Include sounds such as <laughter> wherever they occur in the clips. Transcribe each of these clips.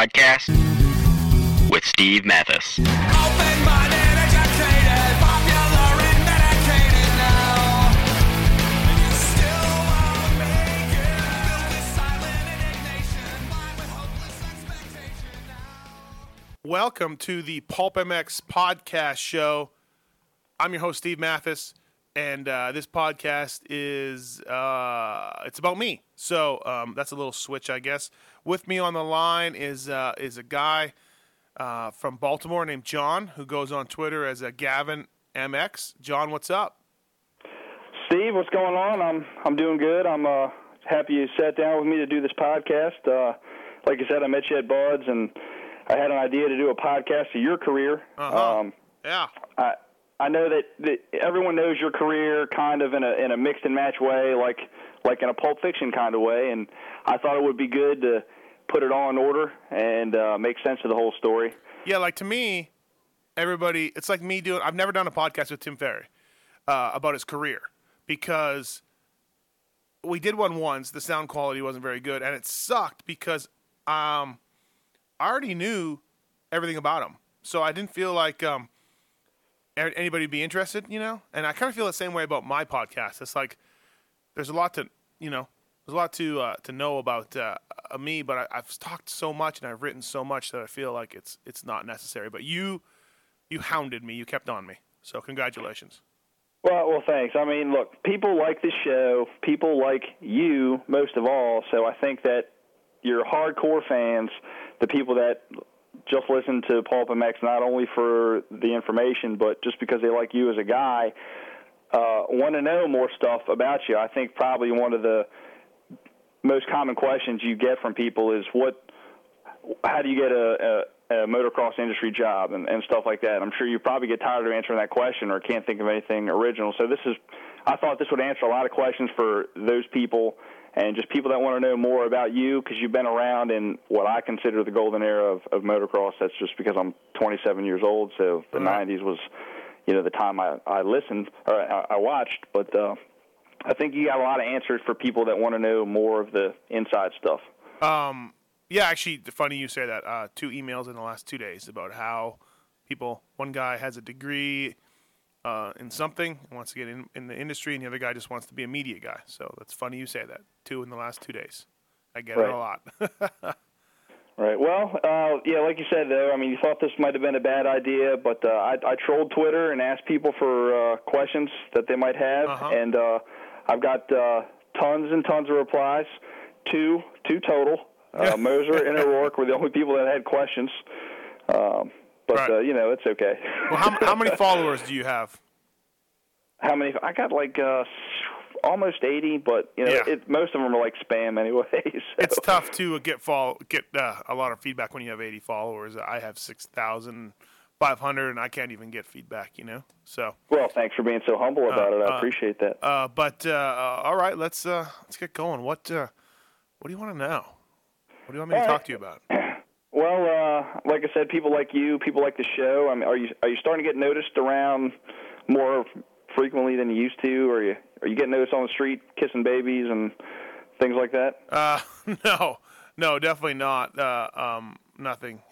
podcast with Steve Matthes. Welcome to the Pulp MX podcast show. I'm your host Steve Matthes, and uh, this podcast is uh, it's about me. So um, that's a little switch, I guess. With me on the line is uh, is a guy uh, from Baltimore named John, who goes on Twitter as a Gavin MX. John, what's up? Steve, what's going on? I'm I'm doing good. I'm uh, happy you sat down with me to do this podcast. Uh, like I said, I met you at Buds, and I had an idea to do a podcast of your career. Uh-huh. Um, Yeah. I I know that, that everyone knows your career kind of in a in a mixed and match way, like like in a Pulp Fiction kind of way, and I thought it would be good to put it all in order and uh, make sense of the whole story. Yeah, like to me, everybody, it's like me doing. I've never done a podcast with Tim Ferry uh, about his career because we did one once. The sound quality wasn't very good, and it sucked because um, I already knew everything about him, so I didn't feel like um, anybody would be interested, you know. And I kind of feel the same way about my podcast. It's like there's a lot to, you know, there's a lot to uh, to know about uh, uh, me, but I, I've talked so much and I've written so much that I feel like it's it's not necessary. But you you hounded me, you kept on me, so congratulations. Well, well, thanks. I mean, look, people like the show. People like you most of all. So I think that your hardcore fans, the people that just listen to Pulp MX not only for the information, but just because they like you as a guy, uh, want to know more stuff about you. I think probably one of the most common questions you get from people is what how do you get a, a, a motocross industry job and, and stuff like that. I'm sure you probably get tired of answering that question or can't think of anything original. So this is, I thought this would answer a lot of questions for those people and just people that want to know more about you because you've been around in what I consider the golden era of, of motocross. That's just because I'm 27 years old. So the Right. 90s was, you know, the time I, I listened or I, I watched. But uh, I think you got a lot of answers for people that want to know more of the inside stuff. Um, yeah, actually, funny you say that. Uh, two emails in the last two days about how people. One guy has a degree uh, in something and wants to get in, in the industry, and the other guy just wants to be a media guy. So that's funny you say that. Two in the last two days. I get it a lot. <laughs> Right. Well, uh, yeah, like you said, though, I mean, you thought this might have been a bad idea, but uh, I, I trolled Twitter and asked people for uh, questions that they might have, Uh-huh. and uh, I've got uh, tons and tons of replies. Two, two total. Uh, Moser and O'Rourke were the only people that had questions. Um, but Right. uh, you know, it's okay. well, how, how many <laughs> followers do you have? How many? I got like uh, almost eighty, but you know, Yeah. it, most of them are like spam anyway. <laughs> So. It's tough to get follow, get uh, a lot of feedback when you have 80 followers. I have 6,500 and I can't even get feedback, you know? So, Well, thanks for being so humble about it. I uh, appreciate that. uh, but uh, uh, all right, let's uh, let's get going. What uh, what do you want to know? What do you want me to All talk to you about? <clears throat> Well, uh, like I said, people like you, people like the show. I mean, are you are you starting to get noticed around more frequently than you used to? Or are you are you getting noticed on the street kissing babies and things like that? Uh, <laughs> no, no, definitely not. Uh, um, nothing,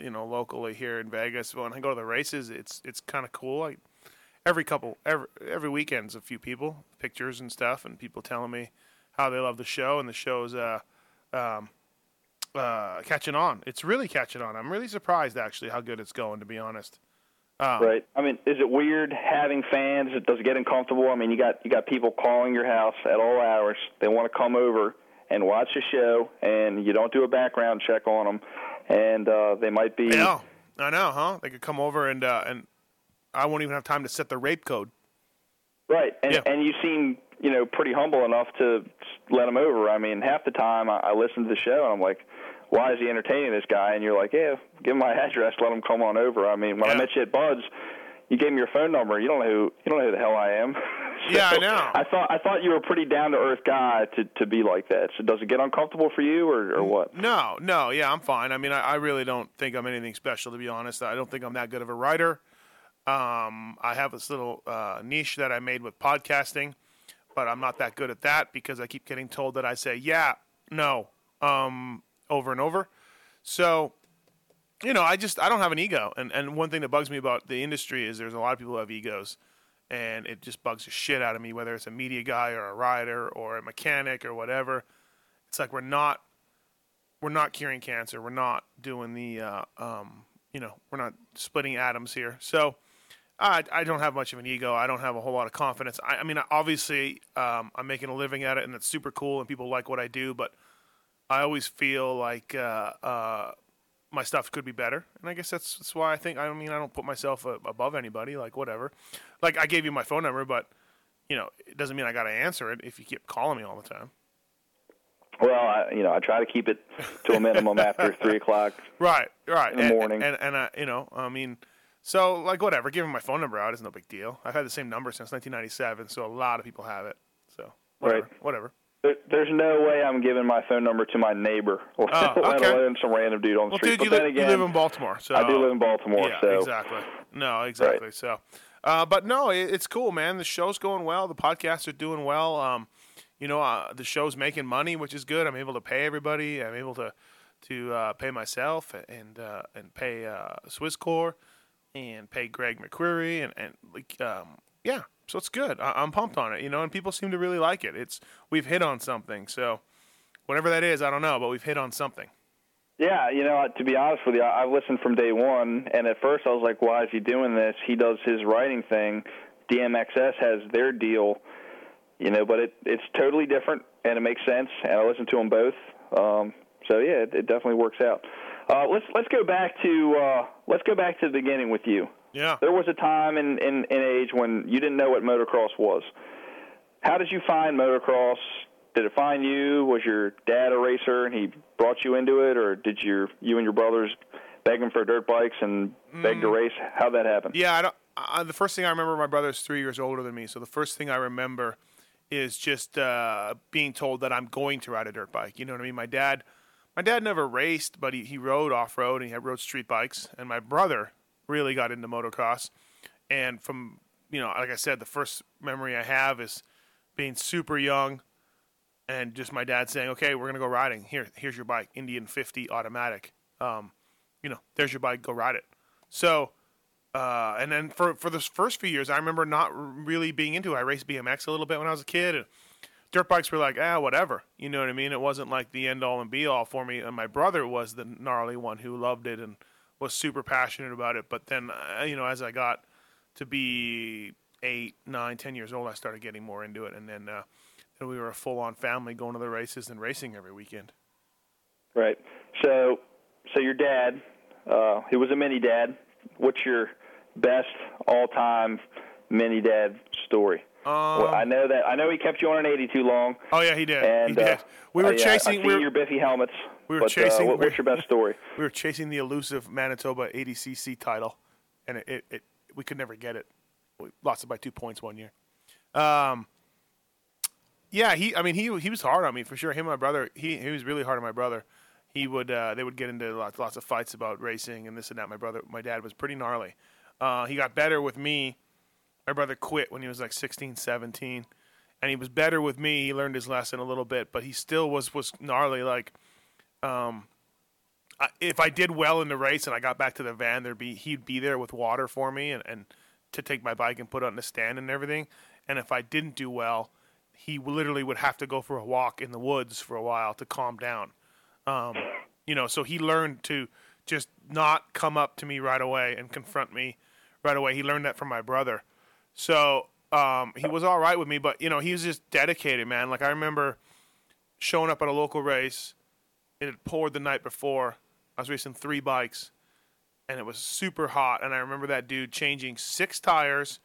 you know, locally here in Vegas. When I go to the races, it's it's kind of cool. Like every couple, every every weekend's a few people, pictures and stuff, and people telling me how they love the show, and the show's uh, um, uh, catching on. It's really catching on. I'm really surprised actually how good it's going. To be honest. Um, Right. I mean, is it weird having fans? Does it get uncomfortable? I mean, you got you got people calling your house at all hours. They want to come over and watch the show, and you don't do a background check on them, and uh, they might be. Yeah, I know, huh? They could come over and uh, and I won't even have time to set the rape code. Right, and Yeah. and you seem you know pretty humble enough to let them over. I mean, half the time I, I listen to the show and I'm like, why is he entertaining this guy? And you're like, yeah, give him my <laughs> address, let him come on over. I mean, when I met you at Buds, you gave me your phone number. You don't know who you don't know who the hell I am. <laughs> Yeah, I know. I thought I thought you were a pretty down to earth guy to to be like that. So does it get uncomfortable for you or or what? No, no, yeah, I'm fine. I mean, I, I really don't think I'm anything special, to be honest. I don't think I'm that good of a writer. Um, I have this little uh, niche that I made with podcasting, but I'm not that good at that because I keep getting told that I say yeah, no, um, over and over. So, you know, I just I don't have an ego, and and one thing that bugs me about the industry is there's a lot of people who have egos, and it just bugs the shit out of me. Whether it's a media guy or a rider or a mechanic or whatever, it's like we're not we're not curing cancer. We're not doing the uh, um, you know we're not splitting atoms here. So. I, I don't have much of an ego. I don't have a whole lot of confidence. I, I mean, obviously, um, I'm making a living at it, and it's super cool, and people like what I do. But I always feel like uh, uh, my stuff could be better, and I guess that's that's why I think. I mean, I don't put myself above anybody. Like whatever. Like I gave you my phone number, but you know, it doesn't mean I got to answer it if you keep calling me all the time. Well, I, you know, I try to keep it to a minimum after <laughs> three o'clock. Right, right. In the and, morning, and and, I, you know, I mean, so like whatever. Giving my phone number out is no big deal. I've had the same number since 1997, so a lot of people have it. So whatever, right. whatever. There's no way I'm giving my phone number to my neighbor, <laughs> or oh, let alone some random dude on the well, street. Dude, but you, then li- again, you live in Baltimore, so I do live in Baltimore. Yeah, so exactly. No, exactly. Right. So, uh, but no, it, it's cool, man. The show's going well. The podcasts are doing well. Um, you know, uh, the show's making money, which is good. I'm able to pay everybody. I'm able to to uh, pay myself and uh, and pay uh, Swisscore and pay Greg McQuarrie and and like um, yeah. So it's good. I- I'm pumped on it. You know, and people seem to really like it. It's we've hit on something. So whatever that is, I don't know, but we've hit on something. Yeah, you know, to be honest with you, I've listened from day one, and at first I was like, "Why is he doing this?" He does his writing thing. DMXS has their deal, you know, but it it's totally different, and it makes sense. And I listen to them both, um, so yeah, it, it definitely works out. Uh, let's let's go back to uh, let's go back to the beginning with you. Yeah. There was a time in, in in age when you didn't know what motocross was. How did you find motocross? Did it find you? Was your dad a racer and he brought you into it, or did your you and your brothers beg him for dirt bikes and beg to race? How'd that happen? Yeah, I don't. I, the first thing I remember, my brother's three years older than me, so the first thing I remember is just uh, being told that I'm going to ride a dirt bike. You know what I mean? My dad, my dad never raced, but he, he rode off road and he had rode street bikes. And my brother really got into motocross. And from you know, like I said, the first memory I have is being super young and just my dad saying, "Okay, we're gonna go riding. Here, here's your bike, Indian 50 automatic. Um, you know, there's your bike. Go ride it." So, uh, and then for for the first few years, I remember not really being into it. I raced BMX a little bit when I was a kid, and dirt bikes were like, ah, whatever. You know what I mean? It wasn't like the end all and be all for me. And my brother was the gnarly one who loved it and was super passionate about it. But then, uh, you know, as I got to be eight, nine, ten years old, I started getting more into it, and then. Uh, and we were a full-on family going to the races and racing every weekend. Right. So, so your dad, uh, he was a mini dad. What's your best all-time mini dad story? Um, well, I know that I know he kept you on an 80 too long. Oh yeah, he did. And he did. Uh, we were uh, yeah, chasing. We were, your Biffy helmets. We were but, chasing- Uh, what, what's your best <laughs> story? we were chasing the elusive Manitoba 80cc title, and it, it, it we could never get it. We lost it by two points one year. Um, yeah, he. I mean, he he was hard on me for sure. Him and my brother. He he was really hard on my brother. He would uh, they would get into lots lots of fights about racing and this and that. My brother, my dad was pretty gnarly. Uh, he got better with me. My brother quit when he was like 16, 17, and he was better with me. He learned his lesson a little bit, but he still was was gnarly. Like, um, if I did well in the race and I got back to the van, there'd be he'd be there with water for me and, and to take my bike and put it on the stand and everything. And if I didn't do well, he literally would have to go for a walk in the woods for a while to calm down. Um, you know, so he learned to just not come up to me right away and confront me right away. He learned that from my brother. So um, he was all right with me, but you know, he was just dedicated, man. Like I remember showing up at a local race. It had poured the night before. I was racing three bikes, and it was super hot. And I remember that dude changing six tires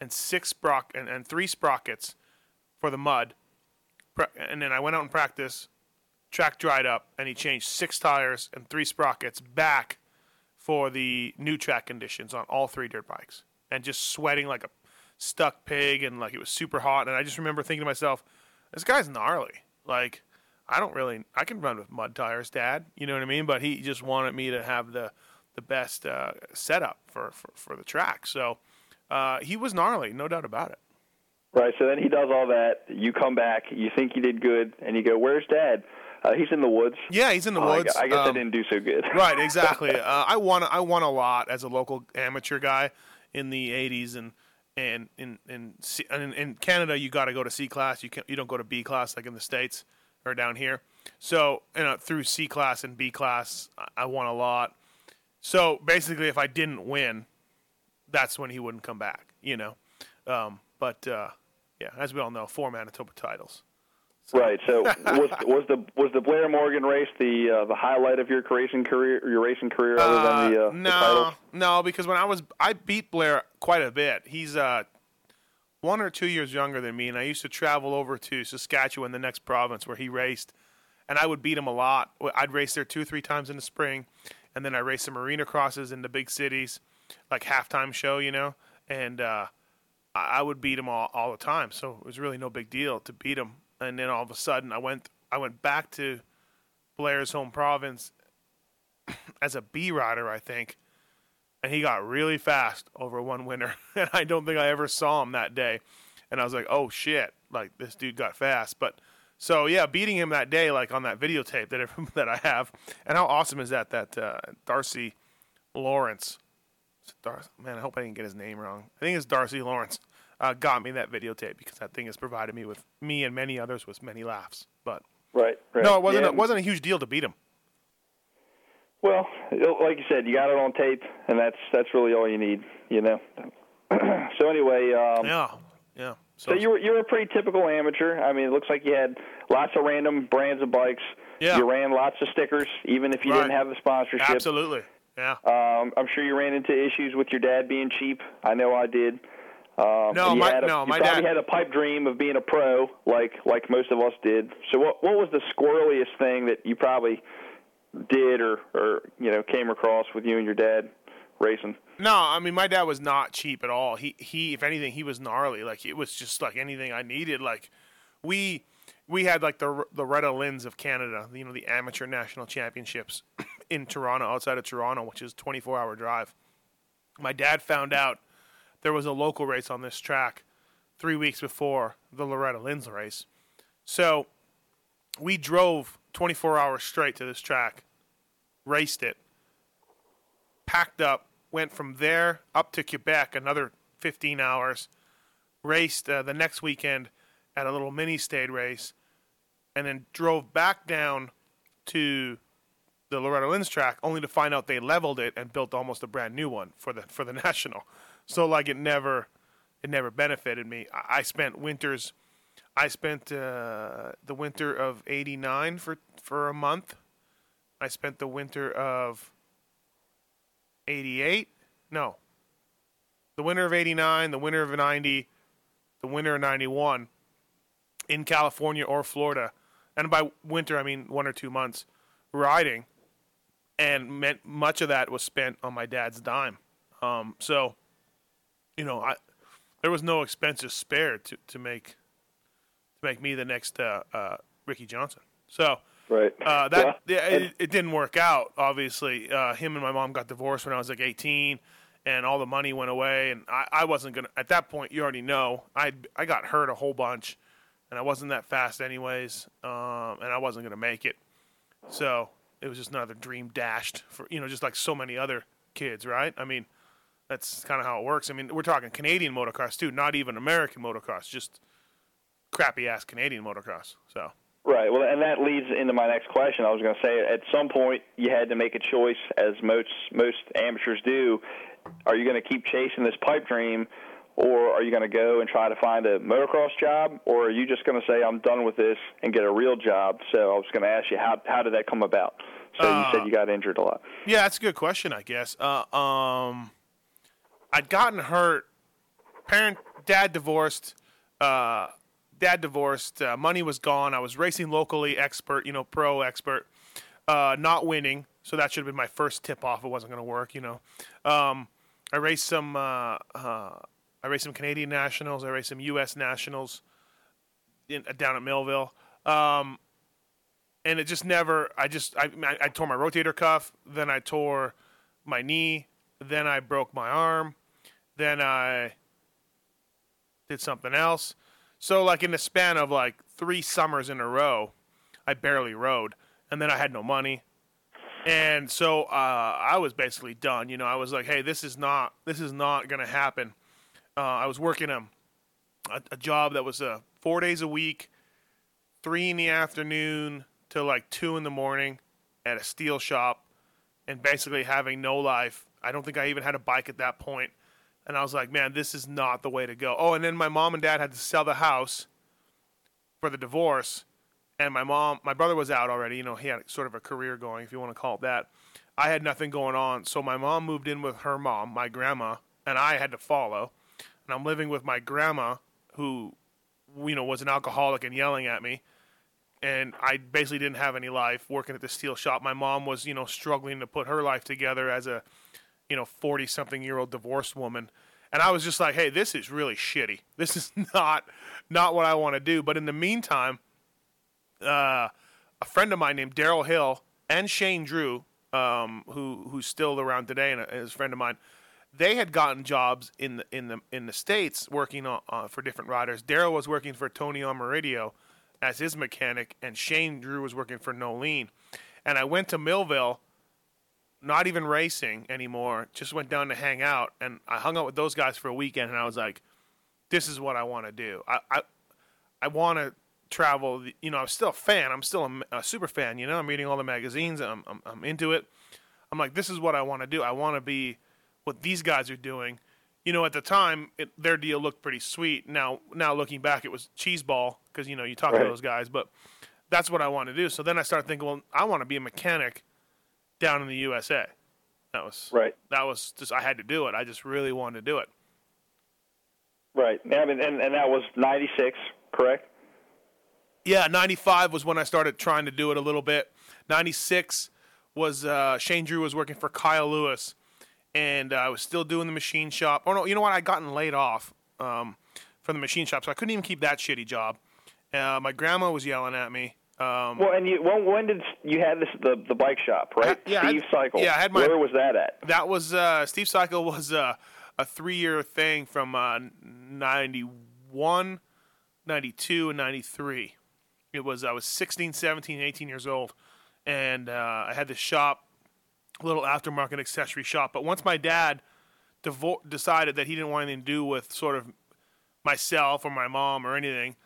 and six sprock and, and three sprockets for the mud. And then I went out and practice. Track dried up, and he changed six tires and three sprockets back for the new track conditions on all three dirt bikes, and just sweating like a stuck pig, and like it was super hot. And I just remember thinking to myself, "This guy's gnarly. Like, I don't really, I can run with mud tires, Dad. You know what I mean? But he just wanted me to have the the best uh, setup for, for for the track. So uh, he was gnarly, no doubt about it. Right. So then he does all that. You come back. You think you did good, and you go, "Where's Dad?" Uh, he's in the woods. Yeah, he's in the Oh, woods. I, guess I Um, didn't do so good. <laughs> right, exactly. Uh, I won. I won a lot as a local amateur guy in the '80s, and and in in C- and in, in Canada, you got to go to C class. You can't. you don't go to B class like in the states or down here. So you know, through C class and B class, I- I won a lot. So basically, if I didn't win, that's when he wouldn't come back. You know, um, but uh, yeah, as we all know, four Manitoba titles. Right. So <laughs> was was the was the Blair Morgan race the uh, the highlight of your racing career? Your racing career, other than the, uh, no, titles? no, because when I was, I beat Blair quite a bit. He's uh, one or two years younger than me, and I used to travel over to Saskatchewan, the next province where he raced, and I would beat him a lot. I'd race there two, three times in the spring, and then I raced some arena crosses in the big cities, like halftime show, you know, and uh, I would beat him all, all the time. So it was really no big deal to beat him. And then all of a sudden, I went, I went back to Blair's home province <clears throat> as a B rider, I think, and he got really fast over one winter, <laughs> and I don't think I ever saw him that day. And I was like, "Oh shit!" Like this dude got fast. But so yeah, beating him that day, like on that videotape that <laughs> that I have, and how awesome is that? That uh, Darcy Lawrence, Dar- man, I hope I didn't get his name wrong. I think it's Darcy Lawrence. Uh, got me that videotape because that thing has provided me with me and many others with many laughs. But Right. right. no, it wasn't. Yeah. It wasn't a huge deal to beat him. Well, like you said, you got it on tape, and that's that's really all you need, you know. <clears throat> so anyway, um, Yeah, yeah. so you were you were a pretty typical amateur. I mean, it looks like you had lots of random brands of bikes. Yeah. You ran lots of stickers, even if you Right. didn't have the sponsorship. absolutely. Yeah. Um, I'm sure you ran into issues with your dad being cheap. I know I did. Um, No, my- a, no, you my probably dad- had a pipe dream of being a pro, like like most of us did. So, what what was the squirreliest thing that you probably did or or you know came across with you and your dad racing? No, I mean my dad was not cheap at all. He he, if anything, he was gnarly. Like it was just like anything I needed. Like we we had like the the Retta Lins of Canada, you know, the amateur national championships <coughs> in Toronto, outside of Toronto, which is 24 hour drive. My dad found out there was a local race on this track three weeks before the Loretta Lynn's race. So we drove 24 hours straight to this track, raced it, packed up, went from there up to Quebec, another 15 hours, raced uh, the next weekend at a little mini state race, and then drove back down to the Loretta Lynn's track, only to find out they leveled it and built almost a brand new one for the for the <laughs> national. So like it never it never benefited me. I, I spent winters. I spent uh, the winter of '89 for for a month. I spent the winter of '88. No, the winter of '89, the winter of '90, the winter of '91 in California or Florida, and by winter I mean one or two months riding, and meant much of that was spent on my dad's dime. Um, so, you know, I there was no expenses spared to, to make to make me the next uh, uh, Ricky Johnson. So Right. uh, that yeah, and- it, it didn't work out. Obviously, uh, him and my mom got divorced when I was like 18, and all the money went away. And I, I wasn't gonna. At that point, you already know I I got hurt a whole bunch, and I wasn't that fast anyways, um, and I wasn't gonna make it. So it was just another dream dashed for you know, just like so many other kids, right? I mean, that's kind of how it works. I mean, we're talking Canadian motocross too, not even American motocross, just crappy ass Canadian motocross. So. Right. Well, and that leads into my next question. I was going to say, at some point, you had to make a choice, as most most amateurs do. Are you going to keep chasing this pipe dream, or are you going to go and try to find a motocross job, or are you just going to say, "I'm done with this" and get a real job? So I was going to ask you, how how did that come about? So you Uh, said you got injured a lot. Yeah, that's a good question, I guess. Uh, um, I'd gotten hurt. Parent, dad divorced. Uh, dad divorced. Uh, money was gone. I was racing locally, expert, you know, pro expert. Uh, not winning, so that should have been my first tip off. It wasn't going to work, you know. Um, I raced some. Uh, uh, I raced some Canadian nationals. I raced some U.S. nationals in, down at Millville. Um, and it just never. I just I, I I tore my rotator cuff, then I tore my knee, then I broke my arm, then I did something else. So like in the span of like three summers in a row, I barely rode, and then I had no money, and so uh, I was basically done. You know, I was like, hey, this is not this is not gonna happen. Uh, I was working a, a a job that was uh, four days a week, three in the afternoon till like two in the morning, at a steel shop, and basically having no life. I don't think I even had a bike at that point. And I was like, man, this is not the way to go. Oh, and then my mom and dad had to sell the house for the divorce. And my mom, my brother was out already. You know, he had sort of a career going, if you want to call it that. I had nothing going on. So my mom moved in with her mom, my grandma, and I had to follow. And I'm living with my grandma, who, you know, was an alcoholic and yelling at me. And I basically didn't have any life working at the steel shop. My mom was, you know, struggling to put her life together as a you know, 40 something year old divorced woman. And I was just like, hey, this is really shitty. <laughs> This is not not what I want to do. But in the meantime, uh, a friend of mine named Daryl Hill and Shane Drew, um, who who's still around today and is a friend of mine, they had gotten jobs in the in the in the states working on, uh, for different riders. Daryl was working for Tony Armoridio as his mechanic, and Shane Drew was working for Noleen. And I went to Millville not even racing anymore. Just went down to hang out, and I hung out with those guys for a weekend, and I was like, "This is what I want to do. I I, I want to travel. You know, I'm still a fan. I'm still a, a, super fan. You know, I'm reading all the magazines. I'm I'm, I'm into it. I'm like, this is what I want to do. I want to be what these guys are doing. You know, at the time, it, their deal looked pretty sweet. Now, now looking back, it was cheeseball because you know you talk right. to those guys, but that's what I want to do. So then I started thinking, well, I want to be a mechanic down in the USA. That was right. That was just I had to do it. I just really wanted to do it. Right. I mean, and and that was '96, correct? Yeah, '95 was when I started trying to do it a little bit. '96 was uh, Shane Drew was working for Kyle Lewis, and uh, I was still doing the machine shop. Oh no, you know what? I gotten laid off um, from the machine shop, so I couldn't even keep that shitty job. Uh, my grandma was yelling at me. Um, well, and you when, when did you had this the the bike shop right? I, yeah, Steve I, Cycle. Yeah, I had my. Where was that at? That was uh, Steve Cycle was uh, a three year thing from uh, 91, 92, and ninety three. It was I was 16, 17, 18 years old, and uh, I had this shop, a little aftermarket accessory shop. But once my dad devo- decided that he didn't want anything to do with sort of myself or my mom or anything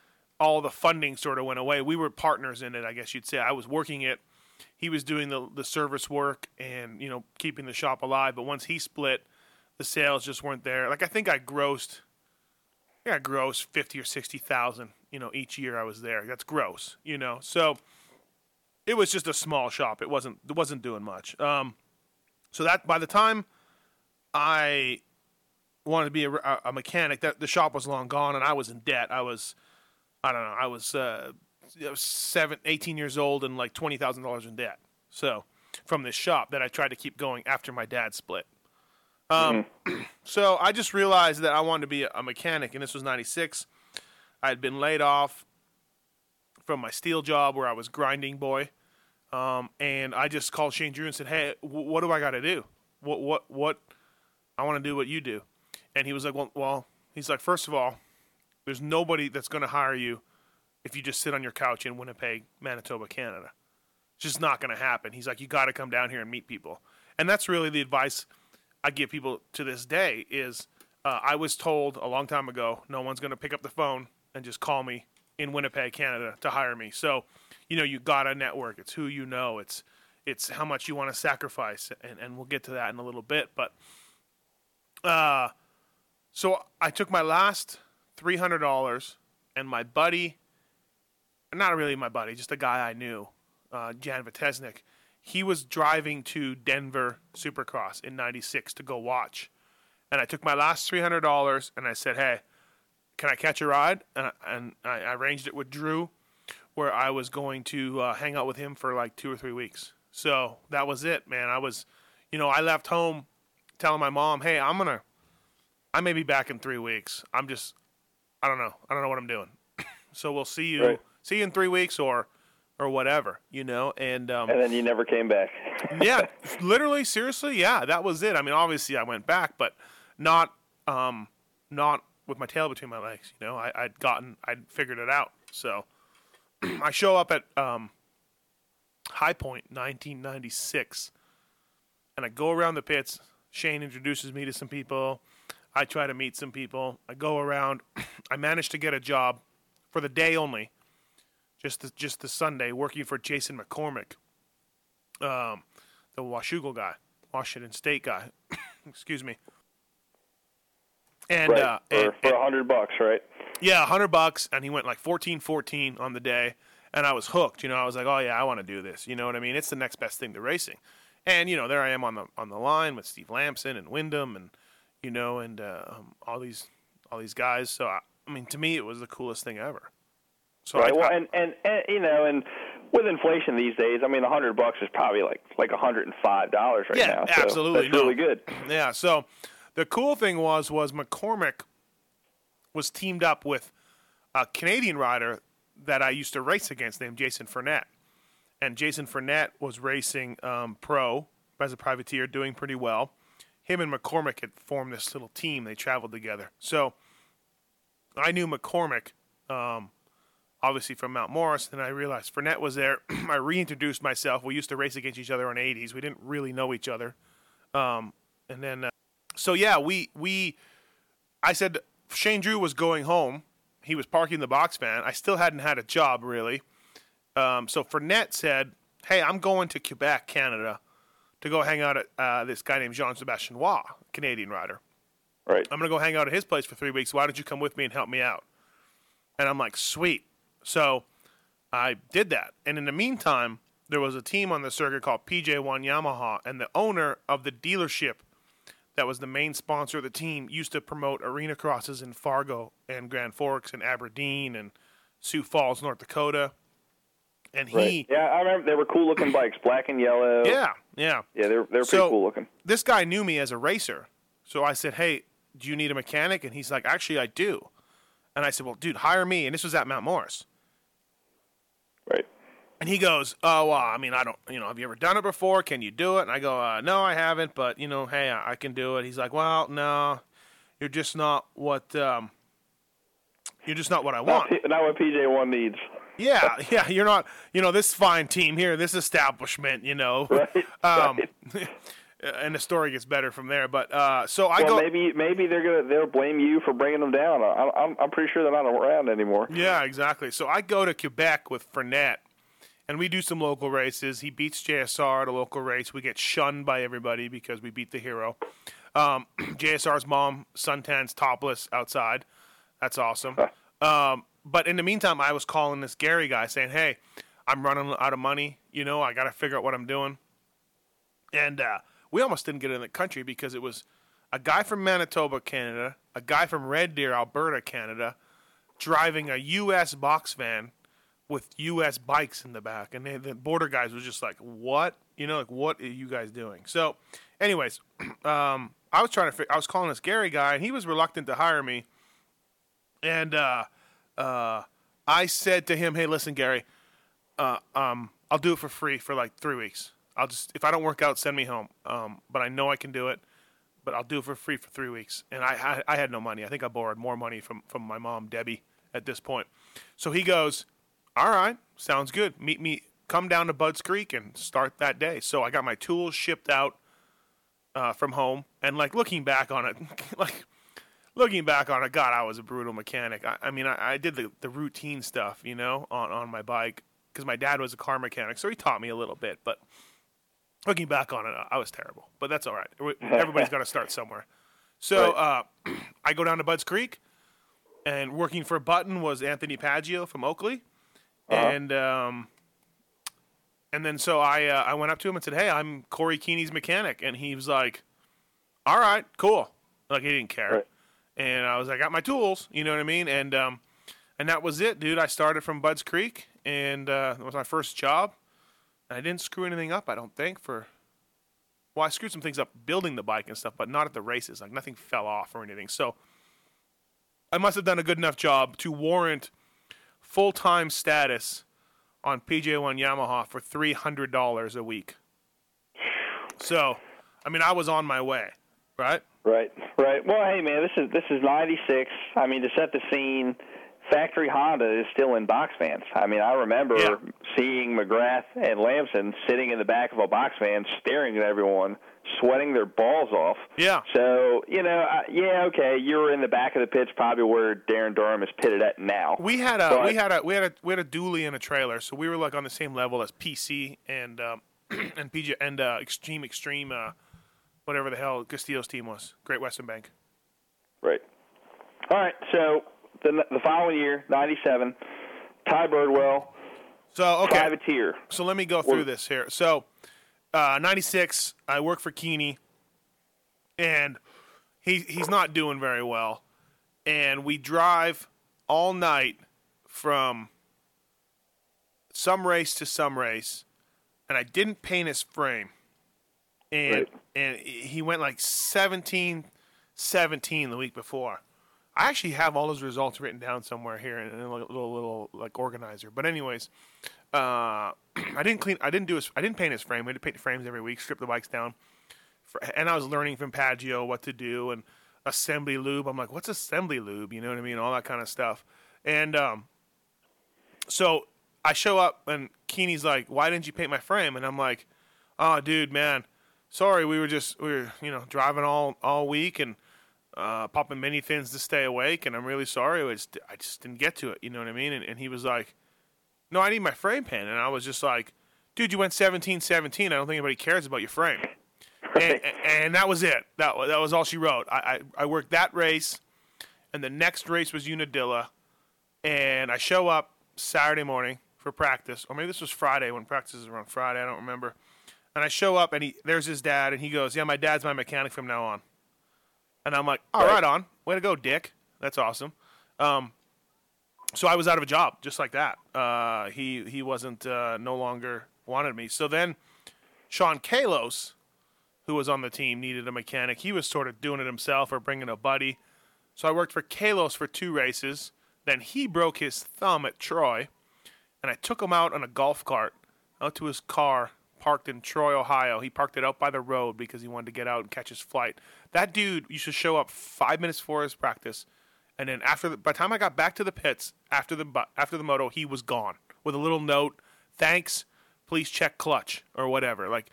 all the funding sort of went away. We were partners in it, I guess you'd say. I was working it. He was doing the the service work and you know keeping the shop alive. But once he split, the sales just weren't there. Like I think I grossed, yeah, I grossed fifty or sixty thousand. You know, each year I was there. That's gross. You know, so it was just a small shop. It wasn't it wasn't doing much. Um, so that by the time I wanted to be a, a mechanic, that the shop was long gone, and I was in debt. I was I don't know. I was, uh, I was seven, 18 years old and like twenty thousand dollars in debt. So from this shop that I tried to keep going after my dad split. Um, mm-hmm. <clears throat> so I just realized that I wanted to be a, mechanic, and this was '96. I had been laid off from my steel job where I was grinding boy, um, and I just called Shane Drew and said, "Hey, w- what do I got to do? What what what? I want to do what you do." And he was like, "Well, well." He's like, first of all, there's nobody that's going to hire you if you just sit on your couch in Winnipeg, Manitoba, Canada. It's just not going to happen. He's like, you got to come down here and meet people, and that's really the advice I give people to this day. Is uh, I was told a long time ago, no one's going to pick up the phone and just call me in Winnipeg, Canada, to hire me. So, you know, you got to network. It's who you know. It's it's how much you want to sacrifice, and, and we'll get to that in a little bit. But uh, so I took my last three hundred dollars, and my buddy, not really my buddy, just a guy I knew, uh, Jan Vitesnik, he was driving to Denver Supercross in '96 to go watch, and I took my last three hundred dollars and I said, "Hey, can I catch a ride?" And I, and I arranged it with Drew, where I was going to uh, hang out with him for like two or three weeks. So that was it, man. I was, you know, I left home telling my mom, "Hey, I'm gonna, I may be back in three weeks. I'm just, I don't know. I don't know what I'm doing. <clears throat> so we'll see you right. see you in three weeks or or whatever, you know. And um, and then you never came back. <laughs> yeah, literally, seriously, yeah, that was it. I mean, obviously, I went back, but not um, not with my tail between my legs. You know, I, I'd gotten, I'd figured it out. So <clears throat> I show up at um, High Point, 1996. And I go around the pits. Shane introduces me to some people. I try to meet some people. I go around. <clears throat> I managed to get a job for the day only, just the, just the Sunday, working for Jason McCormick, um, the Washougal guy, Washington State guy. <clears throat> Excuse me. And right. uh, for, and, for a hundred bucks, right? yeah, hundred bucks, and he went like 14-14 on the day, and I was hooked. You know, I was like, oh yeah, I want to do this. You know what I mean? It's the next best thing to racing. And you know, there I am on the on the line with Steve Lamson and Windham, and you know, and uh, um, all these all these guys. So I, I mean, to me, it was the coolest thing ever. So right. I, well, and, and and you know, and with inflation these days, I mean, a hundred bucks is probably like like a hundred and five dollars right Yeah, now. So absolutely. that's No. really good. Yeah. So the cool thing was was McCormick was teamed up with a Canadian rider that I used to race against named Jason Fournette, and Jason Fournette was racing um, pro as a privateer, doing pretty well. Him and McCormick had formed this little team. They traveled together. So I knew McCormick. Um, obviously from Mount Morris. Then I realized Fournette was there. <clears throat> I reintroduced myself. We used to race against each other on 80s. We didn't really know each other. Um, and then, uh, so yeah, we we, I said Shane Drew was going home. He was parking the box van. I still hadn't had a job really. Um, so Fournette said, "Hey, I'm going to Quebec, Canada, to go hang out at uh, this guy named Jean Sebastien Roy, Canadian rider. Right. I'm going to go hang out at his place for three weeks. Why don't you come with me and help me out?" And I'm like, "Sweet." So I did that. And in the meantime, there was a team on the circuit called PJ1 Yamaha, and the owner of the dealership that was the main sponsor of the team used to promote arena crosses in Fargo and Grand Forks and Aberdeen and Sioux Falls, North Dakota. And he, Right. Yeah, I remember they were cool looking <clears throat> bikes, black and yellow. yeah, yeah. Yeah, they're they're pretty So- cool looking. This guy knew me as a racer. So I said, Hey, do you need a mechanic? And he's like, Actually, I do. And I said, Well, dude, hire me. And this was at Mount Morris. Right. And he goes, "Oh, well, I mean, I don't, you know, have you ever done it before? Can you do it?" And I go, uh, "No, I haven't, but you know, hey, I, I can do it." He's like, "Well, no, you're just not what, um, you're just not what I want." Not what PJ one needs. Yeah, yeah, you're not, you know, this fine team here, this establishment, you know, <laughs> Right. um, right. <laughs> and the story gets better from there. But uh, so I Well, go, maybe maybe they're gonna they'll blame you for bringing them down. I, I'm I'm pretty sure they're not around anymore. Yeah, exactly. So I go to Quebec with Fournette, and we do some local races. He beats JSR at a local race. We get shunned by everybody because we beat the hero. Um, <clears throat> JSR's mom suntans topless outside. That's awesome. Um, but in the meantime, I was calling this Gary guy saying, "Hey, I'm running out of money. You know, I got to figure out what I'm doing." And uh, we almost didn't get in the country because it was a guy from Manitoba, Canada, a guy from Red Deer, Alberta, Canada, driving a U.S. box van with U.S. bikes in the back, and they, the border guys was just like, "What? You know, like what are you guys doing?" So, anyways, <clears throat> um, I was trying to. I was calling this Gary guy, and he was reluctant to hire me. And uh, uh, I said to him, "Hey, listen, Gary, uh, um, I'll do it for free for like three weeks. I'll just if I don't work out, send me home. Um, but I know I can do it. But I'll do it for free for three weeks. And I, I I had no money. I think I borrowed more money from from my mom Debbie at this point. So he goes, "All right, sounds good. Meet me. Come down to Bud's Creek and start that day." So I got my tools shipped out uh, from home, and like looking back on it, <laughs> like looking back on it, God, I was a brutal mechanic. I, I mean, I, I did the, the routine stuff, you know, on, on my bike because my dad was a car mechanic, so he taught me a little bit. But looking back on it, I was terrible. But that's all right. Everybody's got to start somewhere. So uh, <clears throat> I go down to Bud's Creek, and working for Button was Anthony Paggio from Oakley, and um, and then so I uh, I went up to him and said, "Hey, I'm Corey Keeney's mechanic," and he was like, "All right, cool." Like he didn't care, Right. And I was "I got my tools," you know what I mean? And um, and that was it, dude. I started from Bud's Creek, and uh, it was my first job. And I didn't screw anything up, I don't think. For well, I screwed some things up building the bike and stuff, but not at the races. Like nothing fell off or anything. So I must have done a good enough job to warrant full time status on PJ1 Yamaha for three hundred dollars a week. So, I mean, I was on my way, right? Right, right. Well, hey man, this is this is '96. I mean, to set the scene factory Honda is still in box vans. I mean, I remember Yeah. seeing McGrath and Lamson sitting in the back of a box van, staring at everyone, sweating their balls off. Yeah. So you know, yeah, okay, you were in the back of the pits, probably where Darren Durham is pitted at now. We had a But- we had a we had a we had a dually in a trailer, so we were like on the same level as PC and um, <clears throat> and PJ and uh, Extreme Extreme, uh, whatever the hell Castillo's team was, Great Western Bank. Right. All right. So the the following year, '97, Ty Birdwell, So okay, privateer. so let me go through this here. So, uh, '96, I work for Keeney, and he he's not doing very well, and we drive all night from some race to some race, and I didn't paint his frame, and Right. And he went like 17, 17 the week before. I actually have all his results written down somewhere here in a little, little, little like organizer. But anyways, uh, <clears throat> I didn't clean. I didn't do his. I didn't paint his frame. We had to paint the frames every week, strip the bikes down, For, and I was learning from Paggio what to do and assembly lube. I'm like, what's assembly lube? You know what I mean? All that kind of stuff. And um, so I show up and Keeney's like, "Why didn't you paint my frame?" And I'm like, "Oh, dude, man, sorry. We were just we were you know driving all all week and uh, popping many things to stay awake, and I'm really sorry. I just I just didn't get to it. You know what I mean?" And, and he was like, "No, I need my frame pin," And I was just like, "Dude, you went 17-17. I don't think anybody cares about your frame." <laughs> And, and that was it. That that was all she wrote. I, I I worked that race, and the next race was Unadilla, and I show up Saturday morning for practice, or maybe this was Friday when practices were on Friday. I don't remember. And I show up, and he there's his dad, and he goes, "Yeah, my dad's my mechanic from now on." And I'm like, "All right, Right. on, way to go, Dick. That's awesome." Um, so I was out of a job just like that. Uh, he he wasn't uh, no longer wanted me. So then Sean Kalos, who was on the team, needed a mechanic. He was sort of doing it himself or bringing a buddy. So I worked for Kalos for two races. Then he broke his thumb at Troy, and I took him out on a golf cart out to his car parked in Troy, Ohio. He parked it out by the road because he wanted to get out and catch his flight. That dude used to show up five minutes before his practice, and then after the, by the time I got back to the pits after the after the moto, he was gone with a little note, thanks, please check clutch or whatever, like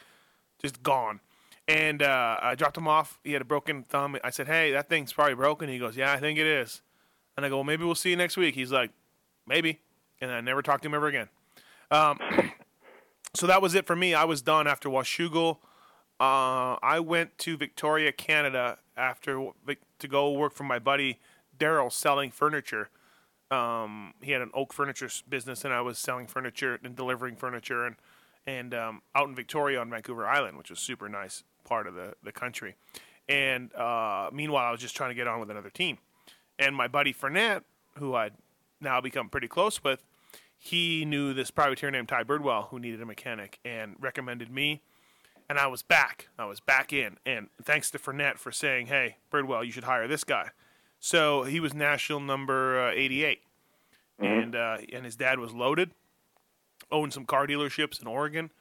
just gone. And uh, I dropped him off. He had a broken thumb. I said, "Hey, that thing's probably broken." He goes, "Yeah, I think it is." And I go, well, "Maybe we'll see you next week." He's like, "Maybe," and I never talked to him ever again. Um, so that was it for me. I was done after Washougal. Uh, I went to Victoria, Canada, after to go work for my buddy Daryl selling furniture. Um, he had an oak furniture business, and I was selling furniture and delivering furniture, and and um, out in Victoria on Vancouver Island, which was super nice part of the the country. And uh, meanwhile, I was just trying to get on with another team. And my buddy Fernet, who I'd now become pretty close with, he knew this privateer named Ty Birdwell who needed a mechanic and recommended me. And I was back. I was back in. And thanks to Fernet for saying, hey, Birdwell, you should hire this guy. So he was national number uh, 88. And, uh, and his dad was loaded, owned some car dealerships in Oregon.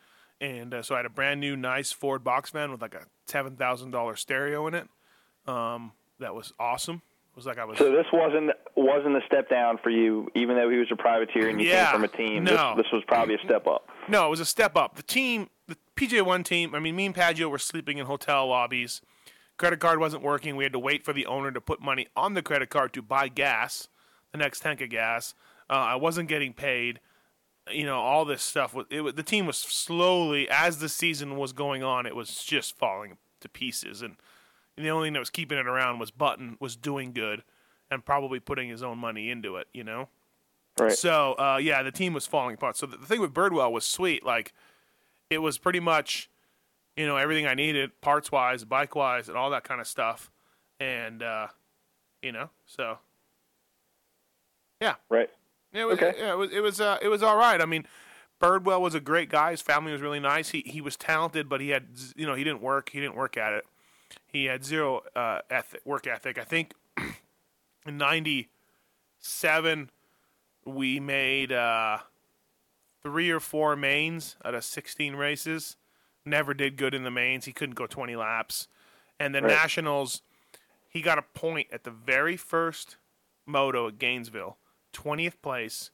And uh, so I had a brand new, nice Ford box van with like a $7,000 stereo in it. Um, that was awesome. It was like I was. So this wasn't wasn't a step down for you, even though he was a privateer and you Yeah, came from a team. no. This, this was probably a step up. No, it was a step up. The team, the PJ1 team, I mean, me and Paggio were sleeping in hotel lobbies. Credit card wasn't working. We had to wait for the owner to put money on the credit card to buy gas, the next tank of gas. Uh, I wasn't getting paid. You know, all this stuff. Was, it, the team was slowly, as the season was going on, it was just falling to pieces. And the only thing that was keeping it around was Button was doing good and probably putting his own money into it, you know? Right. So uh, yeah, the team was falling apart. So the, the thing with Birdwell was sweet. Like it was pretty much, you know, everything I needed, parts wise, bike wise, and all that kind of stuff. And uh, you know, so yeah, right. it was, Okay. yeah, it was it was uh, it was all right. I mean, Birdwell was a great guy. His family was really nice. He he was talented, but he had you know he didn't work. He didn't work at it. He had zero uh, ethic, work ethic. I think <clears throat> in '97 we made uh, three or four mains out of 16 races. Never did good in the mains. He couldn't go 20 laps. And the Right. nationals, he got a point at the very first moto at Gainesville 20th place.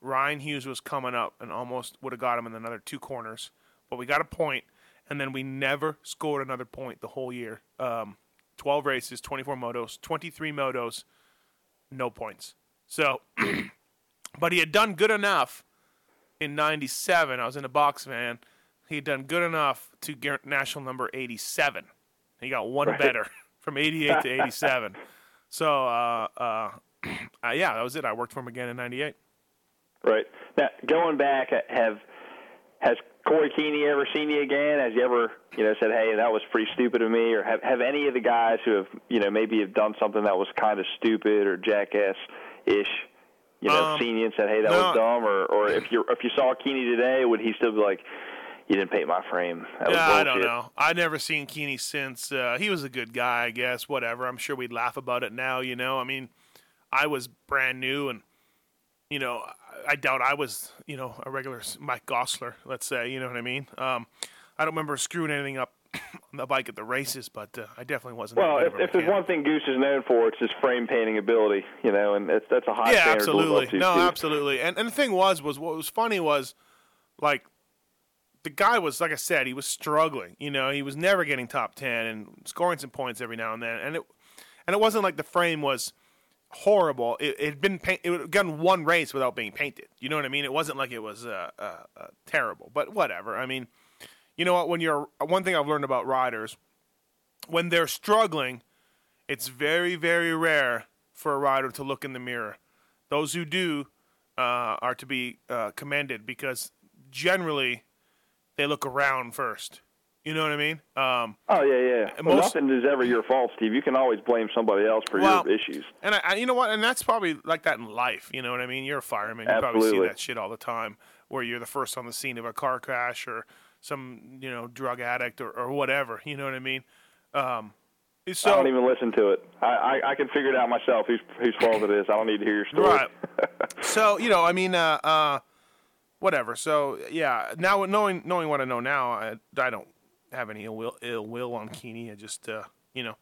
Ryan Hughes was coming up and almost would have got him in another two corners, but we got a point, and then we never scored another point the whole year. Um, 12 races, 24 motos, 23 motos, no points. So, <clears throat> but he had done good enough in 97. I was in a box van. He had done good enough to get national number 87. He got one Right. better <laughs> from 88 to 87. <laughs> So, uh, uh, <clears throat> uh, yeah, that was it. I worked for him again in 98. Right. Now, going back, have has Corey Keeney ever seen you again? Has he ever, you know, said, "Hey, that was pretty stupid of me," or have have any of the guys who have, you know, maybe have done something that was kind of stupid or jackass ish, you know, Um, seen you and said, "Hey, that no. was dumb," or or if you if you saw Keeney today, would he still be like, "You didn't paint my frame"? That was Yeah, I don't know. I've never seen Keeney since. Uh, he was a good guy, I guess. Whatever. I'm sure we'd laugh about it now. You know, I mean, I was brand new, and you know, I- doubt I was, you know, a regular Mike Gosselaar. Let's say, you know what I mean. Um, I don't remember screwing anything up <coughs> on the bike at the races, but uh, I definitely wasn't. Well, if, if there's one thing Goose is known for, it's his frame painting ability, you know, and it's, that's a high yeah, standard absolutely. No, too. absolutely. And and the thing was, was what was funny was, like, the guy was like I said, he was struggling. You know, he was never getting top ten and scoring some points every now and then. And it and it wasn't like the frame was horrible. It had been paint, it had gotten one race without being painted. You know what I mean? It wasn't like it was uh, uh, uh, terrible. But whatever. I mean, you know what? When you're one thing I've learned about riders, when they're struggling, it's very very rare for a rider to look in the mirror. Those who do uh, are to be uh, commended because generally they look around first. You know what I mean? Um, Oh yeah, yeah. Well, most- nothing is ever your fault, Steve. You can always blame somebody else for Well, your issues. and I, I, you know what? And that's probably like that in life. You know what I mean? You're a fireman. You probably see that shit all the time, where you're the first on the scene of a car crash or some you know drug addict or, or whatever. You know what I mean? Um, so I don't even listen to it. I, I I can figure it out myself. Whose whose fault it is? I don't need to hear your story. Right. <laughs> so you know, I mean, uh, uh, whatever. So yeah, now knowing knowing what I know now, I, I don't have any ill will, Ill will on Keeney. I just uh, you know,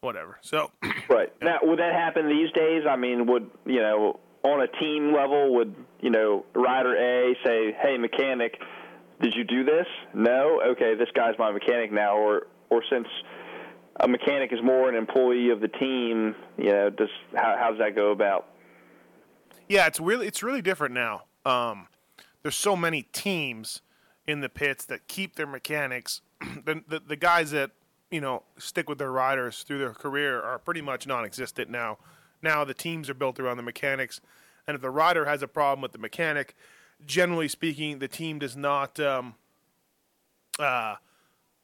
whatever. So <clears throat> Right. Now, would that happen these days? I mean, would you know, on a team level, would you know, rider A say, "Hey, mechanic, did you do this?" No. Okay, this guy's my mechanic now. Or, or since a mechanic is more an employee of the team, you know, does how, how does that go about? yeah, it's really it's really different now. Um, there's so many teams in the pits that keep their mechanics. <clears throat> the, the the guys that you know stick with their riders through their career are pretty much non-existent now. Now the teams are built around the mechanics, and if the rider has a problem with the mechanic, generally speaking, the team does not um, uh,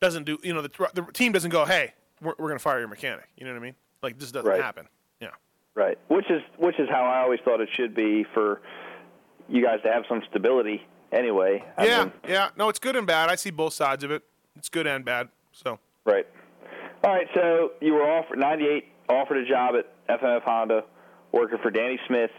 doesn't do you know the, the team doesn't go, hey, we're, we're going to fire your mechanic. You know what I mean? Like this doesn't Right. happen. Yeah. Right. Which is which is how I always thought it should be for you guys to have some stability. Anyway. I yeah, mean, yeah. No, it's good and bad. I see both sides of it. It's good and bad. So Right. All right. So you were offered '98, offered a job at FMF Honda, working for Danny Smith.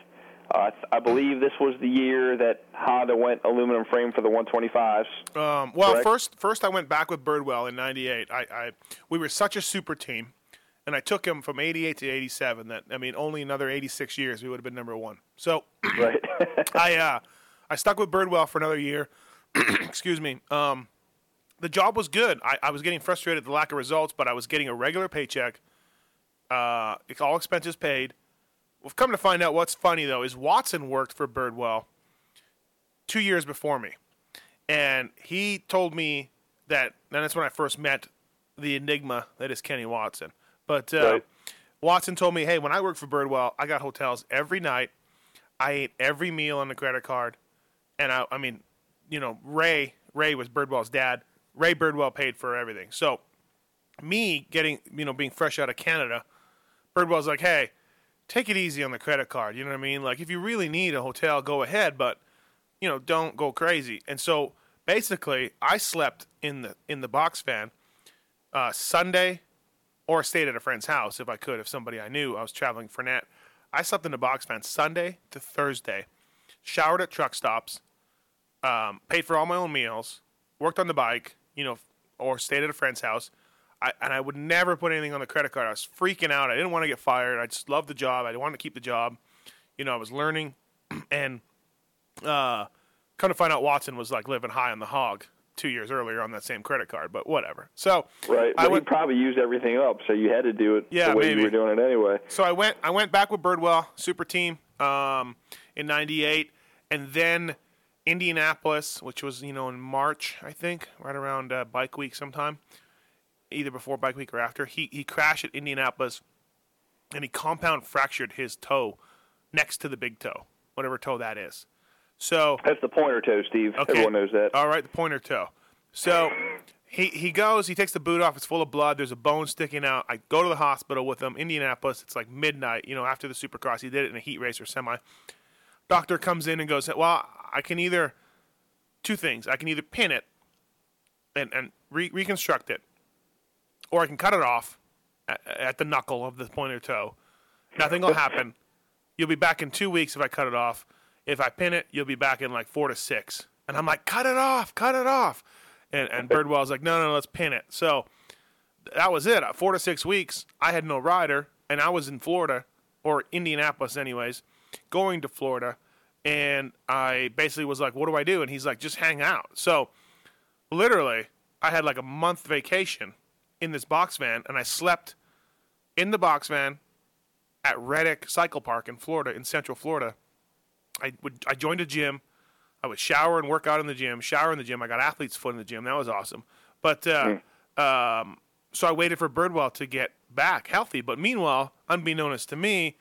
Uh, I believe this was the year that Honda went aluminum frame for the 125s. Um, well, Correct. first, first I went back with Birdwell in '98. I, I, we were such a super team, and I took him from '88 to '87. That I mean, only another 86 years we would have been number one. So Right. <laughs> I, uh, I stuck with Birdwell for another year. <clears throat> Excuse me. Um, the job was good. I, I was getting frustrated at the lack of results, but I was getting a regular paycheck. Uh, all expenses paid. We've come to find out what's funny though is Watson worked for Birdwell two years before me, and he told me that. And that's when I first met the enigma that is Kenny Watson. But uh, Right. Watson told me, "Hey, when I worked for Birdwell, I got hotels every night. I ate every meal on the credit card, and I, I mean, you know, Ray Ray was Birdwell's dad. Ray Birdwell paid for everything. So, me getting, you know, being fresh out of Canada, Birdwell's like, hey, take it easy on the credit card. You know what I mean? Like, if you really need a hotel, go ahead, but you know, don't go crazy. And so, basically, I slept in the in the box van uh, Sunday, or stayed at a friend's house if I could, if somebody I knew I was traveling for Nat. I slept in the box van Sunday to Thursday, showered at truck stops, um, paid for all my own meals, worked on the bike, you know, or stayed at a friend's house. I, and I would never put anything on the credit card. I was freaking out. I didn't want to get fired. I just loved the job. I wanted to keep the job. You know, I was learning, <clears throat> and uh, kind of find out Watson was like living high on the hog two years earlier on that same credit card, but whatever. So Right, I he probably used everything up, so you had to do it Yeah, the way maybe. you were doing it anyway. so I went I went back with Birdwell super team um, in '98, and then Indianapolis, which was you know in March I think, right around uh, Bike Week sometime, either before Bike Week or after. He he crashed at Indianapolis, and he compound fractured his toe next to the big toe, whatever toe that is. So That's the pointer toe, Steve. Okay. Everyone knows that. All right, the pointer toe. So he he goes, he takes the boot off, it's full of blood, there's a bone sticking out. I go to the hospital with him, Indianapolis, it's like midnight, you know, after the supercross. He did it in a heat race or semi. Doctor comes in and goes, Well, I can either two things. I can either pin it and, and re- reconstruct it, or I can cut it off at, at the knuckle of the pointer toe. Nothing will happen. You'll be back in two weeks if I cut it off. If I pin it, you'll be back in like four to six. And I'm like, cut it off, cut it off. And, and Birdwell's like, no, no, no, let's pin it. So that was it. Four to six weeks, I had no rider, and I was in Florida, or Indianapolis, anyways, going to Florida. And I basically was like, what do I do? And he's like, just hang out. So literally, I had like a month vacation in this box van, and I slept in the box van at Reddick Cycle Park in Florida, in Central Florida. I would I joined a gym. I would shower and work out in the gym. Shower in the gym. I got athlete's foot in the gym. That was awesome. But uh, um, so I waited for Birdwell to get back healthy. But meanwhile, unbeknownst to me,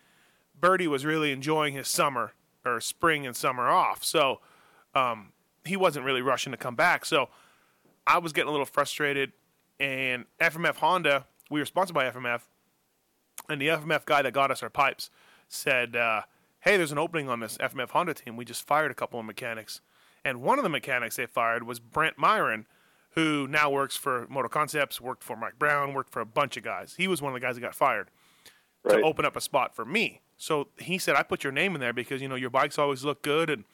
Birdie was really enjoying his summer or spring and summer off. So um, he wasn't really rushing to come back. So I was getting a little frustrated. And FMF Honda, we were sponsored by FMF, and the FMF guy that got us our pipes said, uh, "Hey, there's an opening on this FMF Honda team. We just fired a couple of mechanics, and one of the mechanics they fired was Brent Myron, who now works for Moto Concepts, worked for Mike Brown, worked for a bunch of guys. He was one of the guys that got fired Right. to open up a spot for me. So he said, I put your name in there because you know your bikes always look good and."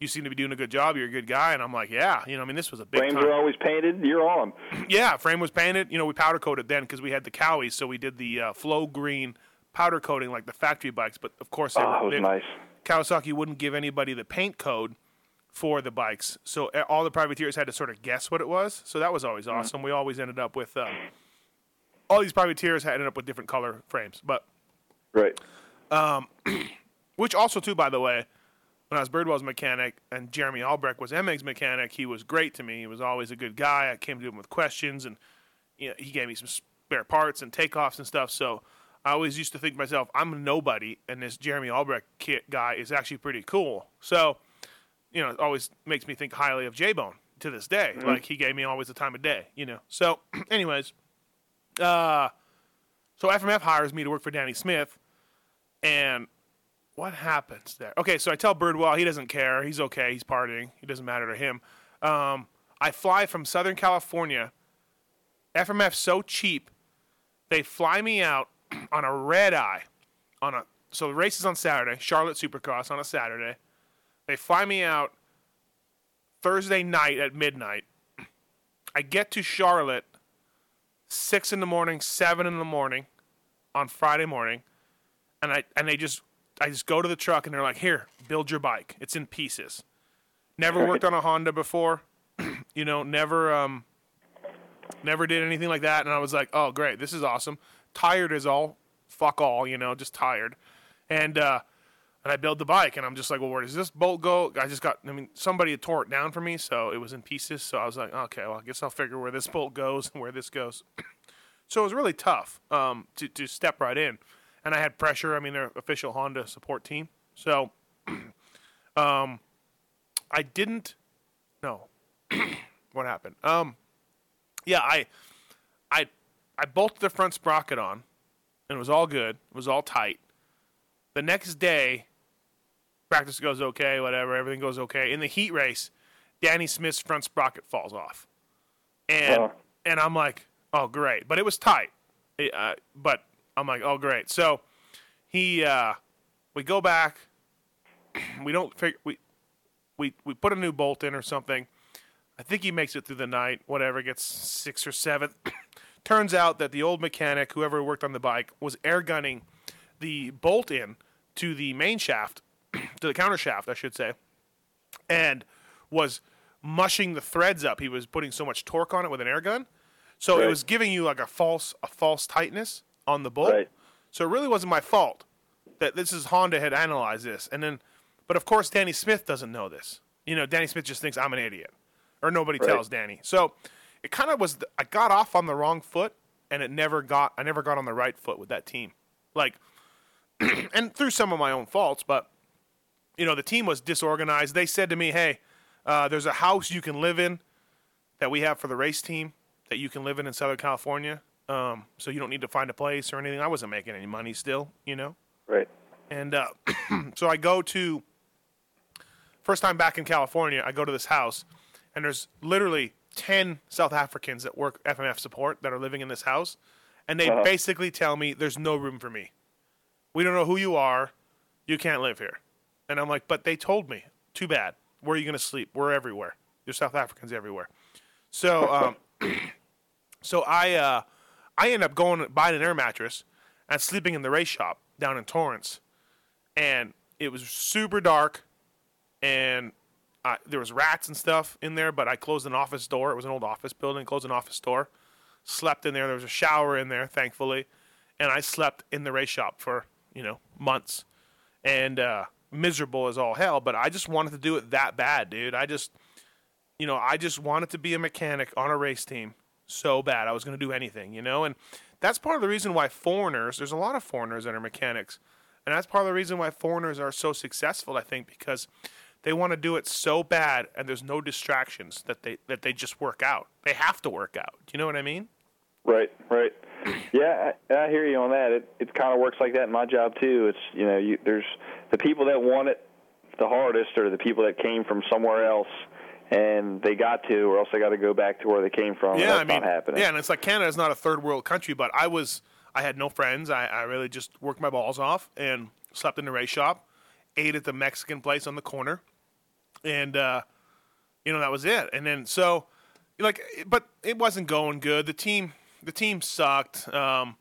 You seem to be doing a good job. You're a good guy, and I'm like, yeah. You know, I mean, this was a big Frames time. are always painted. You're on. <clears throat> Yeah, frame was painted. You know, we powder coated then because we had the Cowies, so we did the uh, flow green powder coating like the factory bikes. But of course, they, Oh, it was they- nice. Kawasaki wouldn't give anybody the paint code for the bikes, so uh, all the privateers had to sort of guess what it was. So that was always awesome. We always ended up with uh, all these privateers had ended up with different color frames, but Right. <clears throat> which also too, by the way, when I was Birdwell's mechanic and Jeremy Albrecht was MX's mechanic, he was great to me. He was always a good guy. I came to him with questions, and you know, he gave me some spare parts and takeoffs and stuff. So I always used to think to myself, I'm nobody, and this Jeremy Albrecht kit guy is actually pretty cool. So you know, it always makes me think highly of J Bone to this day. Like he gave me always the time of day, you know. So, <clears throat> anyways, uh, so FMF hires me to work for Danny Smith, and what happens there? Okay, so I tell Birdwell he doesn't care. He's okay. He's partying. It doesn't matter to him. Um, I fly from Southern California. FMF's so cheap, they fly me out <clears throat> on a red eye. On a so the race is on Saturday. Charlotte Supercross on a Saturday. They fly me out Thursday night at midnight. I get to Charlotte six in the morning, seven in the morning on Friday morning, and I and they just I just go to the truck and they're like, "Here, build your bike. It's in pieces." Never worked on a Honda before, <clears throat> you know. Never um, never did anything like that, and I was like, "Oh, great, this is awesome." Tired as all fuck all, you know, just tired, and uh, and I build the bike, and I'm just like, "Well, where does this bolt go?" I just got, I mean, somebody had tore it down for me, so it was in pieces. So I was like, "Okay, well, I guess I'll figure where this bolt goes and where this goes." <clears throat> So it was really tough um, to to step right in, and I had pressure. I mean, they're official Honda support team, so <clears throat> um, I didn't. No, <clears throat> what happened? Um, yeah, I, I, I bolted the front sprocket on, and it was all good. It was all tight. The next day, practice goes okay, whatever, everything goes okay. In the heat race, Danny Smith's front sprocket falls off, and Oh. and I'm like, oh great, but it was tight. It, uh, but I'm like, oh great. So he, uh, we go back. <clears throat> We don't figure we we we put a new bolt in or something. I think he makes it through the night, whatever, gets sixth or seventh. <clears throat> Turns out that the old mechanic, whoever worked on the bike, was air gunning the bolt in to the main shaft, <clears throat> to the counter shaft, I should say, and was mushing the threads up. He was putting so much torque on it with an air gun, so it was giving you like a false a false tightness on the bolt. Right. So it really wasn't my fault that this is Honda had analyzed this, and then, but of course Danny Smith doesn't know this. You know, Danny Smith just thinks I'm an idiot, or nobody Right. tells Danny. So it kind of was. I got off on the wrong foot, and it never got. I never got on the right foot with that team. Like, <clears throat> and through some of my own faults, but you know, the team was disorganized. They said to me, "Hey, uh, there's a house you can live in that we have for the race team that you can live in in Southern California. Um, so you don't need to find a place or anything. I wasn't making any money still, you know. Right. And uh, <clears throat> so I go to first time back in California. I go to this house, and there's literally ten South Africans that work FMF support that are living in this house, and they basically tell me there's no room for me. We don't know who you are. You can't live here. And I'm like, but they told me. Too bad. Where are you going to sleep? We're everywhere. There's South Africans everywhere. So, um, <clears throat> so I, uh, I end up going buying an air mattress and sleeping in the race shop down in Torrance, and it was super dark, and there was rats and stuff in there. But I closed an office door. It was an old office building. Closed an office door. Slept in there. There was a shower in there, thankfully, and I slept in the race shop for you know months, and uh, miserable as all hell. But I just wanted to do it that bad, dude. I just, you know, I just wanted to be a mechanic on a race team so bad. I was going to do anything, you know, and that's part of the reason why foreigners. There's a lot of foreigners that are mechanics, and that's part of the reason why foreigners are so successful. I think because they want to do it so bad, and there's no distractions that they that they just work out. They have to work out. Do you know what I mean? Right, right. Yeah, I, I hear you on that. It it kind of works like that in my job too. It's you know, you, there's the people that want it the hardest are the people that came from somewhere else and they got to, or else they got to go back to where they came from. Yeah, I mean, yeah, and it's like Canada's not a third world country, but I was, I had no friends. I, I really just worked my balls off and slept in the race shop, ate at the Mexican place on the corner, and uh, you know that was it. And then so, like, but it wasn't going good. The team, the team sucked. Um,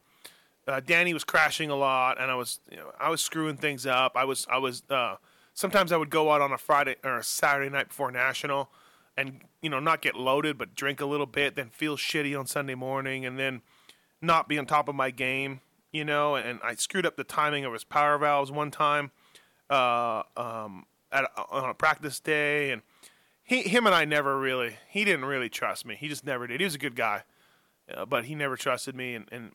uh, Danny was crashing a lot, and I was, you know, I was screwing things up. I was, I was. Uh, sometimes I would go out on a Friday or a Saturday night before national, and you know, not get loaded, but drink a little bit, then feel shitty on Sunday morning, and then not be on top of my game. You know, and I screwed up the timing of his power valves one time uh, um, at on a practice day, and he, him, and I never really. He didn't really trust me. He just never did. He was a good guy, uh, but he never trusted me, and, and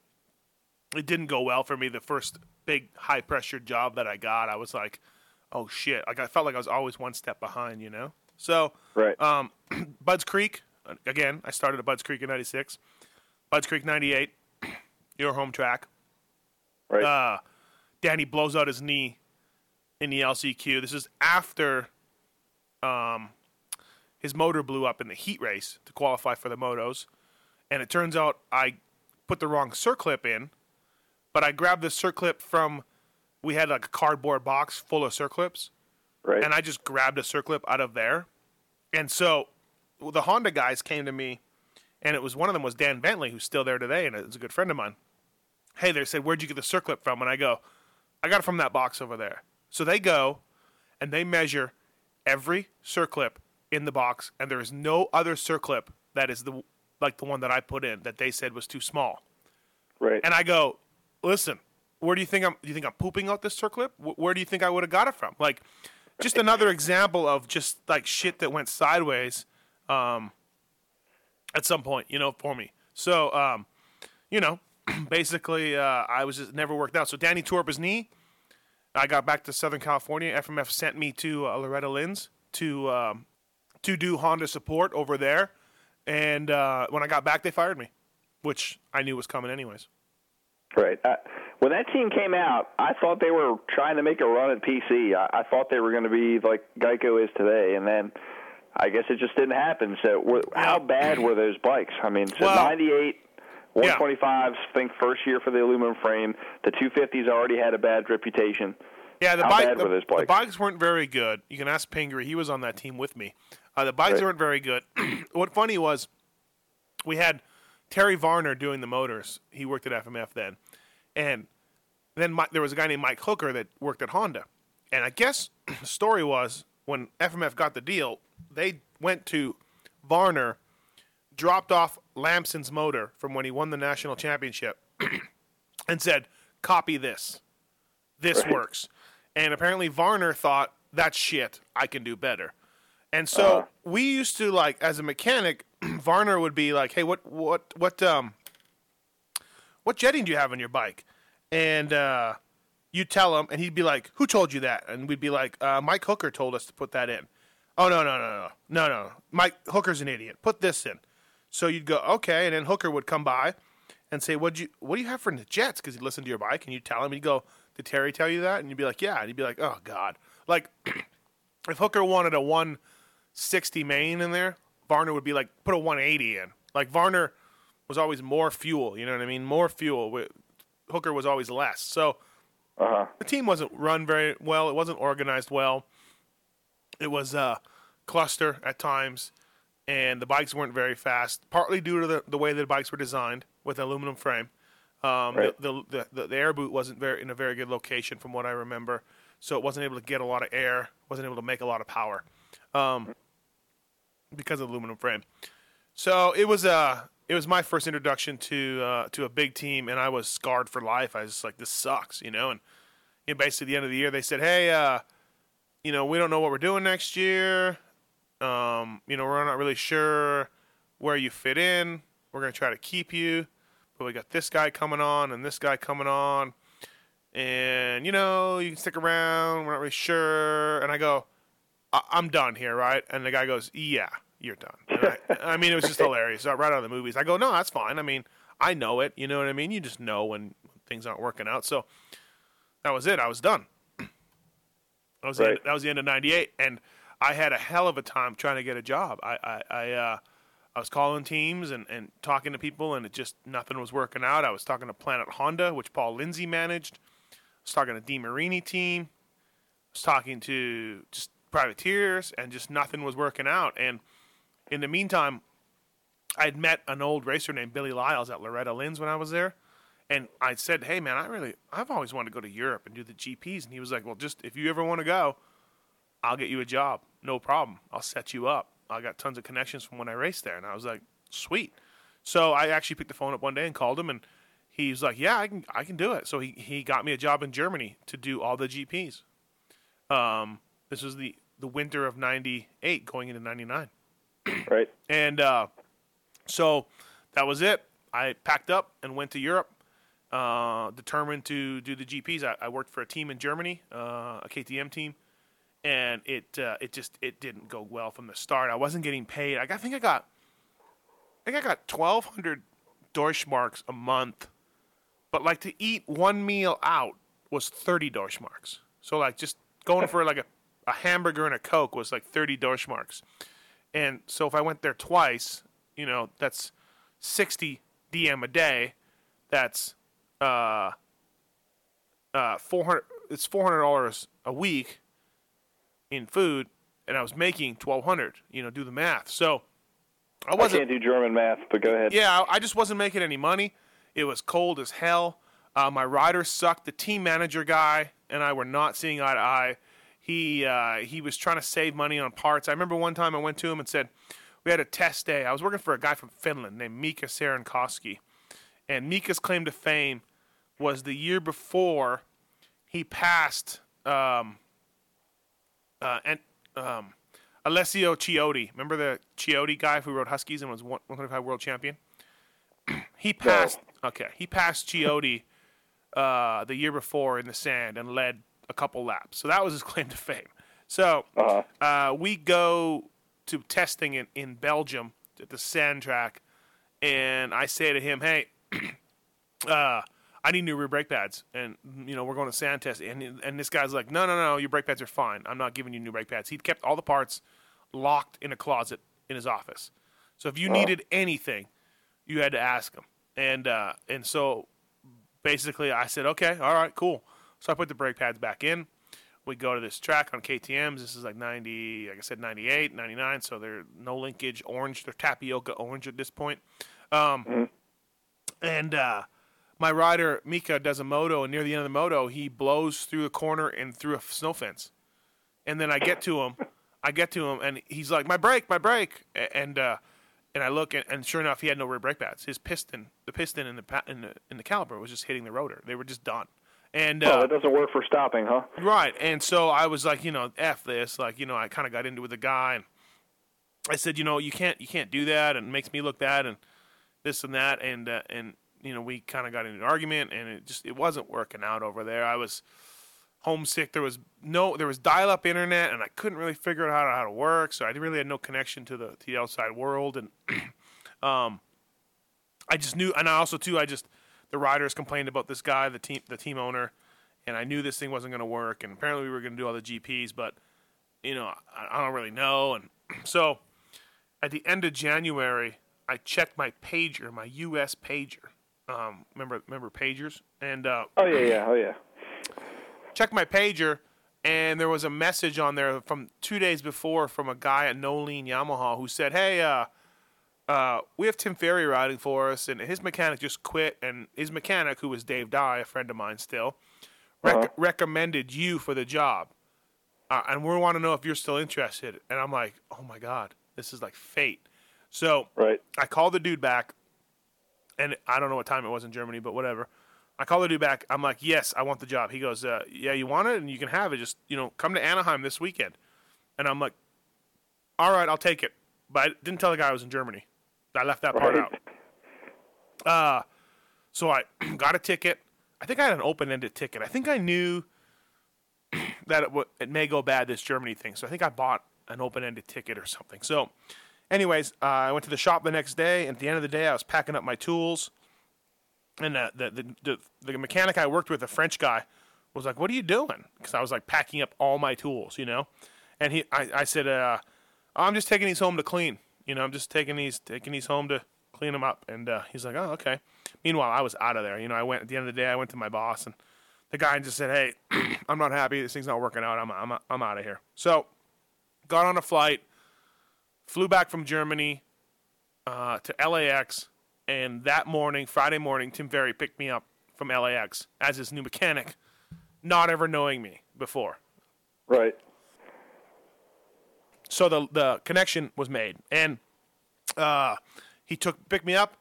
it didn't go well for me. The first big high pressure job that I got, I was like, oh shit! Like I felt like I was always one step behind, you know. So right. um, <clears throat> Budds Creek again. I started at Budds Creek in '96. Budds Creek '98, <clears throat> your home track. right. Uh, Danny blows out his knee in the LCQ. This is after um, his motor blew up in the heat race to qualify for the motos, and it turns out I put the wrong circlip in, but I grabbed the circlip from. We had like a cardboard box full of circlips, right. and I just grabbed a circlip out of there. And so the Honda guys came to me, and it was one of them was Dan Bentley, who's still there today, and is a good friend of mine. Hey, they said, "Where'd you get the circlip from?" And I go, "I got it from that box over there." So they go, and they measure every circlip in the box, and there is no other circlip that is the like the one that I put in that they said was too small. right. And I go, listen, where do you think I'm? Do you think I'm pooping out this circlip? Wh- Where do you think I would have got it from? Like, just another <laughs> example of just like shit that went sideways, um, at some point, you know, for me. So, um, you know, <clears throat> basically, uh, I was just never worked out. So Danny tore up his knee. I got back to Southern California. FMF sent me to uh, Loretta Lynn's to um, to do Honda support over there, and uh, when I got back, they fired me, which I knew was coming anyways. Right. Uh, when that team came out, I thought they were trying to make a run at PC. I, I thought they were going to be like Geico is today, and then I guess it just didn't happen. So, were, how bad were those bikes? I mean, so Well- 98, 125s. I think first year for the aluminum frame. The 250s already had a bad reputation. Yeah, the, How bike, bad the, were those the bikes? bikes weren't very good. You can ask Pingree; he was on that team with me. Uh, the bikes Right. weren't very good. <clears throat> what funny was, we had Terry Varner doing the motors. He worked at FMF then, and then Mi- there was a guy named Mike Hooker that worked at Honda, and I guess <clears throat> the story was when FMF got the deal, they went to Varner, dropped off Lamson's motor from when he won the national championship, <clears throat> and said, "Copy this. This Right. works." And apparently Varner thought that's shit. I can do better. And so Uh-huh. we used to like as a mechanic, <clears throat> Varner would be like, "Hey, what what what um what jetting do you have on your bike?" And uh you tell him and he'd be like, "Who told you that?" And we'd be like, uh, "Mike Hooker told us to put that in." "Oh, no, no, no, no. No, no. Mike Hooker's an idiot. Put this in." So you'd go, "Okay." And then Hooker would come by and say, "What you what do you have for the jets?" Cuz he'd listen to your bike and you'd tell him, he'd go, "Did Terry tell you that?" And you'd be like, "Yeah." And he'd be like, "Oh god." Like <clears throat> if Hooker wanted a 160 main in there, Varner would be like, put a 180 in. Like Varner was always more fuel, you know what I mean? More fuel. Hooker was always less. So Uh-huh. the team wasn't run very well. It wasn't organized well. It was uh, cluster at times, and the bikes weren't very fast. Partly due to the, the way the bikes were designed with aluminum frame. Um, Right. the, the, the the air boot wasn't very in a very good location from what I remember, so it wasn't able to get a lot of air. wasn't able to make a lot of power, um, because of aluminum frame. So it was uh it was my first introduction to uh, to a big team, and I was scarred for life. I was just like, this sucks, you know. And you know, basically, at the end of the year, they said, hey, uh, you know, we don't know what we're doing next year. Um, you know, we're not really sure where you fit in. We're gonna try to keep you, but we got this guy coming on and this guy coming on, and you know, you can stick around. We're not really sure. And I go, I- I'm done here, right? And the guy goes, Yeah, you're done. I, I mean, it was just <laughs> hilarious. So right out of the movies, I go, No, that's fine. I mean, I know it. You know what I mean? You just know when things aren't working out. So that was it. I was done. <clears throat> That was the end, that was the end of '98, and I had a hell of a time trying to get a job. I I I, uh, I was calling teams and, and talking to people, and it just nothing was working out. I was talking to Planet Honda, which Paul Lindsay managed. I was talking to Di Marini team. I was talking to just privateers, and just nothing was working out. And in the meantime, I'd met an old racer named Billy Lyles at Loretta Lynn's when I was there. And I said, "Hey, man, I really, I've always wanted to go to Europe and do the GPs." And he was like, "Well, just if you ever want to go, I'll get you a job, no problem. I'll set you up. I got tons of connections from when I raced there." And I was like, "Sweet." So I actually picked the phone up one day and called him, and he was like, "Yeah, I can, I can do it." So he he got me a job in Germany to do all the GPs. Um, this was the the winter of '98, going into '99. <clears throat> Right. And uh, so that was it. I packed up and went to Europe, uh, determined to do the GPs. I, I worked for a team in Germany, uh, a KTM team, and it uh, it just it didn't go well from the start. I wasn't getting paid. I, I think I got I think I got twelve hundred Deutschmarks a month, but like to eat one meal out was thirty Deutschmarks. So like just going <laughs> for like a, a hamburger and a coke was like thirty Deutschmarks. And so if I went there twice, you know, that's 60 DM a day. That's uh uh 400 it's $400 a week in food and I was making 1200, you know, do the math. So I I wasn't can't do German math, but go ahead. yeah, I I just wasn't making any money. It was cold as hell. Uh, my riders sucked. The team manager guy and I were not seeing eye to eye. He uh, he was trying to save money on parts. I remember one time I went to him and said, "We had a test day. I was working for a guy from Finland named Mika Sarenkoski, and Mika's claim to fame was the year before he passed um, uh, and um, Alessio Chiodi. Remember the Chiodi guy who rode Huskies and was one- 125 world champion? <clears throat> he passed. Okay, he passed Chiodi uh, the year before in the sand and led a couple laps. So that was his <laughs> claim to fame. So Uh-huh. uh, we go to testing in, in Belgium at the sand track, and I say to him, "Hey, <clears throat> uh, I need new rear brake pads, and you know we're going to sand test." And and this guy's like, "No, no, no, your brake pads are fine. I'm not giving you new brake pads." He kept all the parts locked in a closet in his office. So if you needed anything, you had to ask him. And uh, and so basically, I said, "Okay, all right, cool." So I put the brake pads back in. We go to this track on KTM's. This is like 90, like I said, 98, 99. So they're no linkage, orange. They're tapioca orange at this point. Um, And uh, my rider Mika does a moto, and near the end of the moto, he blows through the corner and through a snow fence. And then I get to him, I get to him, and he's like, "My brake, my brake," and uh, and I look, and, and sure enough, he had no rear brake pads. His piston, the piston in the pa- in the in the caliper was just hitting the rotor. They were just done. And Oh, uh, that doesn't work for stopping, huh? Right. And so I was like, you know, F this. Like, you know, I kind of got into it with the guy and I said, you know, you can't, you can't do that. And it makes me look bad and this and that. And, uh, and, you know, we kind of got into an argument and it just, it wasn't working out over there. I was homesick. There was no, there was dial up internet and I couldn't really figure out how to, how to work. So I really had no connection to the, to the outside world. And, <clears throat> um, I just knew, and I also too, I just, the riders complained about this guy, the team, the team owner, and I knew this thing wasn't going to work. And apparently, we were going to do all the GPs, but you know, I, I don't really know. And <clears throat> so, at the end of January, I checked my pager, my U.S. pager. Um, remember, remember pagers, and uh, Oh yeah, yeah, oh yeah. checked my pager, and there was a message on there from two days before from a guy at Noleen Yamaha who said, "Hey, uh, uh, we have Tim Ferry riding for us, and his mechanic just quit, and his mechanic, who was Dave Dye, a friend of mine still, rec- Uh-huh. recommended you for the job, uh, and we want to know if you're still interested." And I'm like, "Oh my god, this is like fate." So Right. I call the dude back, and I don't know what time it was in Germany, but whatever. I call the dude back. I'm like, yes, I want the job. He goes, uh, yeah, you want it, and you can have it. Just you know, come to Anaheim this weekend. And I'm like, all right, I'll take it. But I didn't tell the guy I was in Germany. I left that part Right. out. Uh, so I <clears throat> got a ticket. I think I had an open-ended ticket. I think I knew <clears throat> that it, w- it may go bad this Germany thing. So I think I bought an open-ended ticket or something. So, anyways, uh, I went to the shop the next day. And at the end of the day, I was packing up my tools, and uh, the, the the the mechanic I worked with, a French guy, was like, "What are you doing?" Because I was like packing up all my tools, you know. And he, I, I said, uh, "I'm just taking these home to clean. You know, I'm just taking these taking these home to clean them up." And uh, he's like, "Oh, okay." Meanwhile, I was out of there. You know, I went at the end of the day. I went to my boss, and the guy just said, "Hey, <clears throat> I'm not happy. This thing's not working out. I'm I'm I'm out of here." So, got on a flight, flew back from Germany uh, to LAX, and that morning, Friday morning, Tim Ferry picked me up from LAX as his new mechanic, not ever knowing me before. Right. So the the connection was made, and uh, he took picked me up,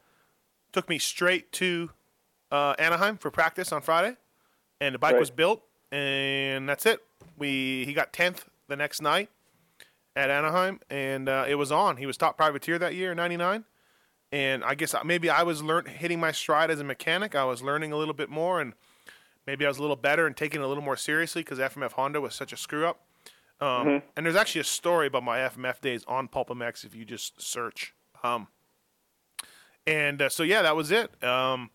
took me straight to uh, Anaheim for practice on Friday, and the bike Right. was built, and that's it. We he got tenth the next night at Anaheim, and uh, it was on. He was top privateer that year, '99, and I guess maybe I was learn hitting my stride as a mechanic. I was learning a little bit more, and maybe I was a little better and taking it a little more seriously because FMF Honda was such a screw up. Um, And there's actually a story about my FMF days on PulpMX if you just search. Um, and uh, so yeah, that was it. Um,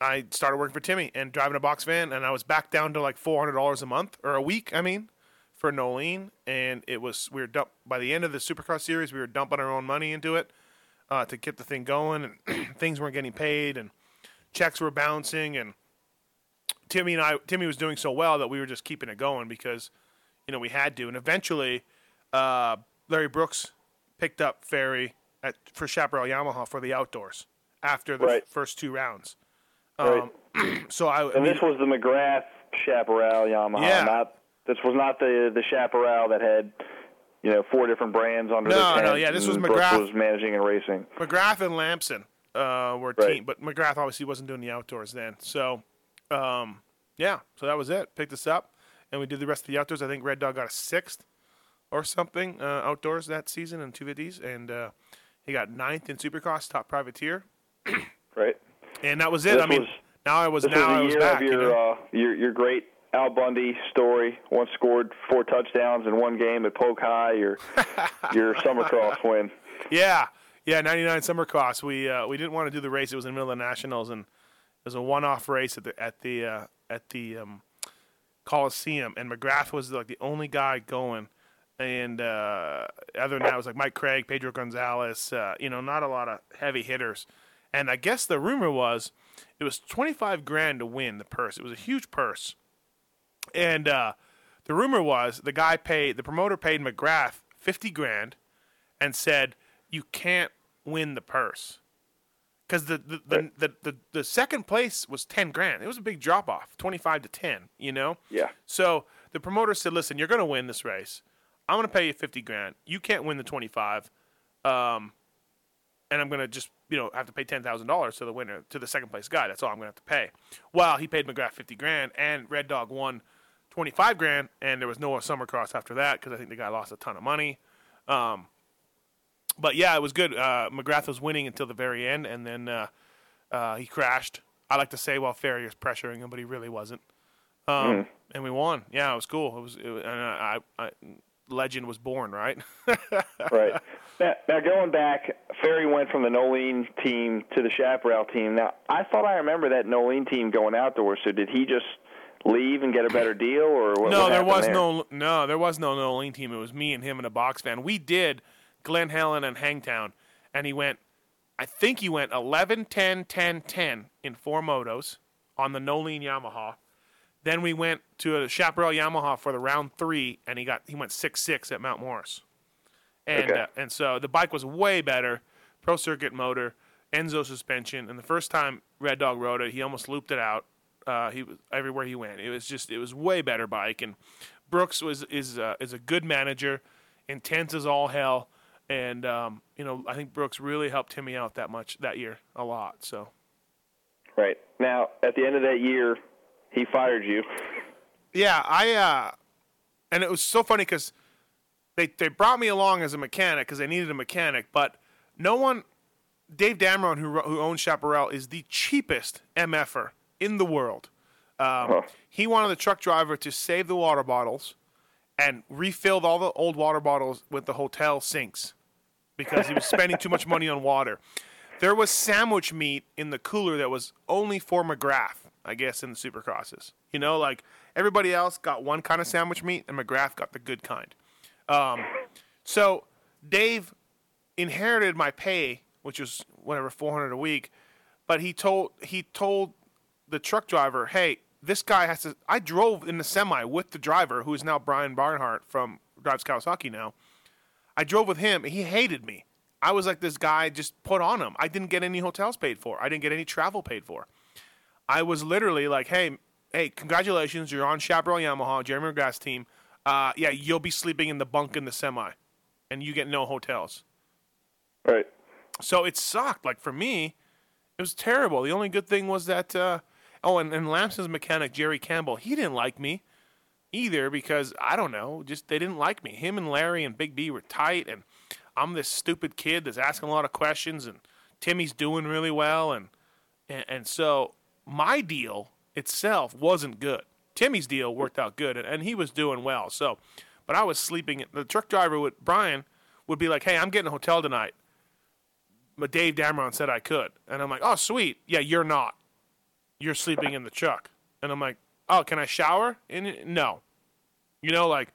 I started working for Timmy and driving a box van, and I was back down to like four hundred dollars a month or a week. I mean, for Noleen, and it was we were dump by the end of the Supercross series, we were dumping our own money into it uh, to get the thing going, and <clears throat> things weren't getting paid, and checks were bouncing, and Timmy and I, Timmy was doing so well that we were just keeping it going because, you know, we had to. And eventually, uh, Larry Brooks picked up Ferry at for Chaparral Yamaha for the outdoors after the Right. first two rounds. Right. Um, <clears throat> so I, I And mean, this was the McGrath Chaparral Yamaha. Yeah. Not this was not the the Chaparral that had you know four different brands under No, the no, yeah, this was and Brooks McGrath. was managing and racing. McGrath and Lamson uh, were Right. team, but McGrath obviously wasn't doing the outdoors then. So, um, yeah, so that was it. Picked us up, and we did the rest of the outdoors. I think Red Dog got a sixth or something uh, outdoors that season in two fifties, and uh, he got ninth in Supercross, top privateer, <clears throat> Right. and that was it. This I mean, was- now I was This now was I was year back. of you your know? uh, your your great Al Bundy story. Once scored four touchdowns in one game at Polk High. Your <laughs> your Summercross win. Yeah, yeah, ninety nine summer cross. We uh, we didn't want to do the race. It was in the middle of the nationals, and it was a one off race at the at the uh, at the um, Coliseum. And McGrath was like the only guy going, and uh, other than that, it was like Mike Craig, Pedro Gonzalez. Uh, you know, not a lot of heavy hitters. And I guess the rumor was it was twenty five grand to win the purse. It was a huge purse, and uh, the rumor was the guy paid the promoter paid McGrath fifty grand and said, "You can't win the purse because the the, the, the the the second place was ten grand. It was a big drop off, twenty five to ten. You know. Yeah. So the promoter said, "Listen, you're going to win this race. I'm going to pay you fifty grand. You can't win the twenty five, um, and I'm going to just you know have to pay ten thousand dollars to the winner to the second place guy. That's all I'm going to have to pay." Well, he paid McGrath fifty grand, and Red Dog won twenty five grand, and there was no summer cross after that because I think the guy lost a ton of money. Um, but yeah, it was good. Uh, McGrath was winning until the very end, and then uh, uh, he crashed. I like to say while Ferry was pressuring him, but he really wasn't. Um, And we won. Yeah, it was cool. It was, it was and I, I, I, legend was born, right? <laughs> right. Now, now, going back, Ferry went from the Noleen team to the Chaparral team. Now, I thought I remember that Noleen team going outdoors. So did he just leave and get a better deal, or what? no, what there was there? no no, there was no Nolene team. It was me and him and a box fan. We did Glen Helen and Hangtown, and he went. I think he went 11, 10, 10, 10 in four motos on the Noleen Yamaha. Then we went to a Chaparral Yamaha for the round three, and he got he went six six at Mount Morris, and Okay. uh, and so the bike was way better, pro circuit motor, Enzo suspension, and the first time Red Dog rode it, he almost looped it out. Uh, he was everywhere he went. It was just it was way better bike, and Brooks was is uh, is a good manager, intense as all hell, and um, you know I think Brooks really helped Timmy out that much that year a lot. So Right. Now, at the end of that year, he fired you. Yeah, I uh, and it was so funny because they they brought me along as a mechanic because they needed a mechanic, but no one. Dave Dameron, who who owns Chaparral, is the cheapest MFer in the world. Um, Huh. He wanted the truck driver to save the water bottles and refilled all the old water bottles with the hotel sinks because he was spending too much money on water. There was sandwich meat in the cooler that was only for McGrath, I guess, in the supercrosses. You know, like everybody else got one kind of sandwich meat, and McGrath got the good kind. Um, so Dave inherited my pay, which was whatever four hundred a week, but he told he told the truck driver, "Hey, this guy has to." I drove in the semi with the driver, who is now Brian Barnhart from drives Kawasaki now. I drove with him. and He hated me. I was like this guy just put on him. I didn't get any hotels paid for. I didn't get any travel paid for. I was literally like, hey, hey, congratulations, you're on Chaparral Yamaha, Jeremy McGrath's team. Uh, yeah, you'll be sleeping in the bunk in the semi, and you get no hotels. Right. So it sucked. Like for me, it was terrible. The only good thing was that, uh, oh, and, and Lamson's mechanic Jerry Campbell, he didn't like me either because I don't know, just they didn't like me. Him and Larry and Big B were tight, and I'm this stupid kid that's asking a lot of questions, and Timmy's doing really well, and and, and so my deal itself wasn't good. Timmy's deal worked out good, and, and he was doing well. So, but I was sleeping. The truck driver would Brian would be like, "Hey, I'm getting a hotel tonight." But Dave Dameron said I could, and I'm like, "Oh, sweet. Yeah, you're not. You're sleeping in the truck." And I'm like, "Oh, can I shower?" in it? no. You know, like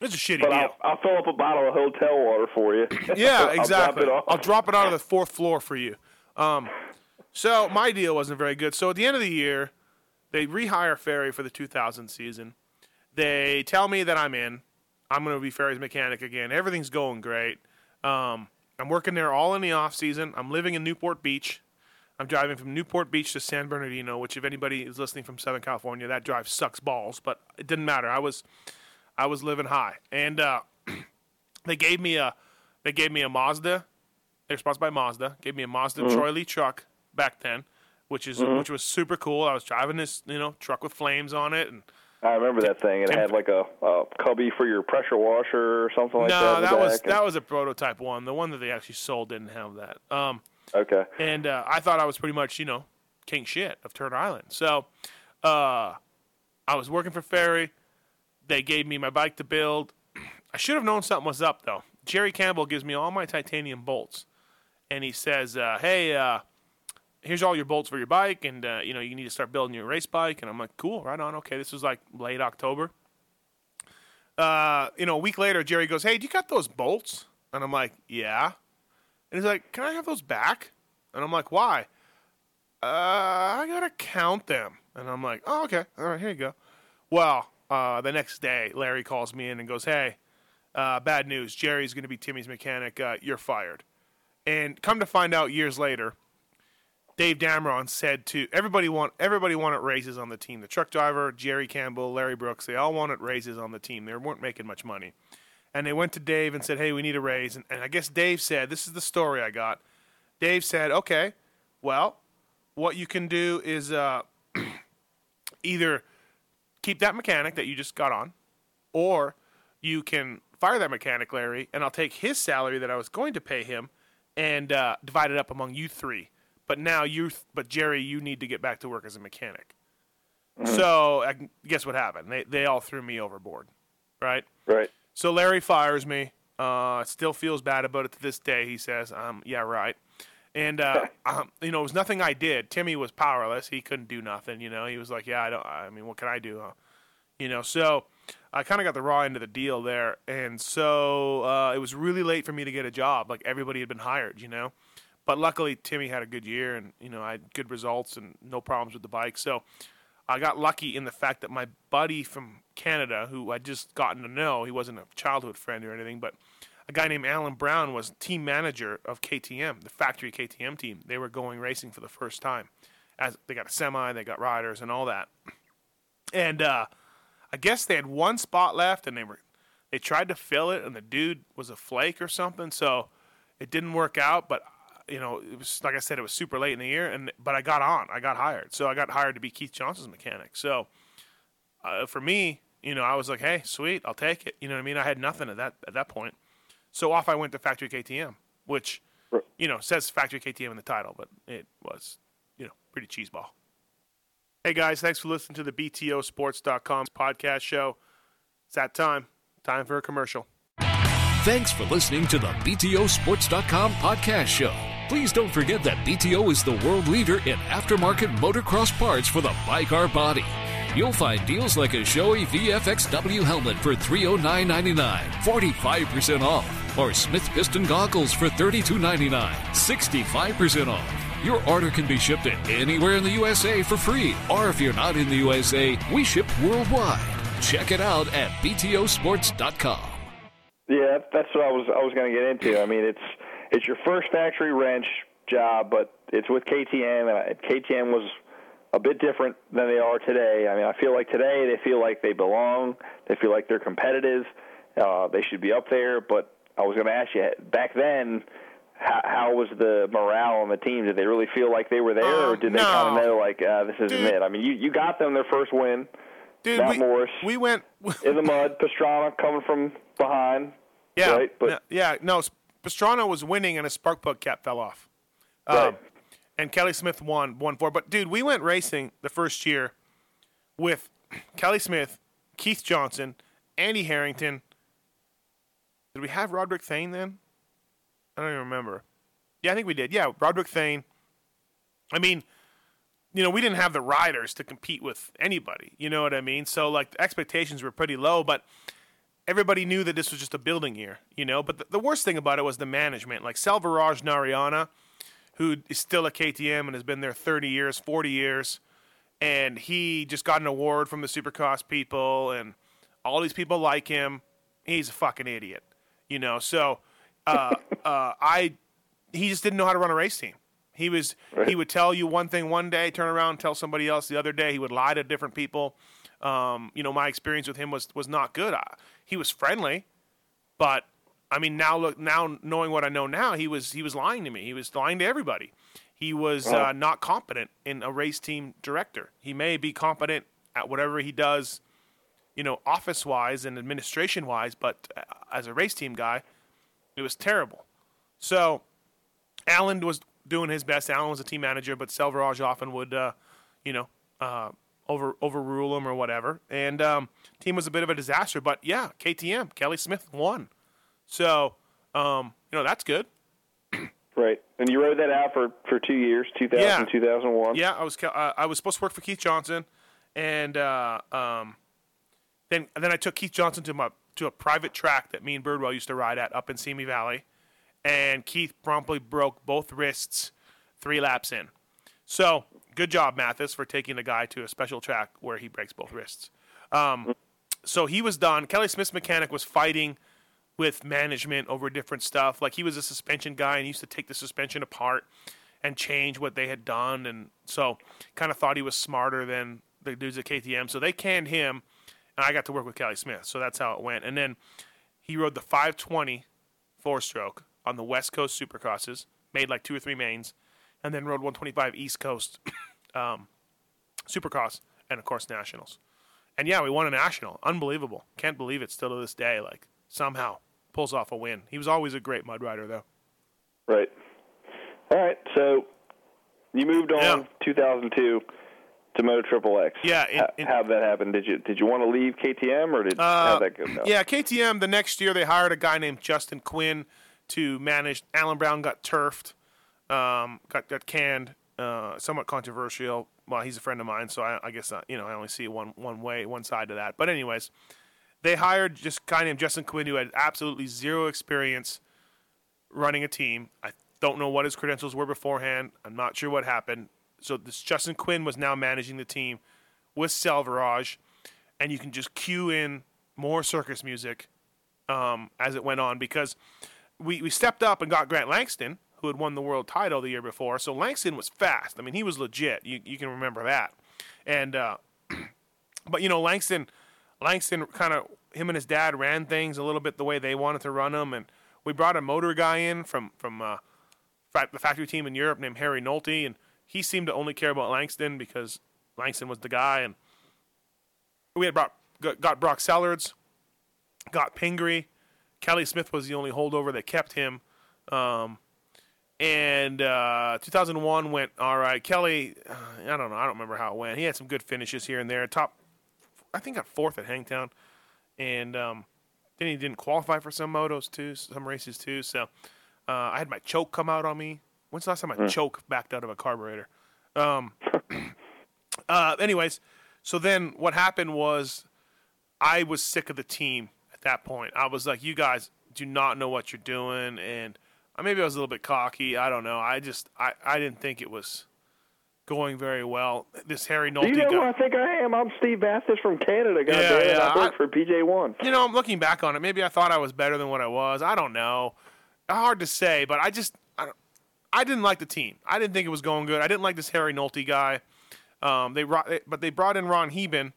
it's a shitty But deal. I'll, I'll fill up a bottle of hotel water for you. <laughs> Yeah, exactly. I'll drop exactly. it off. I'll drop it out of the fourth floor for you. Um, so my deal wasn't very good. So at the end of the year, they rehire Ferry for the 2000 season. They tell me that I'm in. I'm going to be Ferry's mechanic again. Everything's going great. Um, I'm working there all in the off season. I'm living in Newport Beach. I'm driving from Newport Beach to San Bernardino, which if anybody is listening from Southern California, that drive sucks balls, but it didn't matter. I was I was living high. And uh, <clears throat> they gave me a they gave me a Mazda. They're sponsored by Mazda. Gave me a Mazda Troy Lee truck back then, which is which was super cool. I was driving this you know truck with flames on it, and I remember that thing. It had like a, a cubby for your pressure washer or something like that. no, that was that was a prototype one. The one that they actually sold didn't have that. Um, okay. and uh, I thought I was pretty much you know king shit of Turner Island. So uh, I was working for Ferry. They gave me my bike to build. <clears throat> I should have known something was up though. Jerry Campbell gives me all my titanium bolts, and he says, uh, "Hey, uh, here's all your bolts for your bike, and uh, you know you need to start building your race bike." And I'm like, "Cool, right on. Okay, this was like late October." Uh, you know, a week later, Jerry goes, "Hey, do you got those bolts?" And I'm like, "Yeah." And he's like, "Can I have those back?" And I'm like, "Why?" Uh, I gotta count them. And I'm like, "Oh, okay. All right, here you go." Well, uh, the next day, Larry calls me in and goes, "Hey, uh, bad news. Jerry's to be Timmy's mechanic. Uh, you're fired." And come to find out, years later, Dave Dameron said to everybody want everybody wanted raises on the team. The truck driver, Jerry Campbell, Larry Brooks, they all wanted raises on the team. They weren't making much money. And they went to Dave and said, Hey, we need a raise. And, and I guess Dave said, This is the story I got. Dave said, Okay, well, what you can do is uh, <clears throat> either keep that mechanic that you just got on, or you can fire that mechanic, Larry, and I'll take his salary that I was going to pay him and uh, divide it up among you three. But now you, but Jerry, you need to get back to work as a mechanic. Mm-hmm. So I, guess what happened? They they all threw me overboard, right? Right. So Larry fires me. Uh, still feels bad about it to this day. He says, um, "Yeah, right." And uh, <laughs> um, you know, it was nothing I did. Timmy was powerless. He couldn't do nothing. You know, he was like, "Yeah, I don't. I mean, what can I do?" Huh? You know, so I kind of got the raw end of the deal there, and so uh, it was really late for me to get a job. Like everybody had been hired, you know. But luckily, Timmy had a good year, and you know I had good results and no problems with the bike. So I got lucky in the fact that my buddy from Canada, who I'd just gotten to know, he wasn't a childhood friend or anything, but a guy named Alan Brown was team manager of KTM, the factory KTM team. They were going racing for the first time. As they got a semi, they got riders and all that. And uh, I guess they had one spot left, and they were they tried to fill it, and the dude was a flake or something, so it didn't work out. But you know, it was like I said, it was super late in the year, and but I got on, I got hired, so I got hired to be Keith Johnson's mechanic. So uh, for me, you know, I was like, hey, sweet, I'll take it. You know what I mean? I had nothing at that at that point, so off I went to Factory KTM, which you know says Factory KTM in the title, but it was you know pretty cheeseball. Hey guys, thanks for listening to the BTO BTOsports.com podcast show. It's that time. Time for a commercial. Thanks for listening to the BTO BTOsports.com podcast show. Please don't forget that BTO is the world leader in aftermarket motocross parts for the bike or body. You'll find deals like a Shoei VFXW helmet for $309.99, 45% off, or Smith Piston goggles for $32.99, 65% off. Your order can be shipped to anywhere in the USA for free, or if you're not in the USA, we ship worldwide. Check it out at btosports.com. Yeah, that's what I was I was going to get into. I mean, it's it's your first factory wrench job, but it's with KTM, and KTM was a bit different than they are today. I mean, I feel like today they feel like they belong. They feel like they're competitive. Uh, they should be up there. But I was going to ask you back then how, how was the morale on the team? Did they really feel like they were there, uh, or did they kind of know like uh, this isn't Dude. it? I mean, you you got them their first win. Dude, Matt we, Morris. We went in the mud. Pastrana coming from behind. Yeah, right? but yeah, no. Pastrana was winning, and a spark plug cap fell off. Right. Um, and Kelly Smith won one four. But dude, we went racing the first year with Kelly Smith, Keith Johnson, Andy Harrington. Did we have Roderick Thane then? I don't even remember. Yeah, I think we did. Yeah, Roderick Thane. I mean, you know, we didn't have the riders to compete with anybody. You know what I mean? So like the expectations were pretty low, but everybody knew that this was just a building year. You know, but the, the worst thing about it was the management. Like Selvaraj Narayana, who is still at KTM and has been there 30 years, 40 years, and he just got an award from the Supercross people, and all these people like him. He's a fucking idiot. You know, so uh, <laughs> uh, I he just didn't know how to run a race team. He was right. he would tell you one thing one day, turn around and tell somebody else the other day. He would lie to different people. Um, you know, my experience with him was was not good. I, he was friendly, but I mean, now look, now knowing what I know now, he was he was lying to me. He was lying to everybody. He was uh, not competent in a race team director. He may be competent at whatever he does, you know, office wise and administration wise, but uh, as a race team guy, it was terrible. So Allen was doing his best. Allen was a team manager, but Selvaraj often would, uh, you know, uh, over overrule him or whatever. And um, team was a bit of a disaster. But yeah, KTM, Kelly Smith won. So um, you know that's good. Right, and you rode that out for, for two years, 2000, yeah. 2001. Yeah, I was uh, I was supposed to work for Keith Johnson, and uh, um, then then I took Keith Johnson to my to a private track that me and Birdwell used to ride at up in Simi Valley, and Keith promptly broke both wrists three laps in. So good job, Matthes, for taking a guy to a special track where he breaks both wrists. Um, so he was done. Kelly Smith's mechanic was fighting with management over different stuff. Like he was a suspension guy and he used to take the suspension apart and change what they had done, and so kind of thought he was smarter than the dudes at KTM. So they canned him, and I got to work with Kelly Smith. So that's how it went. And then he rode the 520 four stroke on the West Coast Supercrosses, made like two or three mains, and then rode 125 East Coast um, Supercross, and of course Nationals. And yeah, we won a national. Unbelievable. Can't believe it still to this day. Like somehow pulls off a win. He was always a great mud rider though. Right. All right. So you moved on Yeah. 2002 to Moto Triple X. Yeah, in- How, in- how'd that happen? Did you did you want to leave KTM or did Uh, how'd that go? down? Yeah, KTM. The next year, they hired a guy named Justin Quinn to manage. Alan Brown got turfed, um, got got canned. Uh, somewhat controversial. Well, he's a friend of mine, so I, I guess uh, you know I only see one one way, one side to that. But anyways, they hired just guy named Justin Quinn who had absolutely zero experience running a team. I don't know what his credentials were beforehand. I'm not sure what happened. So this Justin Quinn was now managing the team with Selvaraj, and you can just cue in more circus music um, as it went on because we, we stepped up and got Grant Langston, who had won the world title the year before. So Langston was fast. I mean, he was legit. You, you can remember that. And uh, <clears throat> but you know, Langston, Langston kind of him and his dad ran things a little bit the way they wanted to run them, and we brought a motor guy in from from uh, the factory team in Europe named Harry Nolte, and he seemed to only care about Langston because Langston was the guy, and we had brought got, Brock Sellards, got Pingree, Kelly Smith was the only holdover that kept him. Um, and uh, 2001 went all right. Kelly, I don't know, I don't remember how it went. He had some good finishes here and there. Top, I think got fourth at Hangtown, and um, then he didn't qualify for some motos too, some races too. So uh, I had my choke come out on me. When's the last time my choke backed out of a carburetor? Um, <coughs> uh, anyways, so then what happened was I was sick of the team at that point. I was like, you guys do not know what you're doing, and maybe I was a little bit cocky. I don't know. I just I, I didn't think it was going very well. This Harry Do Nolte you know who. I think I am? I'm Steve Matthes from Canada. God Yeah, yeah, I work I- for PJ1. You know, I'm looking back on it. Maybe I thought I was better than what I was. I don't know. Hard to say, but I just I, don't- I didn't like the team. I didn't think it was going good. I didn't like this Harry Nolte guy. Um, they but they brought in Ron Heben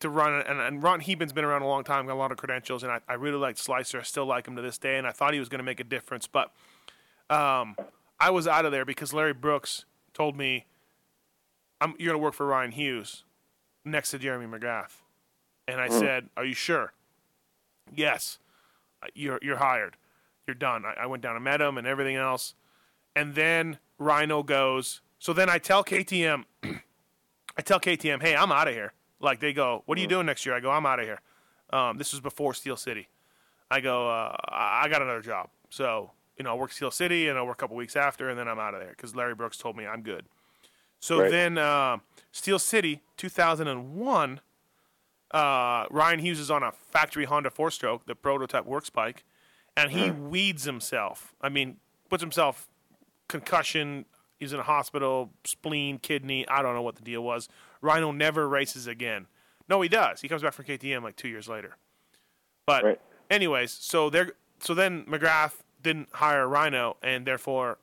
to run, and, and Ron Heben's been around a long time, got a lot of credentials, and I, I really liked Slicer. I still like him to this day, and I thought he was going to make a difference. But um, I was out of there because Larry Brooks told me, I'm, "You're going to work for Ryan Hughes next to Jeremy McGrath," and I said, "Are you sure?" Yes, Uh, you're you're hired. You're done. I, I went down and met him and everything else, and then Rhino goes. So then I tell KTM, <clears throat> I tell KTM, hey, I'm out of here. Like they go, what are you doing next year? I go, I'm out of here. Um, this was before Steel City. I go, uh, I I got another job. So you know, I'll work Steel City and I'll work a couple weeks after, and then I'm out of there because Larry Brooks told me I'm good. So Right. then uh, Steel City, 2001. Uh, Ryan Hughes is on a factory Honda four stroke, the prototype works bike, and he weeds himself. I mean, puts himself concussion. He's in a hospital, spleen, kidney. I don't know what the deal was. Rhino never races again. No, he does. He comes back from KTM like two years later. But Right. anyways, so they're so then McGrath didn't hire Rhino, and therefore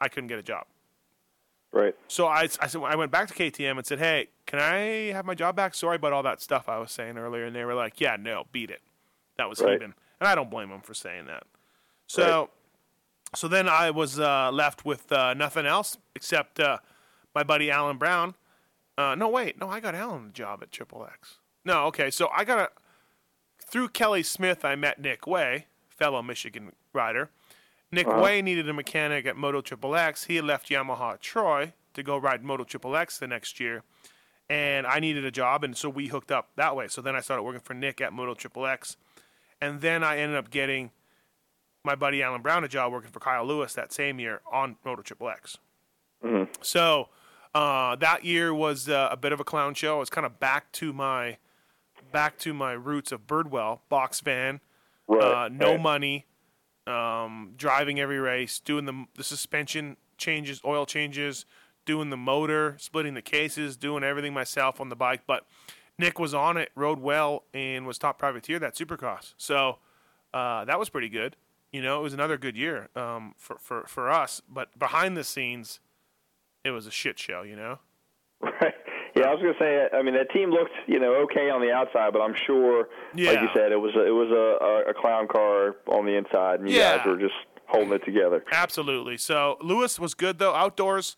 I couldn't get a job. Right. So I, I said I went back to KTM and said, "Hey, can I have my job back? Sorry about all that stuff I was saying earlier." And they were like, "Yeah, no, beat it." That was Right. Heben, and I don't blame them for saying that. So, so then I was uh, left with uh, nothing else except uh, my buddy Alan Brown. Uh, no, wait, no, I got Alan a job at Triple X. No, okay, so I got a through Kelly Smith. I met Nick Wey, fellow Michigan rider. Nick Wey needed a mechanic at Moto Triple X. He had left Yamaha Troy to go ride Moto Triple X the next year, and I needed a job, and so we hooked up that way. So then I started working for Nick at Moto Triple X, and then I ended up getting my buddy Alan Brown a job working for Kyle Lewis that same year on Moto Triple X. So uh, that year was uh, a bit of a clown show. I was kind of back to my back to my roots of Birdwell box van, Right. uh, no right. money, um, driving every race, doing the the suspension changes, oil changes, doing the motor, splitting the cases, doing everything myself on the bike. But Nick was on it, rode well, and was top privateer that Supercross. So uh, that was pretty good. You know, it was another good year um, for, for for us. But behind the scenes, it was a shit show. You know. <laughs> Right. Yeah, I was going to say. I mean, that team looked, you know, okay on the outside, but I'm sure, Yeah. like you said, it was a, it was a, a, clown car on the inside, and you Yeah. guys were just holding it together. Absolutely. So Lewis was good though. Outdoors,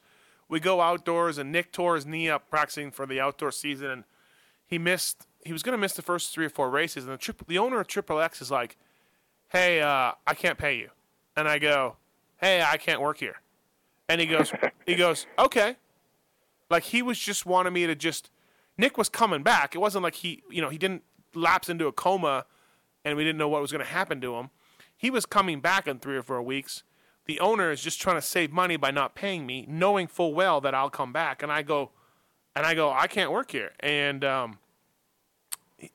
we go outdoors, and Nick tore his knee up practicing for the outdoor season, and he missed. He was going to miss the first three or four races, and the triple, the owner of Triple X is like, "Hey, uh, I can't pay you," and I go, "Hey, I can't work here," and he goes, <laughs> "He goes, okay." Like he was just wanting me to just. Nick was coming back. It wasn't like he, you know, he didn't lapse into a coma, and we didn't know what was going to happen to him. He was coming back in three or four weeks. The owner is just trying to save money by not paying me, knowing full well that I'll come back. And I go, and I go, I can't work here, and um,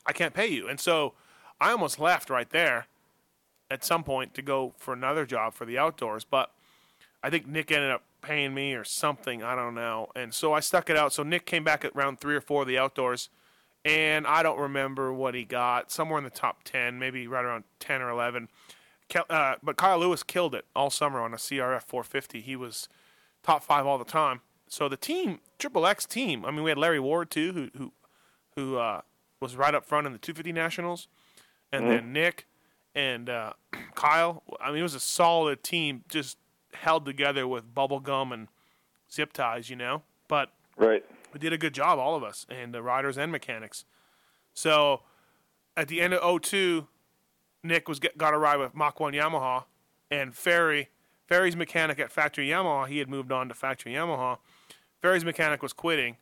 I can't pay you. And so I almost left right there at some point to go for another job for the outdoors. But I think Nick ended up paying me or something. I don't know. And so I stuck it out. So Nick came back at round three or four of the outdoors, and I don't remember what he got. Somewhere in the top ten, maybe right around ten or eleven. Uh, but Kyle Lewis killed it all summer on a CRF 450. He was top five all the time. So the team, Triple X team. I mean, we had Larry Ward too, who who who uh, was right up front in the 250 Nationals, and then Nick and uh, <clears throat> Kyle. I mean, it was a solid team, just held together with bubble gum and zip ties, you know. But Right. we did a good job, all of us, and the riders and mechanics. So at the end of 02, Nick was get, got a ride with Mach 1 Yamaha, and Ferry, Ferry's mechanic at Factory Yamaha, he had moved on to Factory Yamaha. Ferry's mechanic was quitting,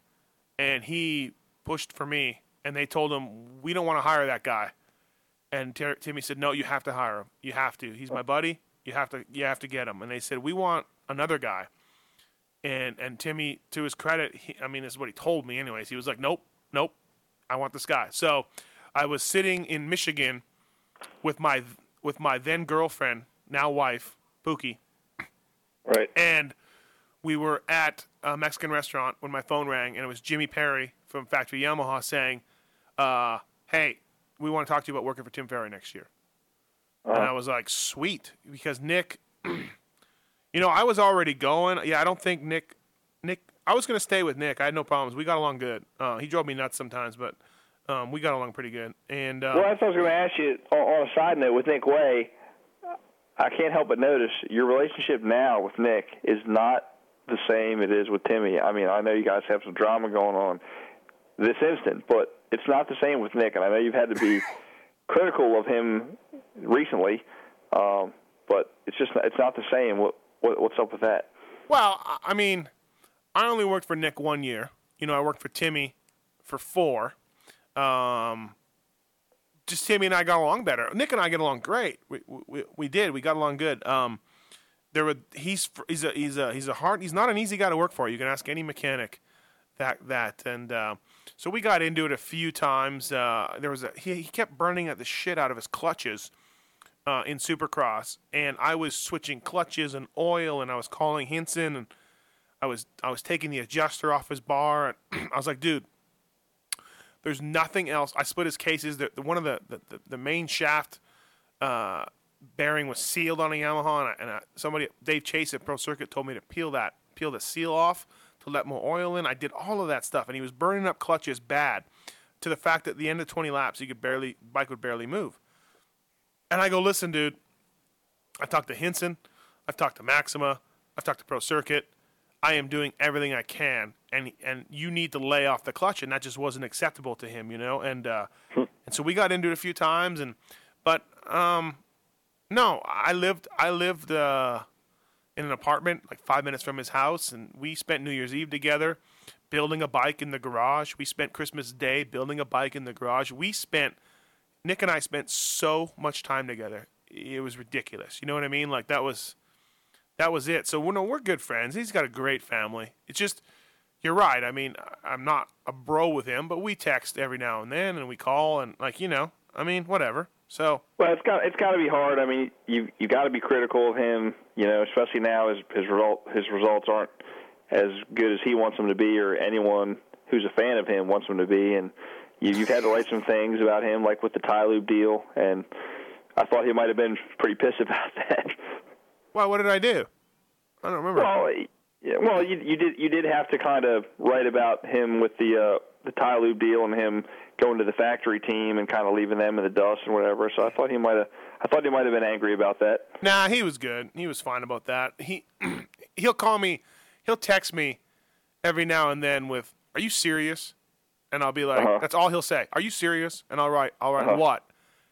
and he pushed for me, and they told him, We don't want to hire that guy. And Timmy said, "No, you have to hire him. You have to. He's my buddy. You have to. You have to get him." And they said, "We want another guy." And and Timmy, to his credit, he, I mean, this is what he told me. Anyways, he was like, "Nope, nope, I want this guy." So I was sitting in Michigan with my with my then girlfriend, now wife, Pookie, Right. and we were at a Mexican restaurant when my phone rang, and it was Jimmy Perry from Factory Yamaha saying, uh, "Hey, we want to talk to you about working for Tim Ferry next year." And I was like, "Sweet," because Nick, <clears throat> you know, I was already going. Yeah, I don't think Nick, Nick, I was going to stay with Nick. I had no problems. We got along good. Uh, he drove me nuts sometimes, but um, we got along pretty good. And uh, Well, that's what I was going to ask you. On, on a side note, with Nick Wey, I can't help but notice your relationship now with Nick is not the same it is with Timmy. I mean, I know you guys have some drama going on this instant, but it's not the same with Nick. And I know you've had to be <laughs> critical of him recently, um, but it's just it's not the same. What, what what's up with that? Well, I- mean, I only worked for Nick one year. You know, I worked for Timmy for four. Um, just Timmy and I got along better. Nick and I get along great. We we, we did. We got along good. Um, there were he's he's a he's a he's a hard he's not an easy guy to work for. You can ask any mechanic that that and uh, so we got into it a few times. Uh, there was a he, he kept burning at the shit out of his clutches uh, in Supercross, and I was switching clutches and oil, and I was calling Hinson, and I was I was taking the adjuster off his bar, and <clears throat> I was like, dude, there's nothing else. I split his cases. The, the one of the, the, the, the main shaft uh, bearing was sealed on a Yamaha, and, I, and I, somebody Dave Chase at Pro Circuit told me to peel that peel the seal off to let more oil in. I did all of that stuff, and he was burning up clutches bad, to the fact that at the end of 20 laps, he could barely bike would barely move. And I go, listen, dude. I've talked to Hinson. I've talked to Maxima. I've talked to Pro Circuit. I am doing everything I can, and and you need to lay off the clutch, and that just wasn't acceptable to him, you know. And uh, and so we got into it a few times, and but um, no, I lived I lived uh, in an apartment like five minutes from his house, and we spent New Year's Eve together, building a bike in the garage. We spent Christmas Day building a bike in the garage. We spent Nick and I spent so much time together. It was ridiculous. You know what I mean? Like that was that was it. So we're no, we're good friends. He's got a great family. It's just you're right. I mean, I'm not a bro with him, but we text every now and then and we call and like, you know, I mean, whatever. So, Well, it's got it's got to be hard. I mean, you you got to be critical of him. You know, especially now his his result his results aren't as good as he wants them to be, or anyone who's a fan of him wants them to be. And you, you've had to write some things about him, like with the tie loop deal. And I thought he might have been pretty pissed <laughs> about that. Well, what did I do? I don't remember. Well, yeah, well, you, you did you did have to kind of write about him with the uh, the Ty Lube deal and him going to the factory team and kind of leaving them in the dust and whatever. So I thought he might have I thought he might have been angry about that. Nah, he was good. He was fine about that. He <clears throat> he'll call me, he'll text me every now and then with, "Are you serious?" And I'll be like, Uh-huh. "That's all he'll say. Are you serious?" And I'll write, "I'll write Uh-huh. what?"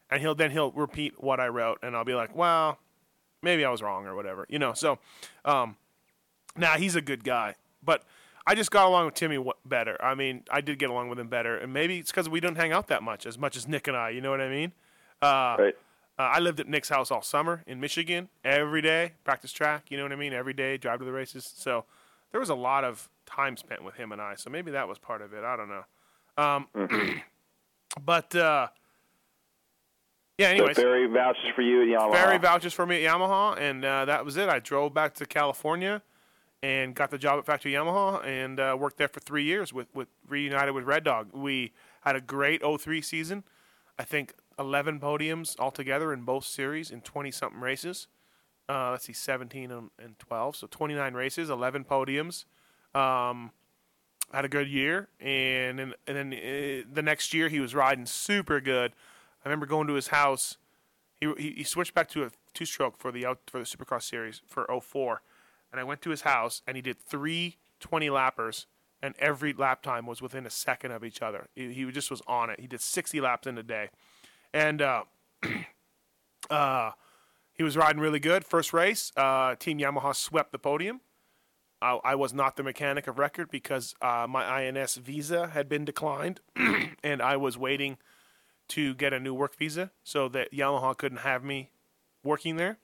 And he'll then he'll repeat what I wrote, and I'll be like, "Well, maybe I was wrong or whatever," you know. So, um, nah, he's a good guy, but I just got along with Timmy better. I mean, I did get along with him better, and maybe it's because we don't hang out that much as much as Nick and I. You know what I mean? Uh, Right. uh, I lived at Nick's house all summer in Michigan, every day, practice track, you know what I mean? Every day, drive to the races. So there was a lot of time spent with him and I. So maybe that was part of it. I don't know. Um, <clears throat> but uh, yeah, So anyways, Barry vouches for you at Yamaha. Barry vouches for me at Yamaha, and uh, that was it. I drove back to California and got the job at Factory Yamaha and uh, worked there for three years with, with reunited with Red Dog. We had a great 03 season. I think 11 podiums altogether in both series in 20 something races. Uh, let's see, 17 and, and 12, so 29 races, 11 podiums. Um, had a good year, and then, and then uh, the next year he was riding super good. I remember going to his house. He, he, he switched back to a two stroke for the out for the Supercross series for 04. And I went to his house and he did three 20 lappers and every lap time was within a second of each other. He, he just was on it. He did 60 laps in a day, and uh, <clears throat> uh, he was riding really good. First race, uh, Team Yamaha swept the podium. I, I was not the mechanic of record because uh, my INS visa had been declined, <clears throat> and I was waiting to get a new work visa so that Yamaha couldn't have me working there.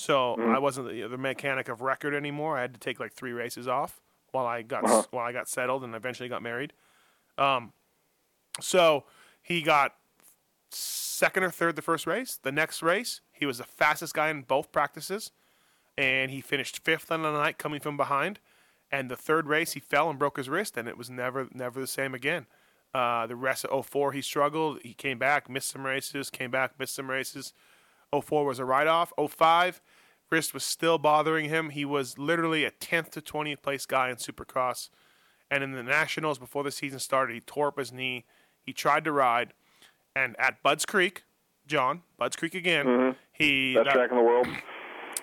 So I wasn't the, the mechanic of record anymore. I had to take like three races off while I got while I got settled and eventually got married. Um, so he got second or third the first race. The next race, he was the fastest guy in both practices, and he finished fifth on the night, coming from behind. And the third race, he fell and broke his wrist, and it was never never the same again. Uh, the rest of 04, he struggled. He came back, missed some races, came back, missed some races. 04 was a write off. 05, wrist was still bothering him. He was literally a 10th to 20th place guy in Supercross. And in the Nationals, before the season started, he tore up his knee. He tried to ride. And at Budds Creek, John, Budds Creek again, mm-hmm. he Best that- track in the world.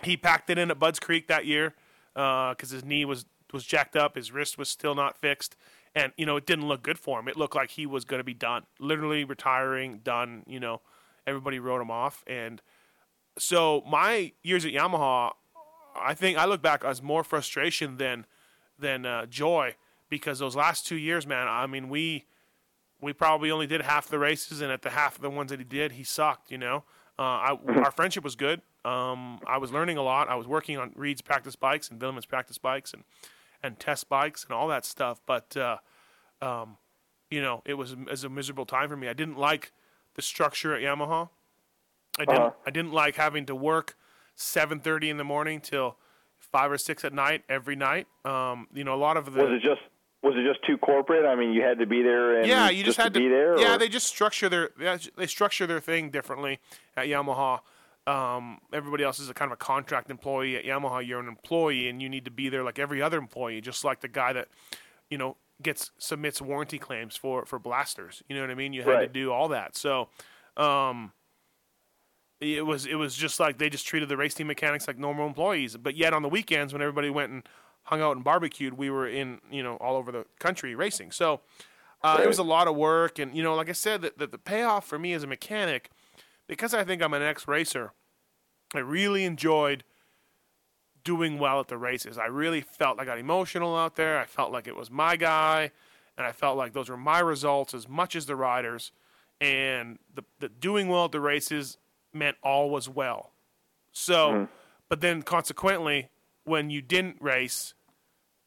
he packed it in at Budds Creek that year uh, because his knee was was jacked up, his wrist was still not fixed, and you know it didn't look good for him. It looked like he was going to be done, literally retiring, done. You know, everybody wrote him off, and so my years at Yamaha, I think I look back as more frustration than than uh, joy because those last two years, man. I mean, we we probably only did half the races, and at the half of the ones that he did, he sucked. You know, uh, I, our friendship was good. Um, I was learning a lot. I was working on Reed's practice bikes and Vuillemin's practice bikes and and test bikes and all that stuff. But uh, um, you know, it was, it was a miserable time for me. I didn't like the structure at Yamaha. I didn't. Uh-huh. I didn't like having to work seven thirty in the morning till five or six at night every night. Um, you know, a lot of the Was it just was it just too corporate? I mean, you had to be there and yeah, you just, to had to, be there. Yeah, or- they just structure their they structure their thing differently at Yamaha. Um, everybody else is a kind of a contract employee at Yamaha. You're an employee, and you need to be there like every other employee, just like the guy that you know gets submits warranty claims for for blasters. You know what I mean? You had to do all that. So. Um, it was it was just like they just treated the race team mechanics like normal employees. But yet on the weekends when everybody went and hung out and barbecued, we were in you know all over the country racing. So uh, it was a lot of work, and you know, like I said, that the, the payoff for me as a mechanic, because I think I'm an ex racer, I really enjoyed doing well at the races. I really felt I got emotional out there. I felt like it was my guy, and I felt like those were my results as much as the riders. And the, the doing well at the races meant all was well. So, but then consequently, when you didn't race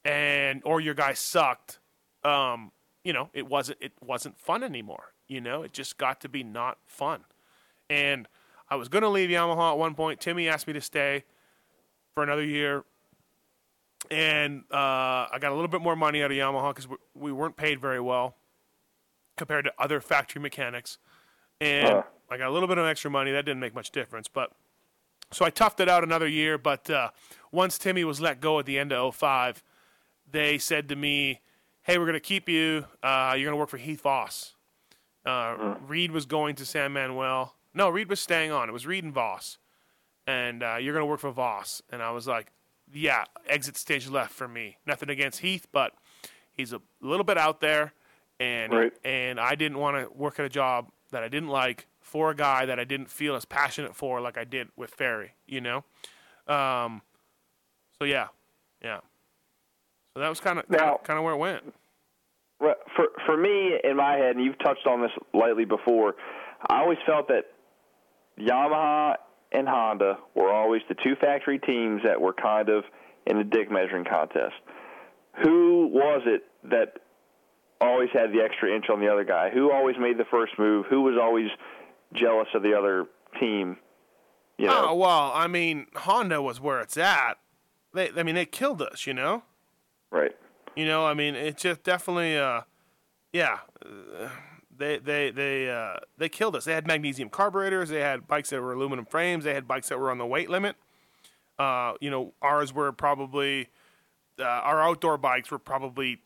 and or your guy sucked, um, you know, it wasn't it wasn't fun anymore. You know, it just got to be not fun. And I was going to leave Yamaha at one point. Timmy asked me to stay for another year, and uh, I got a little bit more money out of Yamaha because we, we weren't paid very well compared to other factory mechanics. And Uh. I got a little bit of extra money. That didn't make much difference, but so I toughed it out another year. But uh, once Timmy was let go at the end of 05, they said to me, "Hey, we're going to keep you. Uh, you're going to work for Heath Voss." Uh, Reed was going to San Manuel. No, Reed was staying on. It was Reed and Voss, and uh, you're going to work for Voss. And I was like, "Yeah, exit stage left for me. Nothing against Heath, but he's a little bit out there." And Right. and I didn't want to work at a job that I didn't like for a guy that I didn't feel as passionate for like I did with Ferry, you know. Um, so yeah, yeah. So that was kind of kind of where it went. For for me, in my head, and you've touched on this lightly before, I always felt that Yamaha and Honda were always the two factory teams that were kind of in the dick measuring contest. Who was it that always had the extra inch on the other guy? Who always made the first move? Who was always jealous of the other team? You know, Oh well, I mean, Honda was where it's at. They, I mean, they killed us, you know. right? You know, I mean, it's just definitely, uh, yeah. Uh, they they they uh, they killed us. They had magnesium carburetors. They had bikes that were aluminum frames. They had bikes that were on the weight limit. Uh, you know, ours were probably uh, our outdoor bikes were probably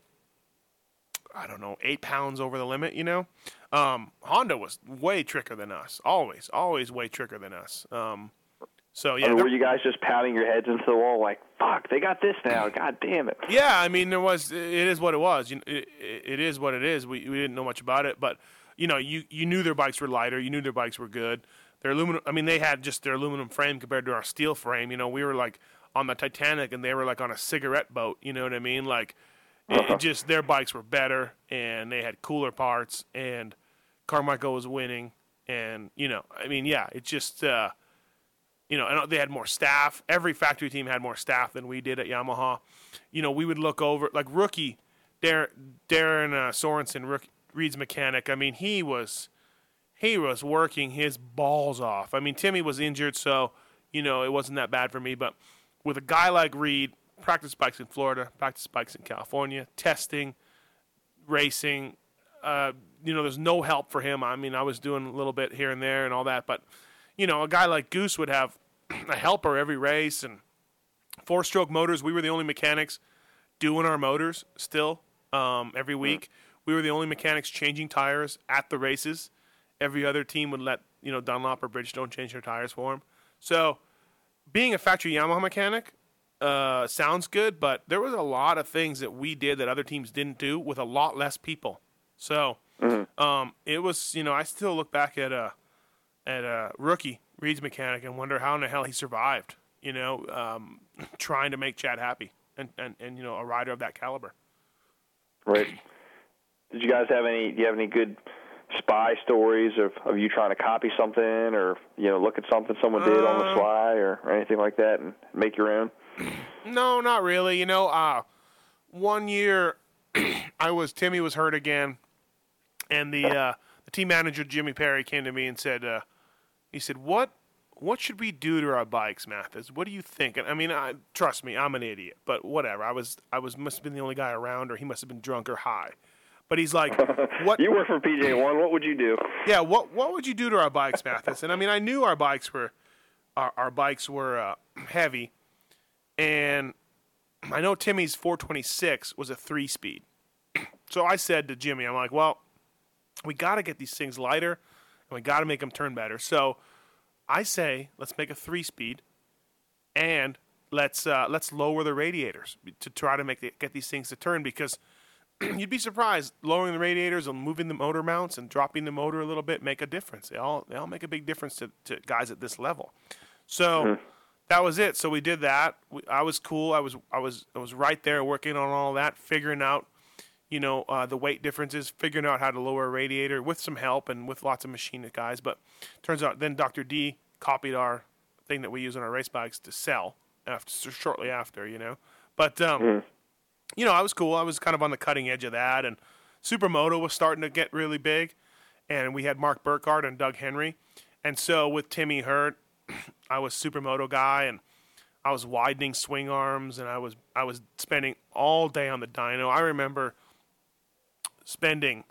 I don't know eight pounds over the limit. You know, um, Honda was way tricker than us. Always, always way tricker than us. Um, so yeah, I mean, were you guys just pounding your heads into the wall like, "Fuck, they got this now"? God damn it! Yeah, I mean, there was. It is what it was. You, it, it is what it is. We we didn't know much about it, but you know, you you knew their bikes were lighter. You knew their bikes were good. Their aluminum. I mean, they had just their aluminum frame compared to our steel frame. You know, we were like on the Titanic, and they were like on a cigarette boat. You know what I mean? Like, it, it just their bikes were better, and they had cooler parts, and Carmichael was winning, and you know, I mean, yeah, it just. uh you know, and they had more staff. Every factory team had more staff than we did at Yamaha. You know, we would look over like rookie Darren, Darren uh, Sorensen, rookie, Reed's mechanic. I mean, he was he was working his balls off. I mean, Timmy was injured, so you know it wasn't that bad for me. But with a guy like Reed, practice bikes in Florida, practice bikes in California, testing, racing. Uh, you know, there's no help for him. I mean, I was doing a little bit here and there and all that, but you know, a guy like Goose would have <clears throat> a helper every race and four stroke motors. We were the only mechanics doing our motors still um, every week. We were the only mechanics changing tires at the races. Every other team would let you know Dunlop or Bridgestone change their tires for them. So, being a factory Yamaha mechanic uh, sounds good, but there was a lot of things that we did that other teams didn't do with a lot less people. So, um, it was you know I still look back at a at a rookie Reed's mechanic and wonder how in the hell he survived. You know, um, <laughs> trying to make Chad happy and, and, and you know a rider of that caliber. Right. Did you guys have any? Do you have any good spy stories of of you trying to copy something, or you know, look at something someone did on the Uh, fly, or, or anything like that, and make your own? No, not really. You know, uh, one year <clears throat> I was Timmy was hurt again, and the uh, the team manager Jimmy Perry came to me and said, uh, he said, "What what should we do to our bikes, Matthes? What do you think?" And I mean, I, trust me, I'm an idiot, but whatever. I was I was must have been the only guy around, or he must have been drunk or high. But he's like, <laughs> "What?" You work for PJ One. What would you do? yeah, what what would you do to our bikes, Matthes? And I mean, I knew our bikes were our, our bikes were uh, heavy, and I know Timmy's 426 was a three speed. <clears throat> So I said to Jimmy, I'm like, well, we got to get these things lighter, and we got to make them turn better. So I say, let's make a three speed, and let's uh, let's lower the radiators to try to make the, get these things to turn because <clears throat> you'd be surprised lowering the radiators and moving the motor mounts and dropping the motor a little bit make a difference. They all they all make a big difference to, to guys at this level. So that was it. So we did that. We, I was cool. I was I was I was right there working on all that, figuring out you know uh, the weight differences, figuring out how to lower a radiator with some help and with lots of machinist guys. But turns out then Dr. D copied our thing that we use on our race bikes to sell after shortly after, you know. But um, you know, I was cool. I was kind of on the cutting edge of that, and Supermoto was starting to get really big, and we had Mark Burkhart and Doug Henry, and so with Timmy hurt, <clears throat> I was Supermoto guy, and I was widening swing arms, and I was I was spending all day on the dyno. I remember spending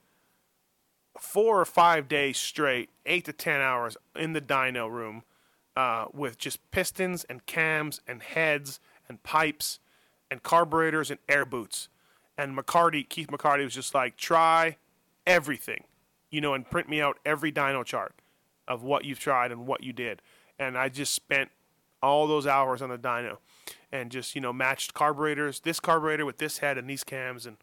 four or five days straight, eight to ten hours in the dyno room, uh, with just pistons and cams and heads and pipes and carburetors and air boots. And McCarty, Keith McCarty, was just like, try everything, you know, and print me out every dyno chart of what you've tried and what you did. And I just spent all those hours on the dyno and just, you know, matched carburetors, this carburetor with this head and these cams and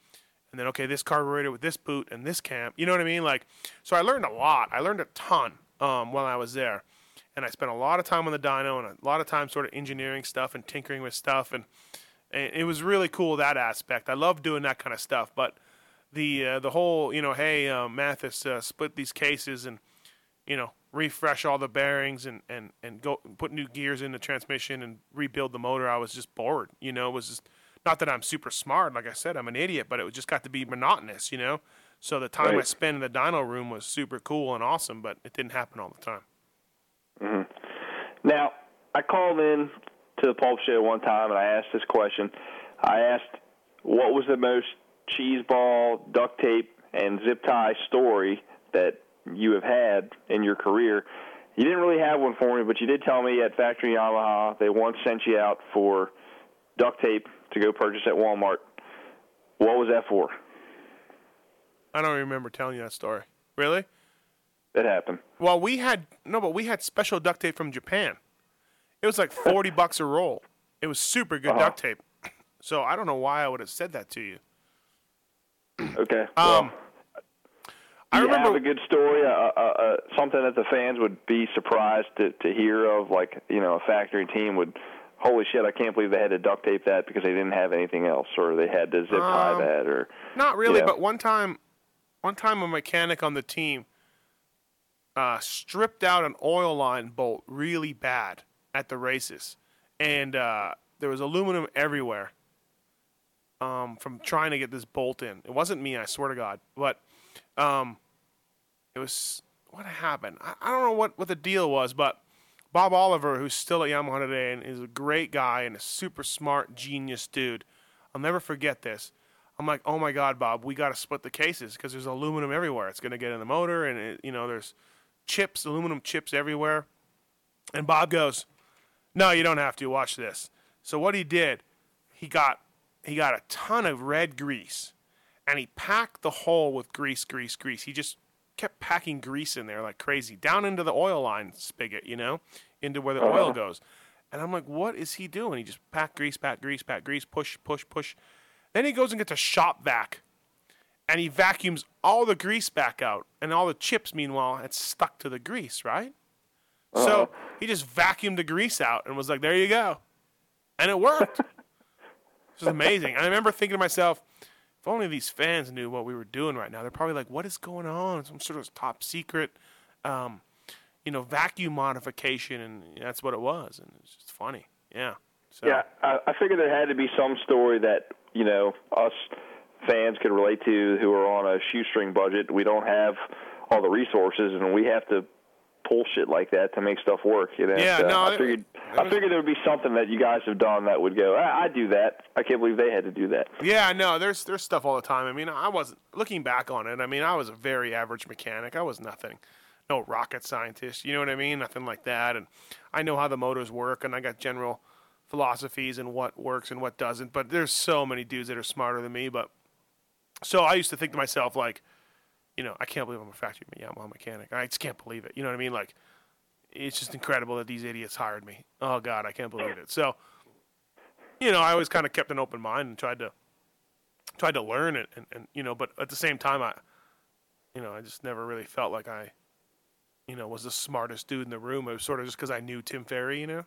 and then okay, this carburetor with this boot and this cam. You know what I mean? Like, so I learned a lot. I learned a ton um, while I was there, and I spent a lot of time on the dyno and a lot of time sort of engineering stuff and tinkering with stuff, and, and it was really cool that aspect. I love doing that kind of stuff, but the uh, the whole you know, hey, uh, Matthes, uh, split these cases and you know refresh all the bearings and, and, and go put new gears in the transmission and rebuild the motor. I was just bored. You know, it was just not that I'm super smart, like I said, I'm an idiot, but it just got to be monotonous, you know. So the time right. I spent in the dyno room was super cool and awesome, but it didn't happen all the time. Mm-hmm. Now, I called in to the Pulp Show one time and I asked this question. I asked, what was the most cheese ball, duct tape, and zip tie story that you have had in your career? You didn't really have one for me, but you did tell me at Factory Yamaha they once sent you out for duct tape to go purchase at Walmart. What was that for? I don't remember telling you that story. Really? It happened. Well, we had no, but we had special duct tape from Japan. It was like forty bucks a roll. It was super good uh-huh. duct tape. <clears throat> So I don't know why I would have said that to you. Okay. Um, I remember have a good story, uh, uh, uh, something that the fans would be surprised to, to hear of, like you know, a factory team would holy shit, I can't believe they had to duct tape that because they didn't have anything else, or they had to zip tie um, that, or not really. You know. But one time, one time, a mechanic on the team uh, stripped out an oil line bolt really bad at the races, and uh, there was aluminum everywhere. Um, from trying to get this bolt in, it wasn't me, I swear to God, but um, it was what happened. I, I don't know what what the deal was, but Bob Oliver, who's still at Yamaha today and is a great guy and a super smart, genius dude. I'll never forget this. I'm like, oh my God, Bob, we got to split the cases because there's aluminum everywhere. It's going to get in the motor, and it, you know, there's chips, aluminum chips everywhere. And Bob goes, no, you don't have to. Watch this. So what he did, he got he got a ton of red grease, and he packed the hole with grease, grease, grease. He just kept packing grease in there like crazy, down into the oil line spigot, you know, into where the uh-huh. oil goes. And I'm like, what is he doing? He just pack grease, pack grease, pack grease, push, push, push. Then he goes and gets a shop vac, and he vacuums all the grease back out, and all the chips, meanwhile, it's stuck to the grease, right? Uh-huh. So he just vacuumed the grease out and was like, there you go. And it worked. this is amazing. And I remember thinking to myself, if only these fans knew what we were doing right now, they're probably like, "What is going on? Some sort of top secret, um, you know, vacuum modification," and that's what it was, and it's just funny. Yeah. So. Yeah, I, I figured there had to be some story that you know us fans could relate to who are on a shoestring budget. We don't have all the resources, and we have to pull shit like that to make stuff work. You know. Yeah. So no. I figured. I figured there would be something that you guys have done that would go. I, I do that. I can't believe they had to do that. Yeah. No. There's there's stuff all the time. I mean, I wasn't looking back on it. I mean, I was a very average mechanic. I was nothing. No rocket scientist. You know what I mean? Nothing like that. And I know how the motors work, and I got general philosophies and what works and what doesn't. But there's so many dudes that are smarter than me. But so I used to think to myself like you know, I can't believe I'm a factory Yamaha mechanic. I just can't believe it. You know what I mean? Like, it's just incredible that these idiots hired me. Oh God, I can't believe it. So, you know, I always kind of kept an open mind and tried to tried to learn it, and, and you know, but at the same time, I, you know, I just never really felt like I, you know, was the smartest dude in the room. It was sort of just because I knew Tim Ferry, you know.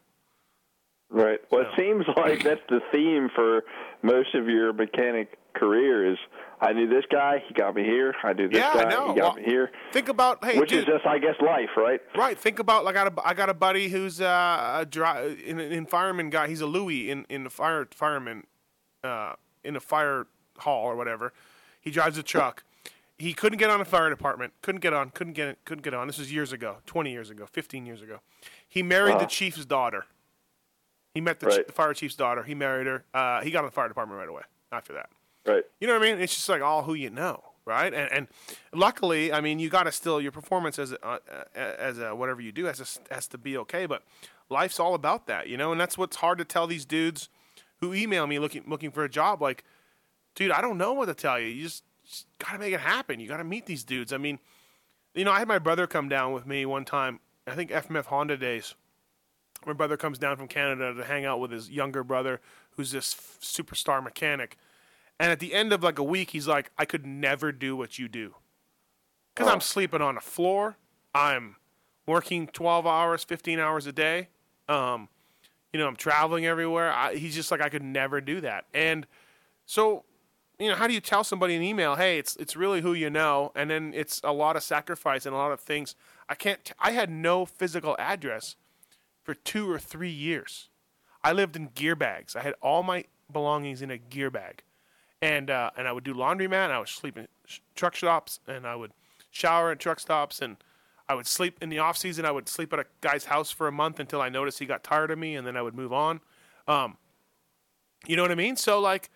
Right. Well, so. it seems like that's the theme for most of your mechanic career is I knew this guy, he got me here. I knew this yeah, guy, he got well, me here. Think about hey, which dude, is just I guess life, right? Right. Think about like I got a, I got a buddy who's uh, a dry, in, in fireman guy. He's a Louis in in the fire fireman uh, in a fire hall or whatever. He drives a truck. He couldn't get on a fire department. Couldn't get on. Couldn't get couldn't get on. This was years ago, twenty years ago, fifteen years ago. He married uh-huh. the chief's daughter. He met the, right. the, fire chief's daughter. He married her. Uh, he got on the fire department right away after that. Right. You know what I mean? It's just like all who you know. right? And and luckily, I mean, you got to still your performance as a, uh, as a, whatever you do has to, has to be okay. But life's all about that, you know, and that's what's hard to tell these dudes who email me looking looking for a job. Like, dude, I don't know what to tell you. You just, just got to make it happen. You got to meet these dudes. I mean, you know, I had my brother come down with me one time. I think FMF Honda days. My brother comes down from Canada to hang out with his younger brother, who's this f- superstar mechanic. And at the end of like a week, he's like, I could never do what you do. Because I'm sleeping on a floor. I'm working 12 hours, 15 hours a day. Um, you know, I'm traveling everywhere. I, he's just like, I could never do that. And so, you know, how do you tell somebody in email, hey, it's it's really who you know, and then it's a lot of sacrifice and a lot of things. I can't. T- I had no physical address for two or three years. I lived in gear bags. I had all my belongings in a gear bag, and uh, and I would do laundromat. And I would sleep in sh- truck stops, and I would shower at truck stops, and I would sleep in the off season. I would sleep at a guy's house for a month until I noticed he got tired of me, and then I would move on. Um, you know what I mean? So like,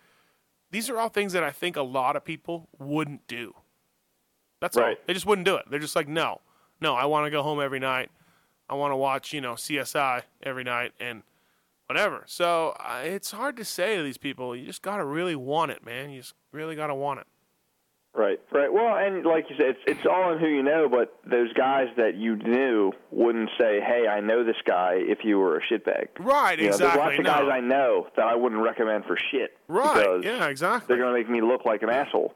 these are all things that I think a lot of people wouldn't do. That's all. Right. They just wouldn't do it. They're just like, no, no, I want to go home every night. I want to watch, you know, CSI every night and whatever. So uh, it's hard to say to these people. You just gotta really want it, man. You just really gotta want it. Right, right. Well, and like you said, it's it's all in who you know. But those guys that you knew wouldn't say, "Hey, I know this guy." If you were a shitbag, Right, You know, exactly. There's lots of no. guys I know that I wouldn't recommend for shit. Right, yeah, exactly. They're going to make me look like an asshole.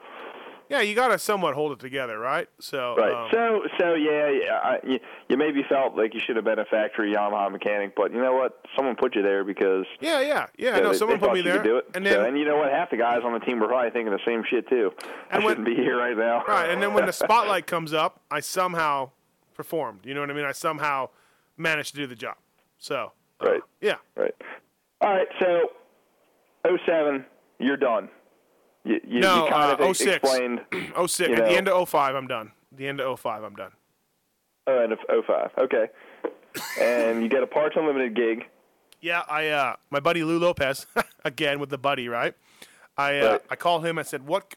Yeah, you gotta somewhat hold it together, right? So, Right. um, so, so yeah, yeah I, you, you maybe felt like you should have been a factory Yamaha mechanic, but you know what? Someone put you there because yeah, yeah, yeah. you know, no, they, someone they put me there, do it. and So- then and you know what? Half the guys on the team were probably thinking the same shit too. I when- shouldn't be here right now. right, and then when the spotlight comes up, I somehow performed. You know what I mean? I somehow managed to do the job. So, uh, Right. yeah, Right. All right. So, 07, you're done. You, you, No, you kind uh, of 06. explained. <clears throat> oh six. You At the end of 05, I'm done. The end of 05, I'm done. Oh, and of 05. Okay. and you get a Parts Unlimited gig. Yeah, I uh, my buddy Lou Lopez <laughs> again with the buddy, right? I uh, Right. I called him. I said, "What?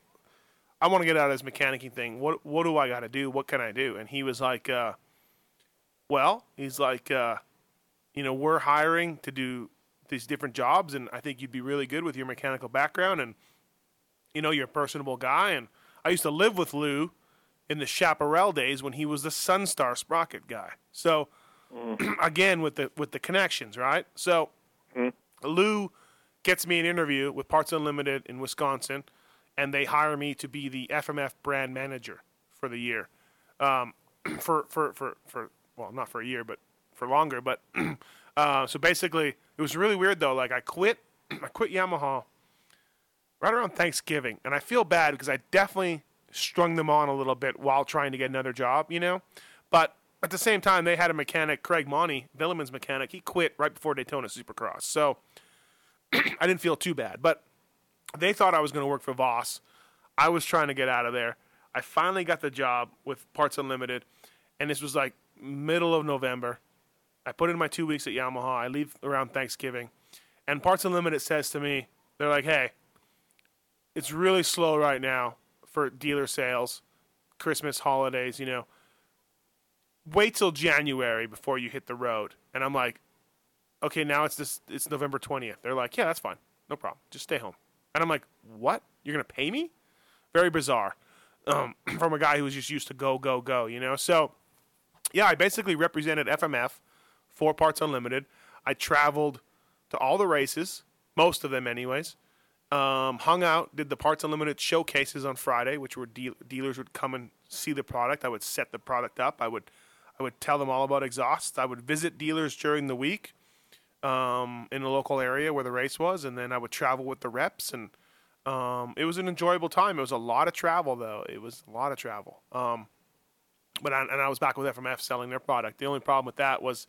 I want to get out of this mechanicking thing. What what do I got to do? What can I do?" And he was like, uh, "Well, he's like, uh, you know, we're hiring to do these different jobs, and I think you'd be really good with your mechanical background, and you know, you're a personable guy. And I used to live with Lou in the Chaparral days when he was the Sunstar sprocket guy. So." <clears throat> again with the with the connections, right? So Lou gets me an interview with Parts Unlimited in Wisconsin, and they hire me to be the FMF brand manager for the year. Um, <clears throat> for, for for for well, not for a year, but for longer. But <clears throat> uh, so basically, it was really weird though. Like I quit, I quit Yamaha right around Thanksgiving, and I feel bad because I definitely strung them on a little bit while trying to get another job, you know. But at the same time, they had a mechanic, Craig Monty, Vuillemin's mechanic. He quit right before Daytona Supercross, so <clears throat> I didn't feel too bad. But they thought I was going to work for Voss. I was trying to get out of there. I finally got the job with Parts Unlimited, and this was like middle of November. I put in my two weeks at Yamaha. I leave around Thanksgiving, and Parts Unlimited says to me, "They're like, hey, it's really slow right now for dealer sales, Christmas holidays. You know, wait till January before you hit the road." And I'm like, "Okay, now it's this. It's November twentieth." They're like, "Yeah, that's fine, no problem. Just stay home." And I'm like, "What? You're gonna pay me?" Very bizarre um, <clears throat> from a guy who was just used to go, go, go. You know, so yeah, I basically represented FMF, Four Parts Unlimited. I traveled to all the races, most of them, anyways. Um, hung out, did the Parts Unlimited showcases on Friday, which were deal- dealers would come and see the product. I would set the product up. I would, I would tell them all about exhausts. I would visit dealers during the week um, in the local area where the race was, and then I would travel with the reps. And um, it was an enjoyable time. It was a lot of travel, though. It was a lot of travel. Um, but I, and I was back with FMF selling their product. The only problem with that was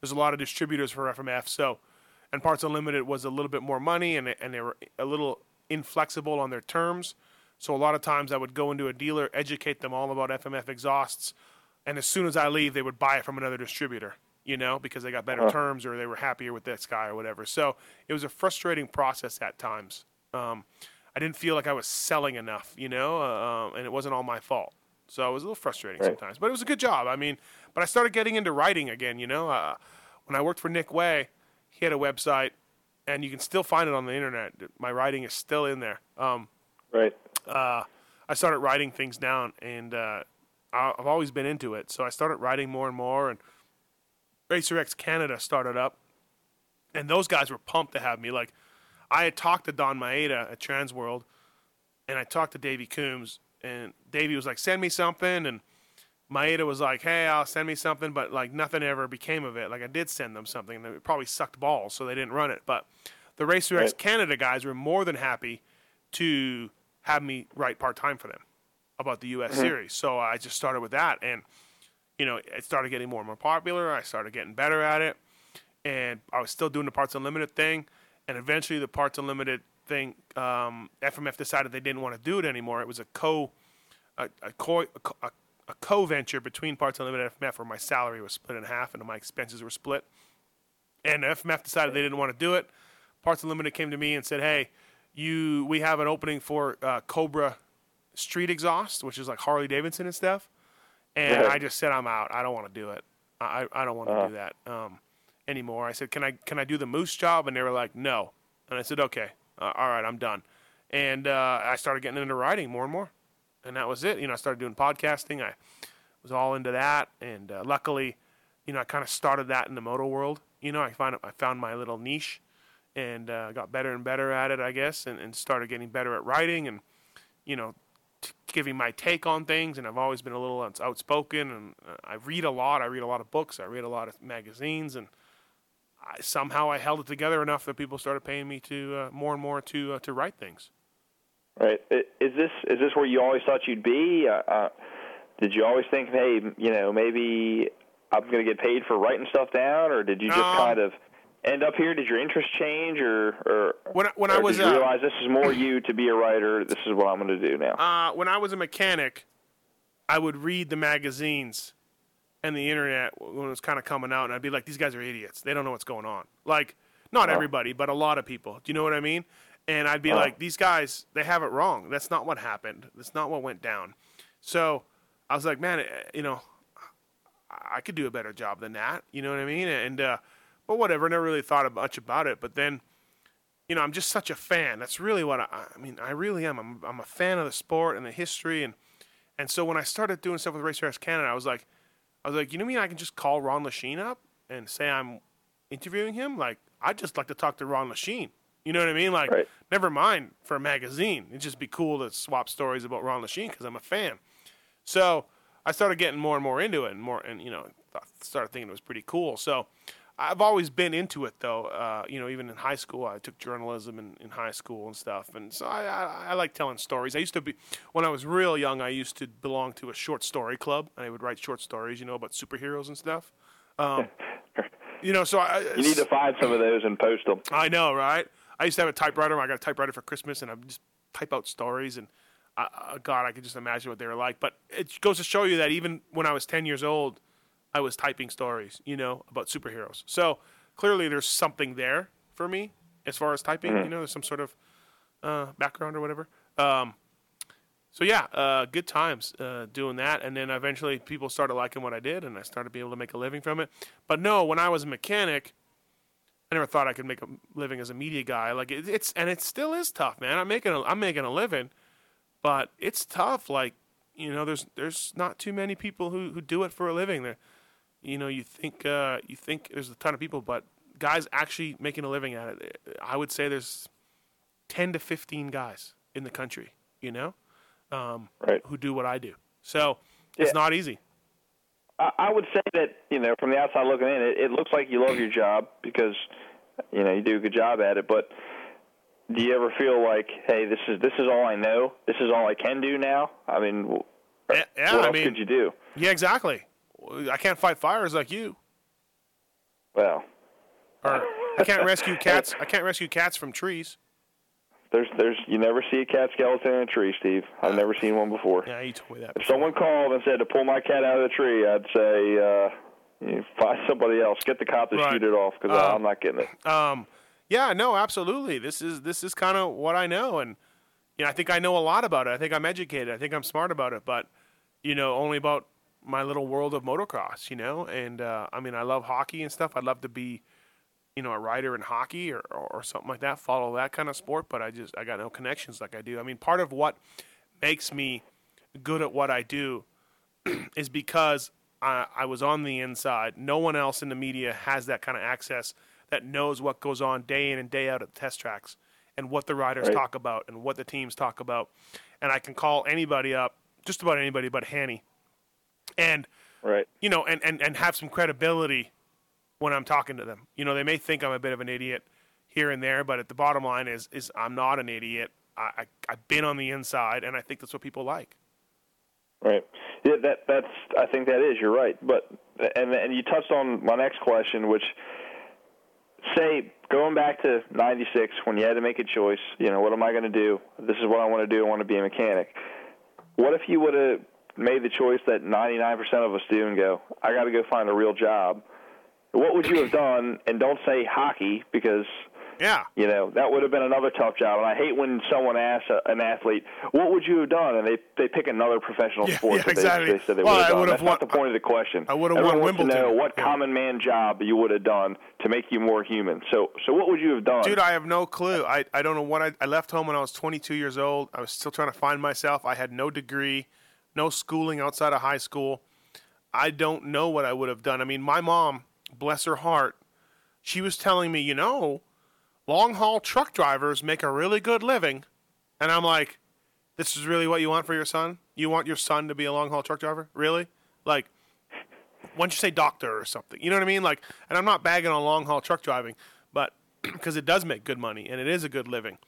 there's a lot of distributors for FMF, so and Parts Unlimited was a little bit more money, and they, and they were a little inflexible on their terms. So a lot of times I would go into a dealer, educate them all about FMF exhausts, and as soon as I leave, they would buy it from another distributor, you know, because they got better terms or they were happier with this guy or whatever. So it was a frustrating process at times. Um, I didn't feel like I was selling enough, you know, uh, um, and it wasn't all my fault. So it was a little frustrating Right. sometimes, but it was a good job. I mean, but I started getting into writing again, you know. Uh, when I worked for Nick Wey, he had a website, and you can still find it on the internet. My writing is still in there. Um, Right. uh, I started writing things down, and uh, I've always been into it. So I started writing more and more, and Racer X Canada started up, and those guys were pumped to have me. Like, I had talked to Donn Maeda at Transworld, and I talked to Davey Coombs, and Davey was like, "Send me something," and Maeda was like, "Hey, I'll send me something," but like nothing ever became of it. Like I did send them something, and it probably sucked balls, so they didn't run it. But the Racer X Right. Canada guys were more than happy to have me write part time for them about the U.S. series. So I just started with that, and you know, it started getting more and more popular. I started getting better at it, and I was still doing the Parts Unlimited thing. And eventually, the Parts Unlimited thing, um, FMF decided they didn't want to do it anymore. It was a co, a, a co, a, a, a co-venture between Parts Unlimited and FMF, where my salary was split in half and my expenses were split. And FMF decided they didn't want to do it. Parts Unlimited came to me and said, "Hey, you, we have an opening for uh, Cobra Street Exhaust, which is like Harley Davidson and stuff." And Right. I just said, "I'm out. I don't want to do it. I, I don't want to do that um, anymore." I said, "Can I can I do the Moose job?" And they were like, "No." And I said, "Okay, uh, all right, I'm done." And uh, I started getting into writing more and more, and that was it. You know, I started doing podcasting. I was all into that, and uh, luckily, you know, I kind of started that in the moto world. You know, I found I found my little niche, and uh, got better and better at it, I guess, and, and started getting better at writing, and you know, t- giving my take on things. And I've always been a little outspoken, and uh, I read a lot. I read a lot of books. I read a lot of magazines, and I, somehow I held it together enough that people started paying me to uh, more and more to uh, to write things. Right. Is this is this where you always thought you'd be? Uh, uh, did you always think, hey, you know, maybe I'm going to get paid for writing stuff down, or did you just Um, kind of end up here? Did your interest change, or or When I- when or I was did you uh, realize this is more you to be a writer? This is what I'm going to do now. Uh, when I was a mechanic, I would read the magazines and the internet when it was kind of coming out, and I'd be like, "These guys are idiots. They don't know what's going on." Like, not everybody, but a lot of people. Do you know what I mean? And I'd be like, "These guys, they have it wrong. That's not what happened. That's not what went down." So I was like, "Man, eh, you know, I could do a better job than that." You know what I mean? And uh, but whatever. Never really thought much about it. But then you know, I'm just such a fan. That's really what I, I mean. I really am. I'm, I'm a fan of the sport and the history, and and so when I started doing stuff with Racer X Canada, I was like, I was like, you know, what I mean, I can just call Ron Lechien up and say I'm interviewing him. Like, I'd just like to talk to Ron Lechien. You know what I mean? Like, Right. never mind for a magazine. It'd just be cool to swap stories about Ron Lechien because I'm a fan. So I started getting more and more into it, and more, and you know, started thinking it was pretty cool. So I've always been into it, though. Uh, you know, even in high school, I took journalism in, in high school and stuff, and so I, I, I like telling stories. I used to be when I was real young. I used to belong to a short story club, and I would write short stories, you know, about superheroes and stuff. Um, <laughs> you know, so I You need to find some of those and post them. I know, right? I used to have a typewriter. I got a typewriter for Christmas, and I just type out stories. And uh, uh, God, I could just imagine what they were like. But it goes to show you that even when I was ten years old, I was typing stories, you know, about superheroes. So clearly, there's something there for me as far as typing. You know, there's some sort of uh, background or whatever. Um, so yeah, uh, good times uh, doing that, and then eventually people started liking what I did, and I started being able to make a living from it. But no, when I was a mechanic, I never thought I could make a living as a media guy. Like it, it's and it still is tough, man. I'm making a, I'm making a living, but it's tough. Like you know, there's there's not too many people who, who do it for a living. There, you know, you think uh, you think there's a ton of people, but guys actually making a living at it. I would say there's ten to fifteen guys in the country. You know, um, Right. who do what I do. So it's Yeah. not easy. I would say that you know from the outside looking in, it, it looks like you love your job because you know you do a good job at it. But do you ever feel like, hey, this is this is all I know, this is all I can do now? I mean, Yeah, yeah, what I else mean, could you do? yeah, exactly. I can't fight fires like you. Well, or I can't <laughs> rescue cats. I can't rescue cats from trees. There's there's you never see a cat skeleton in a tree, Steve. I've never seen one before. Yeah, you told me that. If before. someone called and said to pull my cat out of the tree, I'd say. uh you find somebody else. Get the cop to Right. shoot it off because Um, I'm not getting it. Um, yeah, no, absolutely. This is this is kind of what I know, and you know, I think I know a lot about it. I think I'm educated. I think I'm smart about it, but you know, only about my little world of motocross. You know, and uh, I mean, I love hockey and stuff. I'd love to be, you know, a writer in hockey or, or, or something like that. Follow that kind of sport, but I just I got no connections like I do. I mean, part of what makes me good at what I do <clears throat> is because I, I was on the inside. No one else in the media has that kind of access that knows what goes on day in and day out at the test tracks and what the riders Right. talk about and what the teams talk about. And I can call anybody up, just about anybody but Hanny, and Right. you know, and, and, and have some credibility when I'm talking to them. You know, they may think I'm a bit of an idiot here and there, but at the bottom line is is I'm not an idiot. I, I I've been on the inside, and I think that's what people like. Right. Yeah, that that's. I think that is. You're right. But and and you touched on my next question, which say going back to '96 when you had to make a choice. You know, what am I going to do? This is what I want to do. I want to be a mechanic. What if you would have made the choice that 99% of us do and go, I got to go find a real job? What would you have done? And don't say hockey because Yeah. you know, that would have been another tough job. And I hate when someone asks a, an athlete, "What would you have done?" and they they pick another professional <laughs> Yeah, sport yeah, that exactly. they, they said they Well, would I have done. would have That's not the point of the question. I would have Everyone won wants to Wimbledon. know what Yeah. common man job you would have done to make you more human. So, so what would you have done? Dude, I have no clue. I, I don't know what I, I left home when I was 22 years old. I was still trying to find myself. I had no degree, no schooling outside of high school. I don't know what I would have done. I mean, my mom, bless her heart, she was telling me, you know, long haul truck drivers make a really good living. And I'm like, this is really what you want for your son? You want your son to be a long haul truck driver? Really? Like, why don't you say doctor or something? You know what I mean? Like, and I'm not bagging on long haul truck driving, but <clears throat> because it does make good money and it is a good living.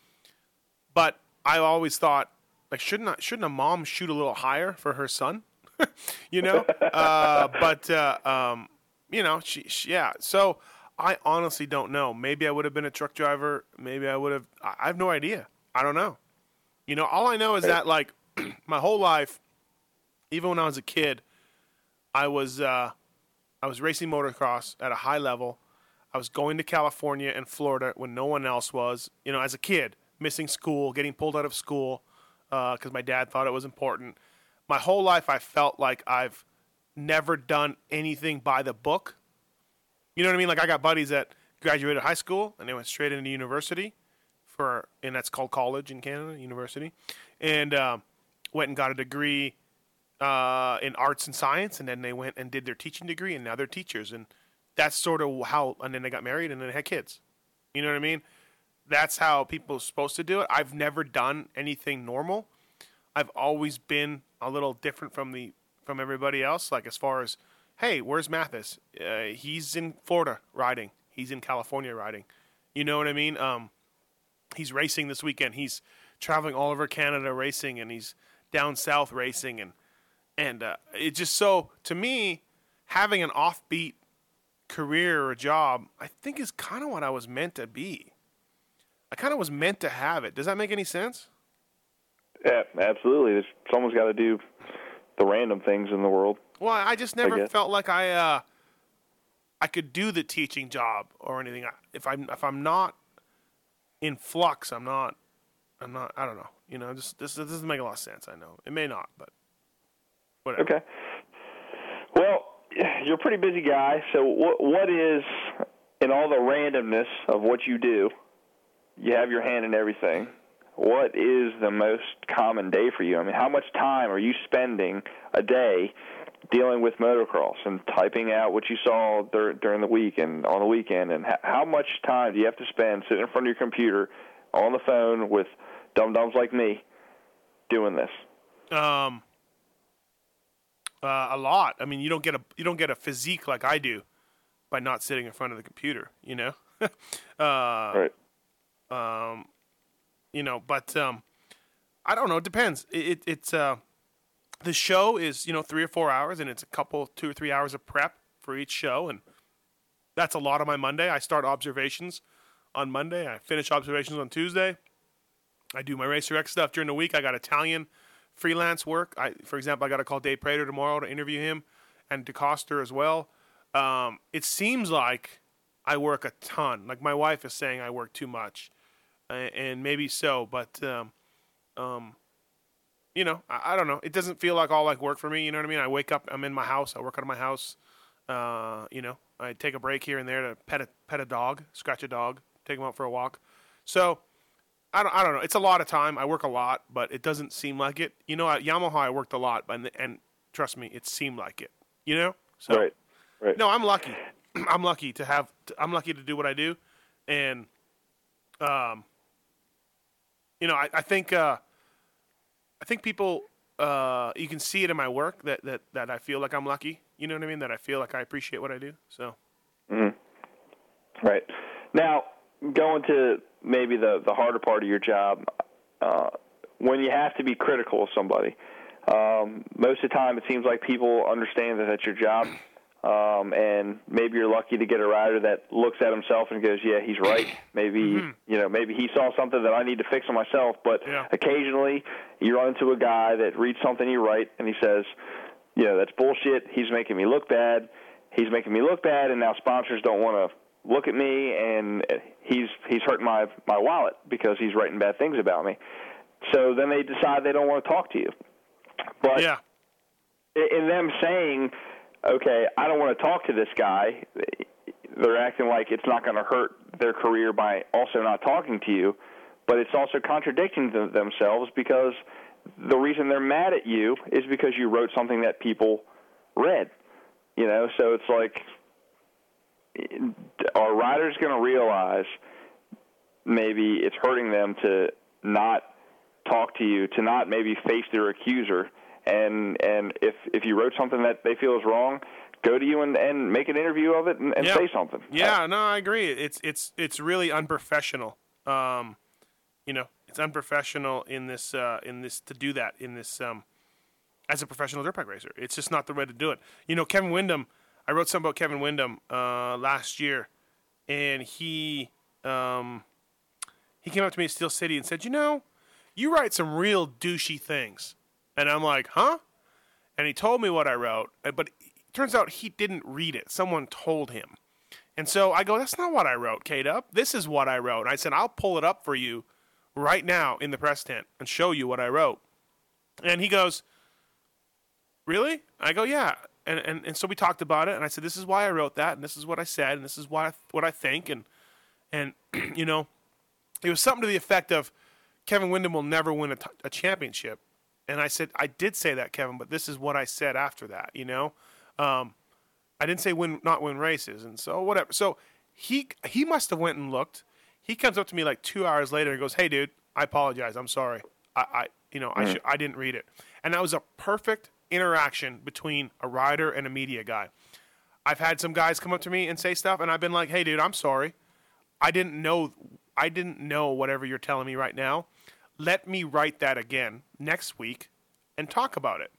But I always thought, like, shouldn't I, shouldn't a mom shoot a little higher for her son? <laughs> you know, uh, but uh, um, you know, she, she, yeah. So I honestly don't know. Maybe I would have been a truck driver. Maybe I would have. I I have no idea. I don't know. You know, all I know is that like <clears throat> my whole life, even when I was a kid, I was uh, I was racing motocross at a high level. I was going to California and Florida when no one else was. You know, as a kid, missing school, getting pulled out of school because my dad thought it was important. My whole life, I felt like I've never done anything by the book. You know what I mean? Like I got buddies that graduated high school and they went straight into university for, and that's called college in Canada, university, and um, went and got a degree uh, in arts and science, and then they went and did their teaching degree, and now they're teachers, and that's sort of how. And then they got married, and then they had kids. You know what I mean? That's how people are supposed to do it. I've never done anything normal. I've always been a little different from the from everybody else. Like as far as, hey, where's Matthes? Uh, he's in Florida riding. He's in California riding. You know what I mean? Um, he's racing this weekend. He's traveling all over Canada racing, and he's down south racing, and and uh, it just so to me having an offbeat career or job, I think is kind of what I was meant to be. I kind of was meant to have it. Does that make any sense? Yeah, absolutely. There's, someone's got to do the random things in the world. Well, I just never guess. felt like I uh, I could do the teaching job or anything. If I'm if I'm not in flux, I'm not. I'm not. I don't know. You know, just this, this doesn't make a lot of sense. I know it may not, but whatever. Okay. Well, you're a pretty busy guy. So, what what is in all the randomness of what you do? You have your hand in everything. What is the most common day for you? I mean, how much time are you spending a day dealing with motocross and typing out what you saw dur- during the week and on the weekend? And h- how much time do you have to spend sitting in front of your computer on the phone with dum dums like me doing this? Um, uh, a lot. I mean, you don't get a you don't get a physique like I do by not sitting in front of the computer. You know, <laughs> uh, Right. um, you know, but um, I don't know. It depends. It, it, it's uh, the show is you know three or four hours, and it's a couple two or three hours of prep for each show, and that's a lot of my Monday. I start observations on Monday. I finish observations on Tuesday. I do my Racer X stuff during the week. I got Italian freelance work. I, for example, I got to call Dave Prater tomorrow to interview him, and DeCoster as well. Um, it seems like I work a ton. Like my wife is saying, I work too much, and maybe so. But um, um, you know, I, I don't know. It doesn't feel like all like work for me. You know what I mean? I wake up, I'm in my house, I work out of my house. Uh, you know, I take a break here and there to pet a pet a dog, scratch a dog, take him out for a walk. So I don't, I don't know. It's a lot of time. I work a lot, but it doesn't seem like it. You know, at Yamaha, I worked a lot, and, and trust me, it seemed like it. You know, so Right. Right. no, I'm lucky. <clears throat> I'm lucky to have. I'm lucky to do what I do, and um, you know, I, I think uh, I think people uh, you can see it in my work that, that that I feel like I'm lucky. You know what I mean? That I feel like I appreciate what I do. So Right. Now, going to maybe the the harder part of your job, uh, when you have to be critical of somebody, um, most of the time it seems like people understand that that's your job, um, and maybe you're lucky to get a rider that looks at himself and goes, "Yeah, he's right." <clears throat> Maybe you know, maybe he saw something that I need to fix on myself. But Yeah. occasionally, you run into a guy that reads something you write and he says, "You know, that's bullshit. He's making me look bad." He's making me look bad, and now sponsors don't want to look at me and he's he's hurting my my wallet because he's writing bad things about me. So then they decide they don't want to talk to you. But yeah, in them saying, "Okay, I don't want to talk to this guy," they're acting like it's not going to hurt their career by also not talking to you, but it's also contradicting th- themselves because the reason they're mad at you is because you wrote something that people read. You know, so it's like are riders going to realize maybe it's hurting them to not talk to you, to not maybe face their accuser, and and if if you wrote something that they feel is wrong, go to you and, and make an interview of it and, and yeah. say something. Yeah, no, I agree. It's it's it's really unprofessional. Um, you know, it's unprofessional in this uh, in this to do that in this um, as a professional dirt bike racer. It's just not the way to do it. You know, Kevin Windham. I wrote something about Kevin Windham uh, last year, and he um, he came up to me at Steel City and said, "You know, you write some real douchey things," and I'm like, "Huh?" And he told me what I wrote, uh, but turns out he didn't read it. Someone told him. And so I go, that's not what I wrote, Kate Up. This is what I wrote. And I said, I'll pull it up for you right now in the press tent and show you what I wrote. And he goes, Really? I go, Yeah. And, and, and so we talked about it, and I said, This is why I wrote that, and this is what I said, and this is why, what I think. And, and <clears throat> you know, it was something to the effect of Kevin Windham will never win a, t- a championship. And I said, I did say that, Kevin, but this is what I said after that, you know? Um, I didn't say win, not win races, and so whatever. So he he must have went and looked. He comes up to me like two hours later and goes, "Hey, dude, I apologize. I'm sorry. I, I you know, I should, I didn't read it." And that was a perfect interaction between a rider and a media guy. I've had some guys come up to me and say stuff, and I've been like, "Hey, dude, I'm sorry. I didn't know. I didn't know whatever you're telling me right now. Let me write that again next week and talk about it."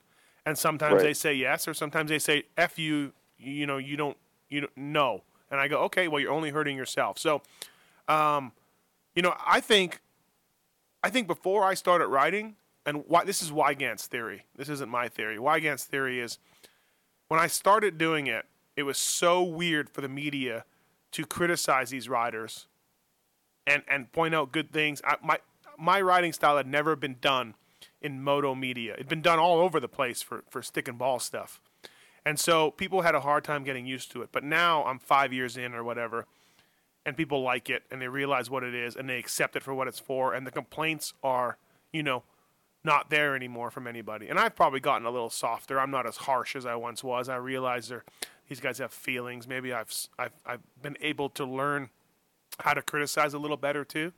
And sometimes Right. they say yes, or sometimes they say "f you." You know, you don't. You don't know. And I go, "Okay, well, you're only hurting yourself." So, um, you know, I think, I think before I started writing, and why this is Weigandt's theory. This isn't my theory. Weigandt's theory is when I started doing it, it was so weird for the media to criticize these riders and and point out good things. I, my my writing style had never been done in moto media. It'd been done all over the place for for stick and ball stuff, and so people had a hard time getting used to it. But now I'm five years in or whatever, and people like it and they realize what it is and they accept it for what it's for. And the complaints are, you know, not there anymore from anybody. And I've probably gotten a little softer. I'm not as harsh as I once was. I realize they're, these guys have feelings. Maybe I've, I've, I've been able to learn how to criticize a little better too.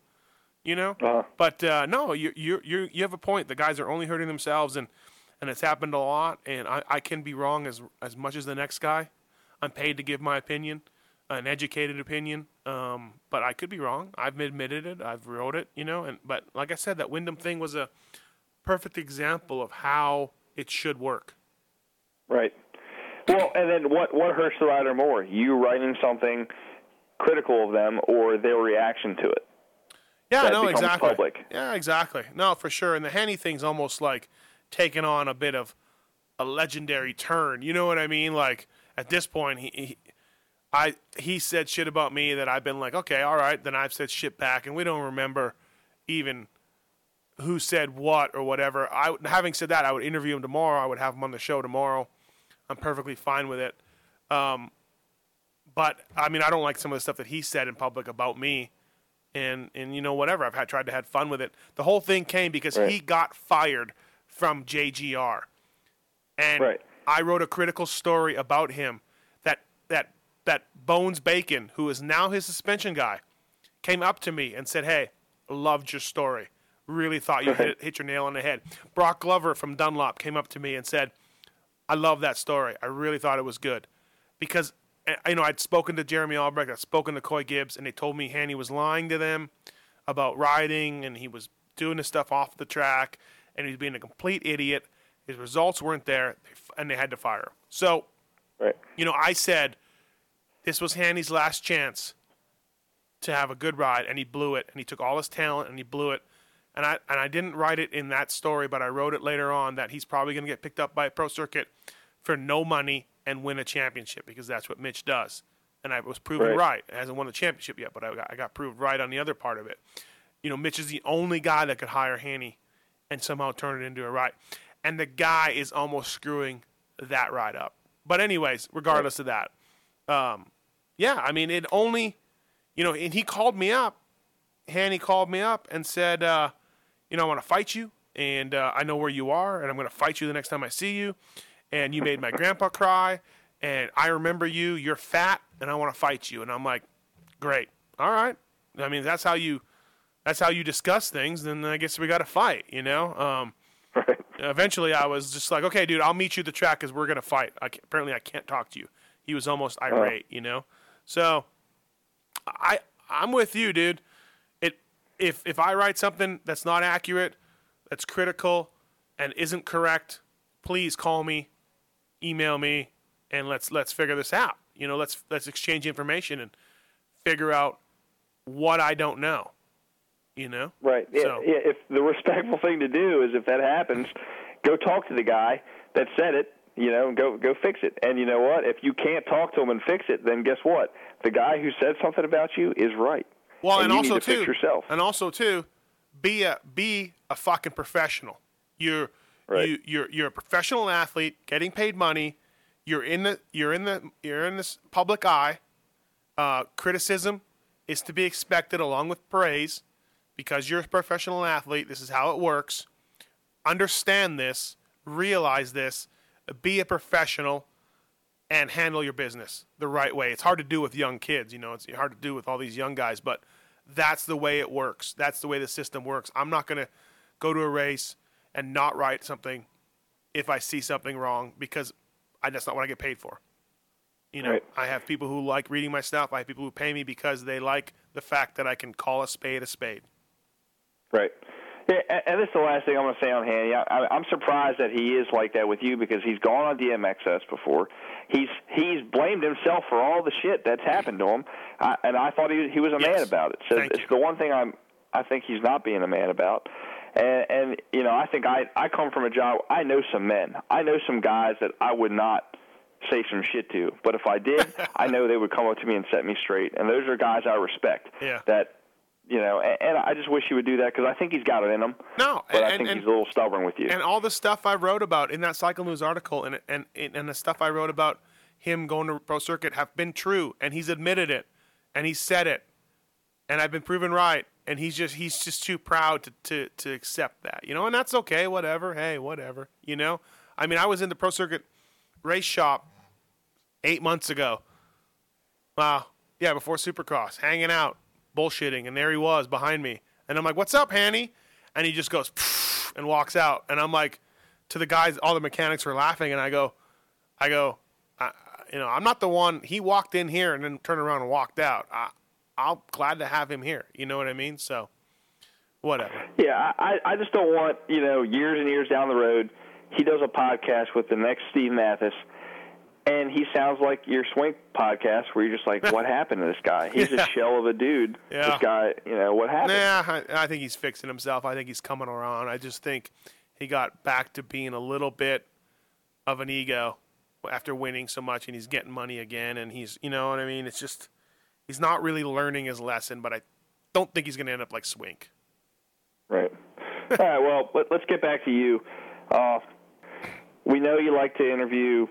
You know, Uh-huh. but uh, no, you you you you have a point. The guys are only hurting themselves, and and it's happened a lot. And I, I can be wrong as as much as the next guy. I'm paid to give my opinion, an educated opinion. Um, but I could be wrong. I've admitted it. I've wrote it. You know, and but like I said, that Windham thing was a perfect example of how it should work. Right. Well, and then what what hurts the rider more? You writing something critical of them or their reaction to it? Yeah, no, exactly. public. Yeah, exactly. No, for sure. And the Henny thing's almost like taking on a bit of a legendary turn. You know what I mean? Like at this point, he, he I he said shit about me that I've been like, okay, all right, then I've said shit back, and we don't remember even who said what or whatever. I having said that, I would interview him tomorrow. I would have him on the show tomorrow. I'm perfectly fine with it. Um, but I mean, I don't like some of the stuff that he said in public about me, and and you know whatever. I've had tried to have fun with it. The whole thing came because Right. he got fired from JGR, and Right. I wrote a critical story about him. That that that Bones Bacon, who is now his suspension guy, came up to me and said, "Hey, loved your story. Really thought you hit, hit your nail on the head." Brock Glover from Dunlop came up to me and said, "I love that story. I really thought it was good," because you know I'd spoken to Jeremy Albrecht, I'd spoken to Coy Gibbs, and they told me Hanny was lying to them about riding, and he was doing this stuff off the track, and he was being a complete idiot. His results weren't there, and they had to fire him. So Right. you know, I said this was Hanny's last chance to have a good ride, and he blew it, and he took all his talent and he blew it. And I and I didn't write it in that story, but I wrote it later on that he's probably going to get picked up by a pro circuit for no money and win a championship because that's what Mitch does. And I was proven Right. right. It hasn't won the championship yet, but I got, I got proved right on the other part of it. You know, Mitch is the only guy that could hire Hanny and somehow turn it into a right. And the guy is almost screwing that right up. But anyways, regardless of that, um, yeah, I mean, it only, you know, and he called me up. Hanny called me up and said, uh, you know, I want to fight you, and uh, I know where you are, and I'm going to fight you the next time I see you. And you made my grandpa cry, and I remember you. You're fat, and I want to fight you. And I'm like, great, all right. I mean, that's how you, that's how you discuss things. Then I guess we got to fight, you know. Um, Right. eventually I was just like, okay, dude, I'll meet you at the track because we're gonna fight. I apparently I can't talk to you. He was almost irate, you know. So I I'm with you, dude. It if if I write something that's not accurate, that's critical, and isn't correct, please call me, email me, and let's let's figure this out. You know, let's let's exchange information and figure out what I don't know. You know, Right. Yeah, So- yeah. If the respectful thing to do is if that happens, go talk to the guy that said it. You know, go go fix it. And you know what? If you can't talk to him and fix it, then guess what? The guy who said something about you is right. Well, and, you also to too, yourself. and also too, be a be a fucking professional. You're Right. you you're you're a professional athlete getting paid money. You're in the you're in the you're in this public eye. Uh, criticism is to be expected along with praise because you're a professional athlete. This is how it works. Understand this, realize this, be a professional, and handle your business the right way. It's hard to do with young kids, you know, it's hard to do with all these young guys, but that's the way it works. That's the way the system works. I'm not going to go to a race and not write something if I see something wrong because I, that's not what I get paid for. You know, Right. I have people who like reading my stuff. I have people who pay me because they like the fact that I can call a spade a spade. Right. Yeah, and- this is the last thing I'm going to say on Hanny. I, I'm surprised that he is like that with you because he's gone on DMXS before. He's he's blamed himself for all the shit that's happened to him, I, and I thought he he was a man about it. So Thank it's you. the one thing I'm I think he's not being a man about. And, and you know, I think I I come from a job. I know some men. I know some guys that I would not say some shit to, but if I did, <laughs> I know they would come up to me and set me straight. And those are guys I respect. Yeah. That you know, and, and I just wish he would do that because I think he's got it in him. No, but I think and- he's a little stubborn with you. and all the stuff I wrote about in that Cycle News article and and and the stuff I wrote about him going to pro circuit have been true, and he's admitted it, and he said it, and I've been proven right, and he's just he's just too proud to to to accept that, you know, and that's okay, whatever. Hey, whatever, you know. I mean, I was in the pro circuit race shop eight months ago. Wow, yeah, before Supercross, hanging out, bullshitting, and there he was behind me, and I'm like, "What's up, Hanny?" And he just goes and walks out, and I'm like, to the guys, all the mechanics were laughing, and I go, I go, I, you know, I'm not the one. He walked in here and then turned around and walked out. I, I'm glad to have him here. You know what I mean? So, whatever. Yeah, I, I just don't want, you know, years and years down the road, he does a podcast with the next Steve Matthes, and he sounds like your Swink podcast where you're just like, what <laughs> happened to this guy? He's Yeah. a shell of a dude. Yeah. This guy, you know, what happened? Nah, I, I think he's fixing himself. I think he's coming around. I just think he got back to being a little bit of an ego after winning so much, and he's getting money again, and he's, you know what I mean? It's just he's not really learning his lesson, but I don't think he's going to end up like Swink. Right. <laughs> All right. Well, let, us get back to you. Uh, we know you like to interview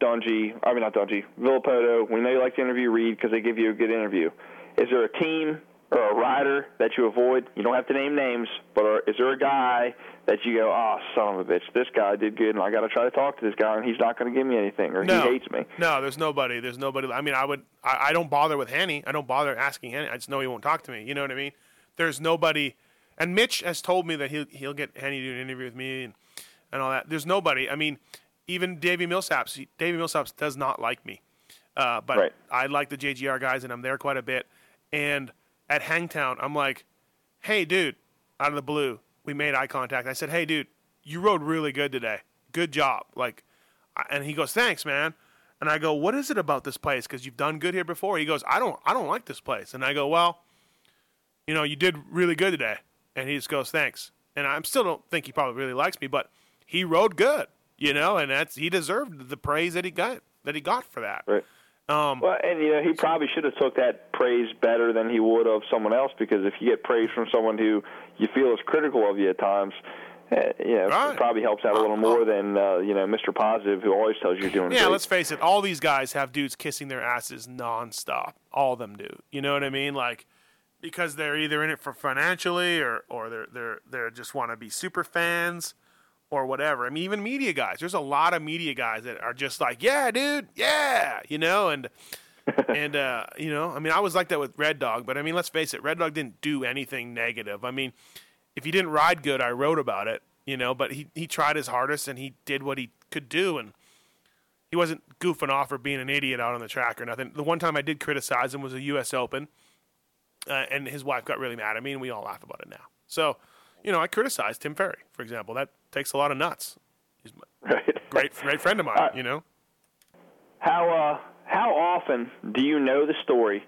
Dungey. I mean, not Dungey. Villopoto. We know you like to interview Reed because they give you a good interview. Is there a team or a rider that you avoid? You don't have to name names, but are, is there a guy that you go, oh, son of a bitch, this guy did good, and I got to try to talk to this guy, and he's not going to give me anything, or no. he hates me? No, there's nobody. There's nobody. I mean, I would. I, I don't bother with Hanny. I don't bother asking Hanny. I just know he won't talk to me. You know what I mean? There's nobody. And Mitch has told me that he'll he'll get Hanny to do an interview with me and, and all that. There's nobody. I mean, even Davi Millsaps. Davi Millsaps does not like me, uh, but right. I like the JGR guys, and I'm there quite a bit. And at Hangtown, I'm like, hey, dude, out of the blue, we made eye contact. I said, hey, dude, you rode really good today. Good job. Like, and he goes, thanks, man. And I go, what is it about this place? Because you've done good here before. He goes, I don't, I don't like this place. And I go, well, you know, you did really good today. And he just goes, thanks. And I still don't think he probably really likes me, but he rode good, you know, and that's he deserved the praise that he got that he got for that. Right. Um, well, and you know he probably should have took that praise better than he would of someone else because if you get praise from someone who you feel is critical of you at times, uh, you know, right. it probably helps out a little more than uh, you know Mr. Positive who always tells you you're doing. Yeah, great. let's face it. All these guys have dudes kissing their asses nonstop. All of them do. You know what I mean? Like because they're either in it for financially or or they're they're they just want to be super fans or whatever. I mean, even media guys. There's a lot of media guys that are just like, yeah, dude, yeah, you know, and <laughs> and uh, you know, I mean, I was like that with Red Dog, but I mean, let's face it, Red Dog didn't do anything negative. I mean, if he didn't ride good, I wrote about it, you know, but he he tried his hardest and he did what he could do, and he wasn't goofing off or being an idiot out on the track or nothing. The one time I did criticize him was a U.S. Open, uh, and his wife got really mad at me, and we all laugh about it now. So you know, I criticized Tim Ferry, for example. That takes a lot of nuts. He's a <laughs> right. great, great friend of mine. Uh, you know. How uh, how often do you know the story,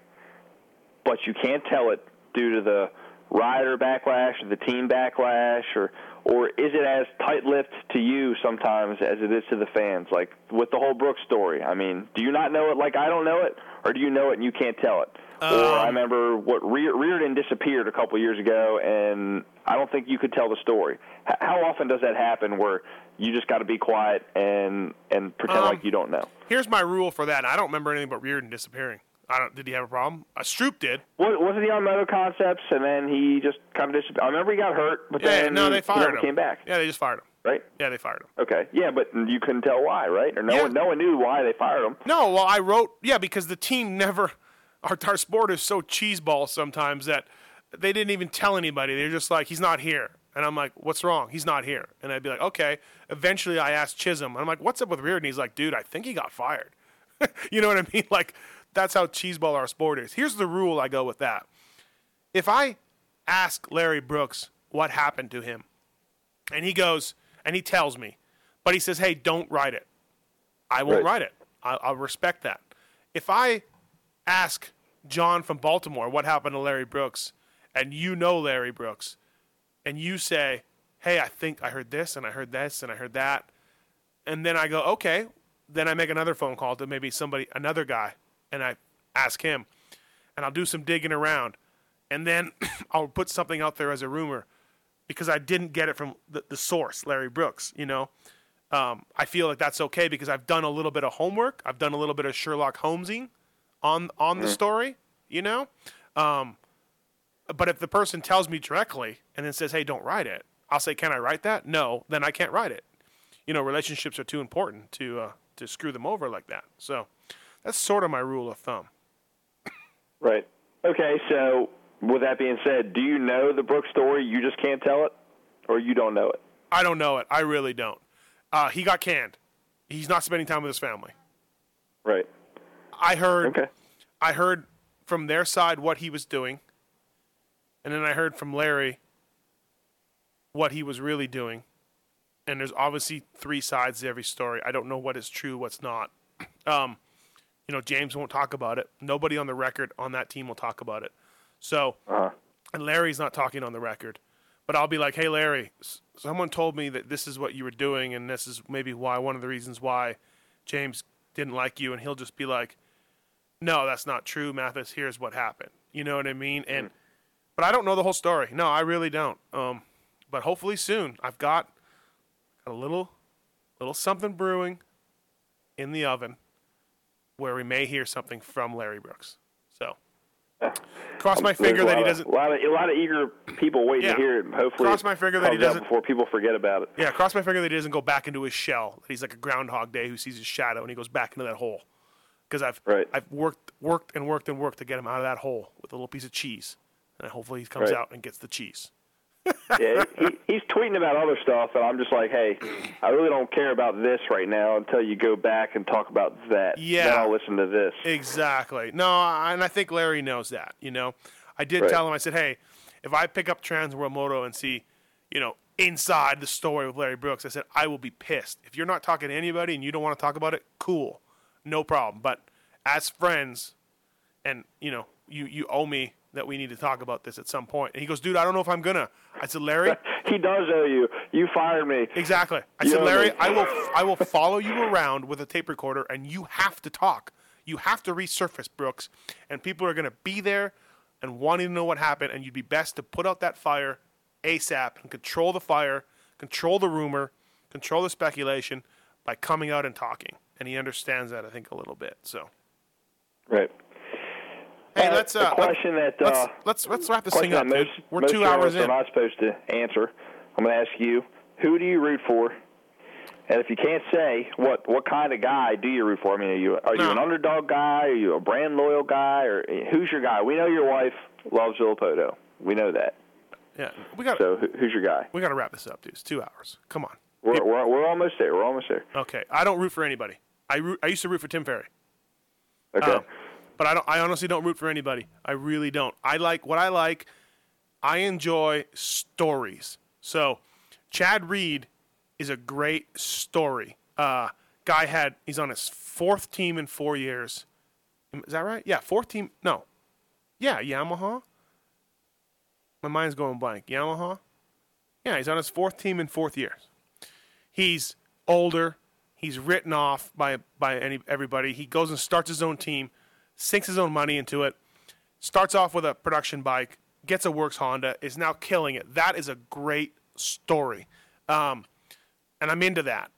but you can't tell it due to the rider backlash or the team backlash, or or is it as tight-lipped to you sometimes as it is to the fans? Like with the whole Brooks story. I mean, do you not know it like I don't know it, or do you know it and you can't tell it? Um, or I remember what Rear, Reardon disappeared a couple years ago, and I don't think you could tell the story. H- how often does that happen where you just got to be quiet and and pretend Um, like you don't know? Here's my rule for that. I don't remember anything but Reardon disappearing. I don't. Did he have a problem? Uh, Stroop did. Was, wasn't he on Moto Concepts, and then he just kind of disappeared? I remember he got hurt, but Yeah. then No, they he fired him. came back, Yeah, they just fired him. Right? Yeah, they fired him. Okay, yeah, but you couldn't tell why, right? Or no Yeah. one, no one knew why they fired him. No, well, I wrote. Yeah, because the team never. Our, our sport is so cheeseball sometimes that they didn't even tell anybody. They're just like, he's not here. And I'm like, what's wrong? He's not here. And I'd be like, okay. Eventually, I asked Chisholm. I'm like, what's up with Reardon? He's like, dude, I think he got fired. <laughs> you know what I mean? <laughs> Like, that's how cheeseball our sport is. Here's the rule I go with that. If I ask Larry Brooks what happened to him, and he goes, and he tells me, but he says, hey, don't write it. I won't Right. write it. I, I'll respect that. If I ask John from Baltimore what happened to Larry Brooks, and you know Larry Brooks, and you say, hey, I think I heard this, and I heard this, and I heard that, and then I go, okay, then I make another phone call to maybe somebody, another guy, and I ask him, and I'll do some digging around, and then <clears throat> I'll put something out there as a rumor because I didn't get it from the, the source, Larry Brooks, you know. Um, I feel like that's okay because I've done a little bit of homework. I've done a little bit of Sherlock Holmesing on on the story, you know. Um, but if the person tells me directly and then says, "Hey, don't write it," I'll say, "Can I write that?" No, then I can't write it. You know, relationships are too important to uh, to screw them over like that. So that's sort of my rule of thumb. Right. Okay, so with that being said, do you know the Brooks story? You just can't tell it, or you don't know it? I don't know it. I really don't. Uh, he got canned. He's not spending time with his family. Right. I heard. Okay. I heard from their side what he was doing, and then I heard from Larry what he was really doing. And there's obviously three sides to every story. I don't know what is true, what's not. <clears throat> Um, you know, James won't talk about it. Nobody on the record on that team will talk about it. So, Uh-huh. and Larry's not talking on the record. But I'll be like, hey, Larry, s- someone told me that this is what you were doing, and this is maybe why one of the reasons why James didn't like you. And he'll just be like, no, that's not true, Matthes. Here's what happened. You know what I mean? And but I don't know the whole story. No, I really don't. Um, but hopefully soon. I've got a little, little something brewing in the oven where we may hear something from Larry Brooks. Cross my finger that he doesn't. A lot of a lot of eager people waiting Yeah. to hear it. and Hopefully, Cross my finger that he doesn't- before people forget about it. Yeah, cross my finger that he doesn't go back into his shell. That he's like a Groundhog Day who sees his shadow and he goes back into that hole. Because I've Right. I've worked worked and worked and worked to get him out of that hole with a little piece of cheese, and hopefully he comes Right. out and gets the cheese. Yeah, he, he's tweeting about other stuff, and I'm just like, hey, I really don't care about this right now until you go back and talk about that. Yeah. Then I'll listen to this. Exactly. No, I- and I think Larry knows that. You know, I did Right. tell him. I said, hey, if I pick up Trans World Moto and see, you know, inside the story with Larry Brooks, I said I will be pissed. If you're not talking to anybody and you don't want to talk about it, cool, no problem. But as friends, and you know, you you owe me that we need to talk about this at some point. And he goes, dude, I don't know if I'm gonna. I said, Larry. <laughs> He does owe you. You fired me. Exactly. I You said, Larry, me. I will I will follow you around with a tape recorder, and you have to talk. You have to resurface Brooks, and people are going to be there and wanting to know what happened. And you'd be best to put out that fire ASAP and control the fire, control the rumor, control the speculation by coming out and talking. And he understands that, I think, a little bit. So, Right. Hey, Uh, let's uh, question let's, that, uh, let's let's let's wrap this thing up. that dude. We're most two hours in. are not supposed to answer. I'm going to ask you: Who do you root for? And if you can't say what what kind of guy do you root for? I mean, are you are you an underdog guy? Are you a brand loyal guy? Or who's your guy? We know your wife loves Villopoto. We know that. Yeah, we got So who's your guy? we got to wrap this up, dude. It's two hours. Come on. We're, we're we're almost there. We're almost there. Okay, I don't root for anybody. I root, I used to root for Tim Ferry. Okay. Um, but I don't. I honestly don't root for anybody. I really don't. I like what I like. I enjoy stories. So, Chad Reed is a great story. Uh, guy had he's on his fourth team in four years. Is that right? Yeah, fourth team. No, yeah, Yamaha. My mind's going blank. Yamaha. Yeah, he's on his fourth team in fourth years. He's older. He's written off by by any everybody. He goes and starts his own team, sinks his own money into it. Starts off with a production bike, gets a works Honda, is now killing it. That is a great story, um, and I'm into that.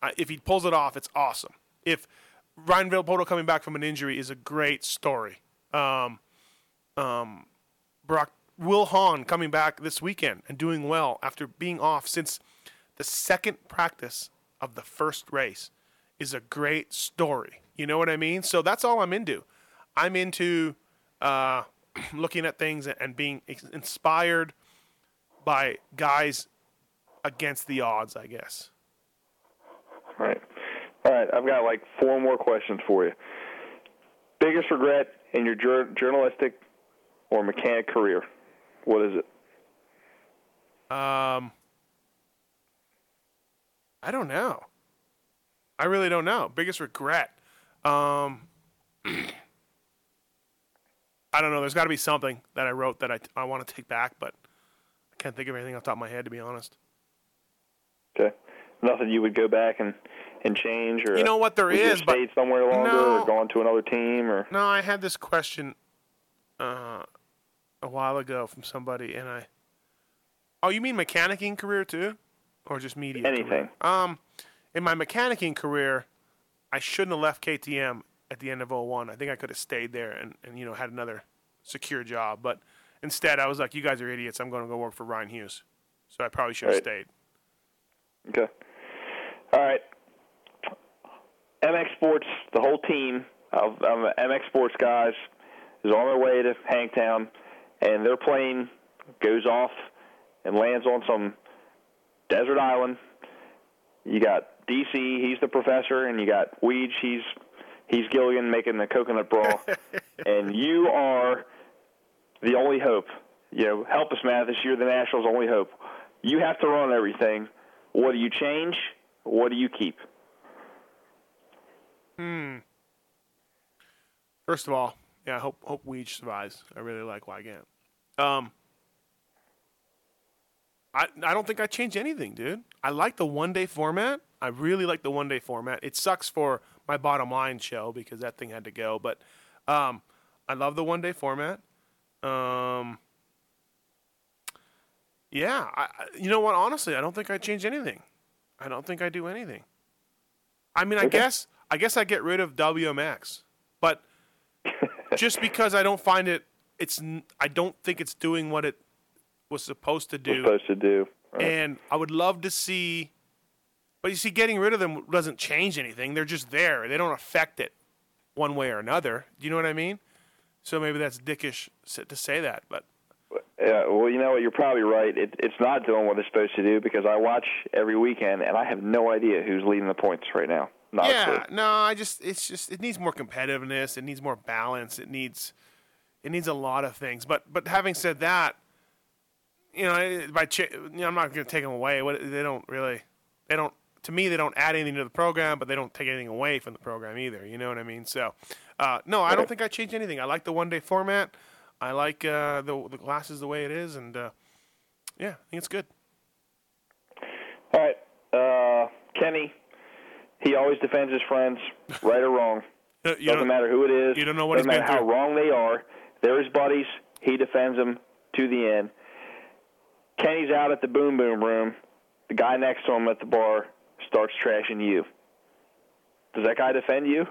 Uh, if he pulls it off, it's awesome. If Ryan Villopoto coming back from an injury is a great story. Um, um, Brock Will Hahn coming back this weekend and doing well after being off since the second practice of the first race is a great story. You know what I mean? So that's all I'm into. I'm into uh, <clears throat> looking at things and being inspired by guys against the odds, I guess. All right. All right. I've got like four more questions for you. Biggest regret in your jour- journalistic or mechanic career? What is it? Um, I don't know. I really don't know. Biggest regret. Um, <clears throat> I don't know. There's got to be something that I wrote that I, I want to take back, but I can't think of anything off the top of my head, to be honest. Okay. Nothing you would go back and, and change, or You know what, there would you have is, but- stayed somewhere longer, No. or gone to another team, or No, I had this question uh, a while ago from somebody, and I. Oh, you mean mechanicking career too, or just media? career? Anything. Um, in my mechanicking career, I shouldn't have left KTM at the end of 01. I think I could have stayed there and, and you know had another secure job, but instead I was like, "You guys are idiots. I'm going to go work for Ryan Hughes." So I probably should have Right. stayed. Okay. All right. MX Sports, the whole team of um, MX Sports guys is on their way to Hangtown, and their plane goes off and lands on some desert island. You got DC, he's the professor, and you got Weege, he's he's Gilligan making the coconut brawl, <laughs> and you are the only hope. You know, help us, Matthes. You're the Nationals' only hope. You have to run everything. What do you change? What do you keep? Hmm. First of all, yeah, I hope hope Weege survives. I really like Weigandt. Um, I I don't think I change anything, dude. I like the one day format. I really like the one day format. It sucks for my bottom line show because that thing had to go, but um, I love the one day format. Um, Yeah, I, you know what? Honestly, I don't think I change anything. I don't think I do anything. I mean, I okay. guess I guess I get rid of WMX, but <laughs> just because I don't find it, it's I don't think it's doing what it was supposed to do. supposed to do. Right. And I would love to see, but you see, getting rid of them doesn't change anything. They're just there. They don't affect it one way or another. Do you know what I mean? So maybe that's dickish to say that, but. Yeah, well, you know what? You're probably right. It, it's not doing what it's supposed to do because I watch every weekend and I have no idea who's leading the points right now. Not yeah, no, I just it's just it needs more competitiveness. It needs more balance. It needs it needs a lot of things. But but having said that, you know, by ch- you know, I'm not going to take them away. What they don't really, they don't. To me, they don't add anything to the program, but they don't take anything away from the program either. You know what I mean? So, uh, no, I don't think I changed anything. I like the one day format. I like uh, the the glasses the way it is, and uh, yeah, I think it's good. All right, uh, Kenny. He always defends his friends, right or wrong. <laughs> Doesn't matter who it is. You don't know what Doesn't he's matter how through. wrong they are. They're his buddies. He defends them to the end. Kenny's out at the boom boom room. The guy next to him at the bar starts trashing you. Does that guy defend you?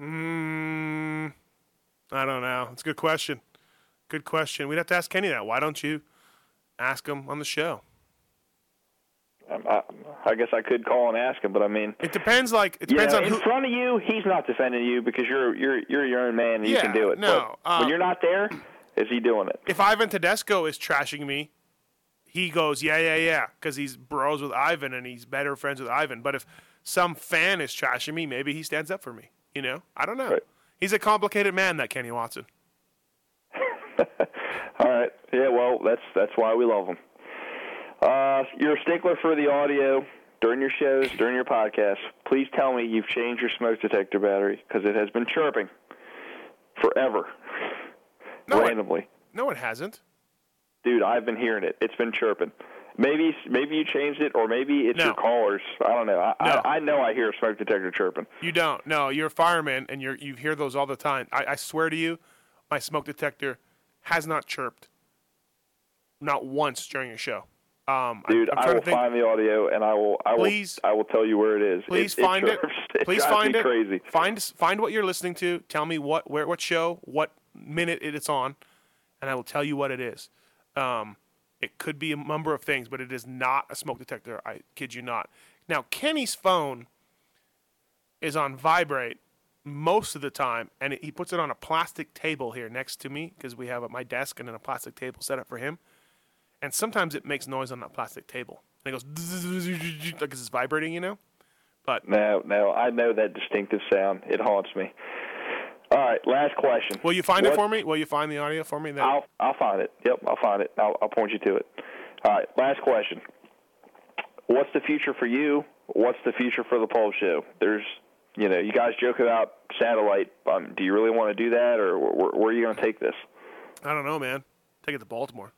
Mm, I don't know. It's a good question. Good question. We'd have to ask Kenny that. Why don't you ask him on the show? Um, I, I guess I could call and ask him, but I mean, it depends. Like it depends you know, on who. In front of you, he's not defending you because you're you're you're your own man and yeah, you can do it. No, but um, when you're not there, is he doing it? If Ivan Tedesco is trashing me, he goes, yeah, yeah, yeah, because he's bros with Ivan and he's better friends with Ivan. But if some fan is trashing me, maybe he stands up for me. You know, I don't know. Right. He's a complicated man, that Kenny Watson. <laughs> All right. Yeah. Well, that's that's why we love him. Uh, you're a stickler for the audio during your shows, during your podcast. Please tell me you've changed your smoke detector battery because it has been chirping forever, no, randomly. It, no, it hasn't. Dude, I've been hearing it. It's been chirping. Maybe maybe you changed it, or maybe it's no. your callers. I don't know. I, no. I, I know I hear a smoke detector chirping. You don't. No, you're a fireman, and you you hear those all the time. I, I swear to you, my smoke detector has not chirped, not once during a show. Um, Dude, I'm, I'm I will find the audio and I will. I please, will. I will tell you where it is. Please it, find it. <laughs> it. Please find it. Crazy. Find find what you're listening to. Tell me what where what show, what minute it's on, and I will tell you what it is. Um, it could be a number of things, but it is not a smoke detector. I kid you not. Now Kenny's phone is on vibrate most of the time, and he puts it on a plastic table here next to me because we have my desk and then a plastic table set up for him and sometimes it makes noise on that plastic table. And it goes <laughs> like it's vibrating, you know. But no, no, I know that distinctive sound. It haunts me. All right, last question. Will you find what, it for me? Will you find the audio for me? That... I'll I'll find it. Yep, I'll find it. I'll, I'll point you to it. All right, last question. What's the future for you? What's the future for the Pulp Show? There's, you know, you guys joke about satellite. Um, do you really want to do that, or where, where are you going to take this? I don't know, man. Take it to Baltimore.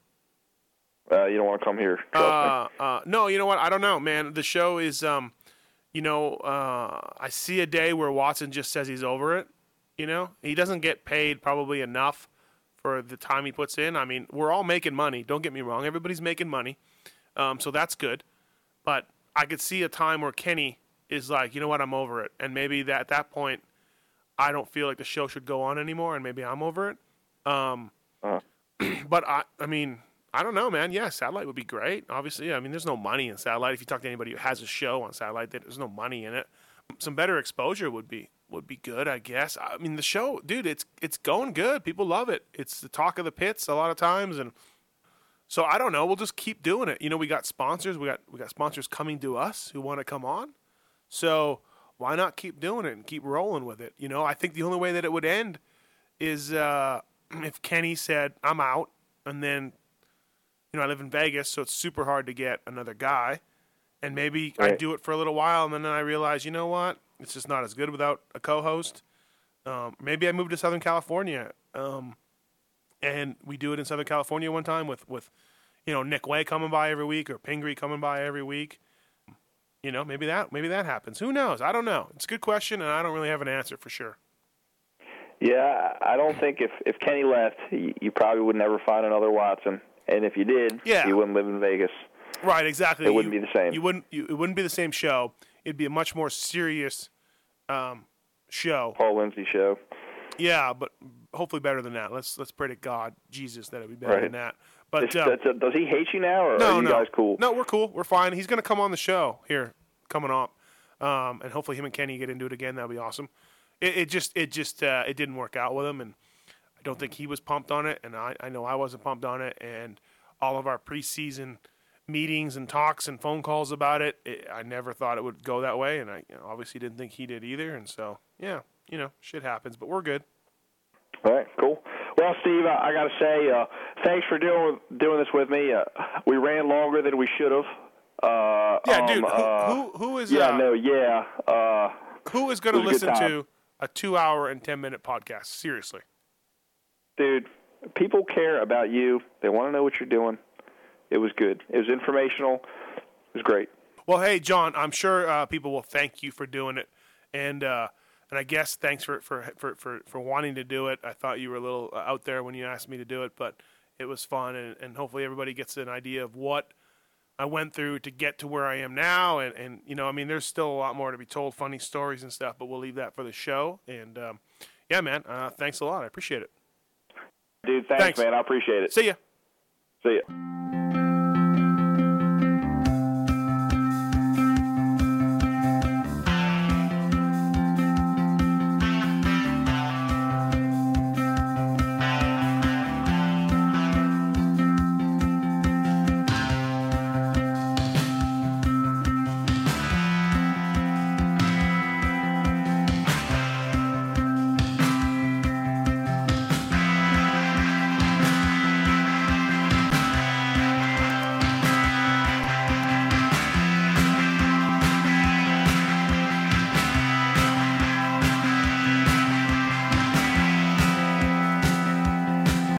Uh, you don't want to come here. Uh, uh, no, you know what? I don't know, man. The show is, um, you know, uh, I see a day where Watson just says he's over it. You know, he doesn't get paid probably enough for the time he puts in. I mean, we're all making money. Don't get me wrong. Everybody's making money, um, so that's good. But I could see a time where Kenny is like, you know what, I'm over it, and maybe that at that point, I don't feel like the show should go on anymore, and maybe I'm over it. Um, uh-huh. <clears throat> but I, I mean, I don't know, man. Yeah, satellite would be great. Obviously, I mean, there's no money in satellite. If you talk to anybody who has a show on satellite, there's no money in it. Some better exposure would be would be good, I guess. I mean, the show, dude, it's it's going good. People love it. It's the talk of the pits a lot of times, and so I don't know. We'll just keep doing it. You know, we got sponsors. We got we got sponsors coming to us who want to come on. So why not keep doing it and keep rolling with it? You know, I think the only way that it would end is uh, <clears throat> if Kenny said, "I'm out," and then you know, I live in Vegas, so it's super hard to get another guy. And maybe right. I do it for a little while, and then I realize, you know what? It's just not as good without a co-host. Um, maybe I move to Southern California, um, and we do it in Southern California one time with, with, you know, Nick Wey coming by every week or Pingree coming by every week. You know, maybe that maybe that happens. Who knows? I don't know. It's a good question, and I don't really have an answer for sure. Yeah, I don't think if if Kenny left, you, you probably would never find another Watson, and if you did, Yeah. you wouldn't live in Vegas. Right, exactly. It wouldn't You- be the same. You wouldn't. You, it wouldn't be the same show. It'd be a much more serious um, show. Paul Lindsay show. Yeah, but hopefully better than that. Let's let's pray to God, Jesus, that it'd be better Right. than that. But Is- uh, a- does he hate you now, or no, are you no, guys cool? no, we're cool. We're fine. He's gonna come on the show here coming up, um, and hopefully him and Kenny get into it again. That'd be awesome. It, it just it just uh, it didn't work out with him, and I don't think he was pumped on it, and I, I know I wasn't pumped on it, and all of our preseason meetings and talks and phone calls about it, it I never thought it would go that way, and I you know, obviously didn't think he did either, and so yeah, you know, shit happens, but we're good. All right, cool. Well, Steve, I, I got to say, uh, thanks for doing doing this with me. Uh, we ran longer than we should have. Uh, Yeah, um, dude, who, uh, who who is yeah, uh, no, yeah. Uh, who is going to was a listen to a two hour and ten minute podcast? Seriously. dude, people care about you. They want to know what you're doing. It was good. It was informational. It was great. Well, hey, John, I'm sure uh, people will thank you for doing it, and uh, and I guess thanks for, for for for for wanting to do it. I thought you were a little uh, out there when you asked me to do it, but it was fun, and, and hopefully everybody gets an idea of what I went through to get to where I am now. And and you know, I mean, there's still a lot more to be told, funny stories and stuff, but we'll leave that for the show. And um, yeah, man, uh, thanks a lot. I appreciate it. Dude, thanks, Thanks. man. I appreciate it. See ya. See ya.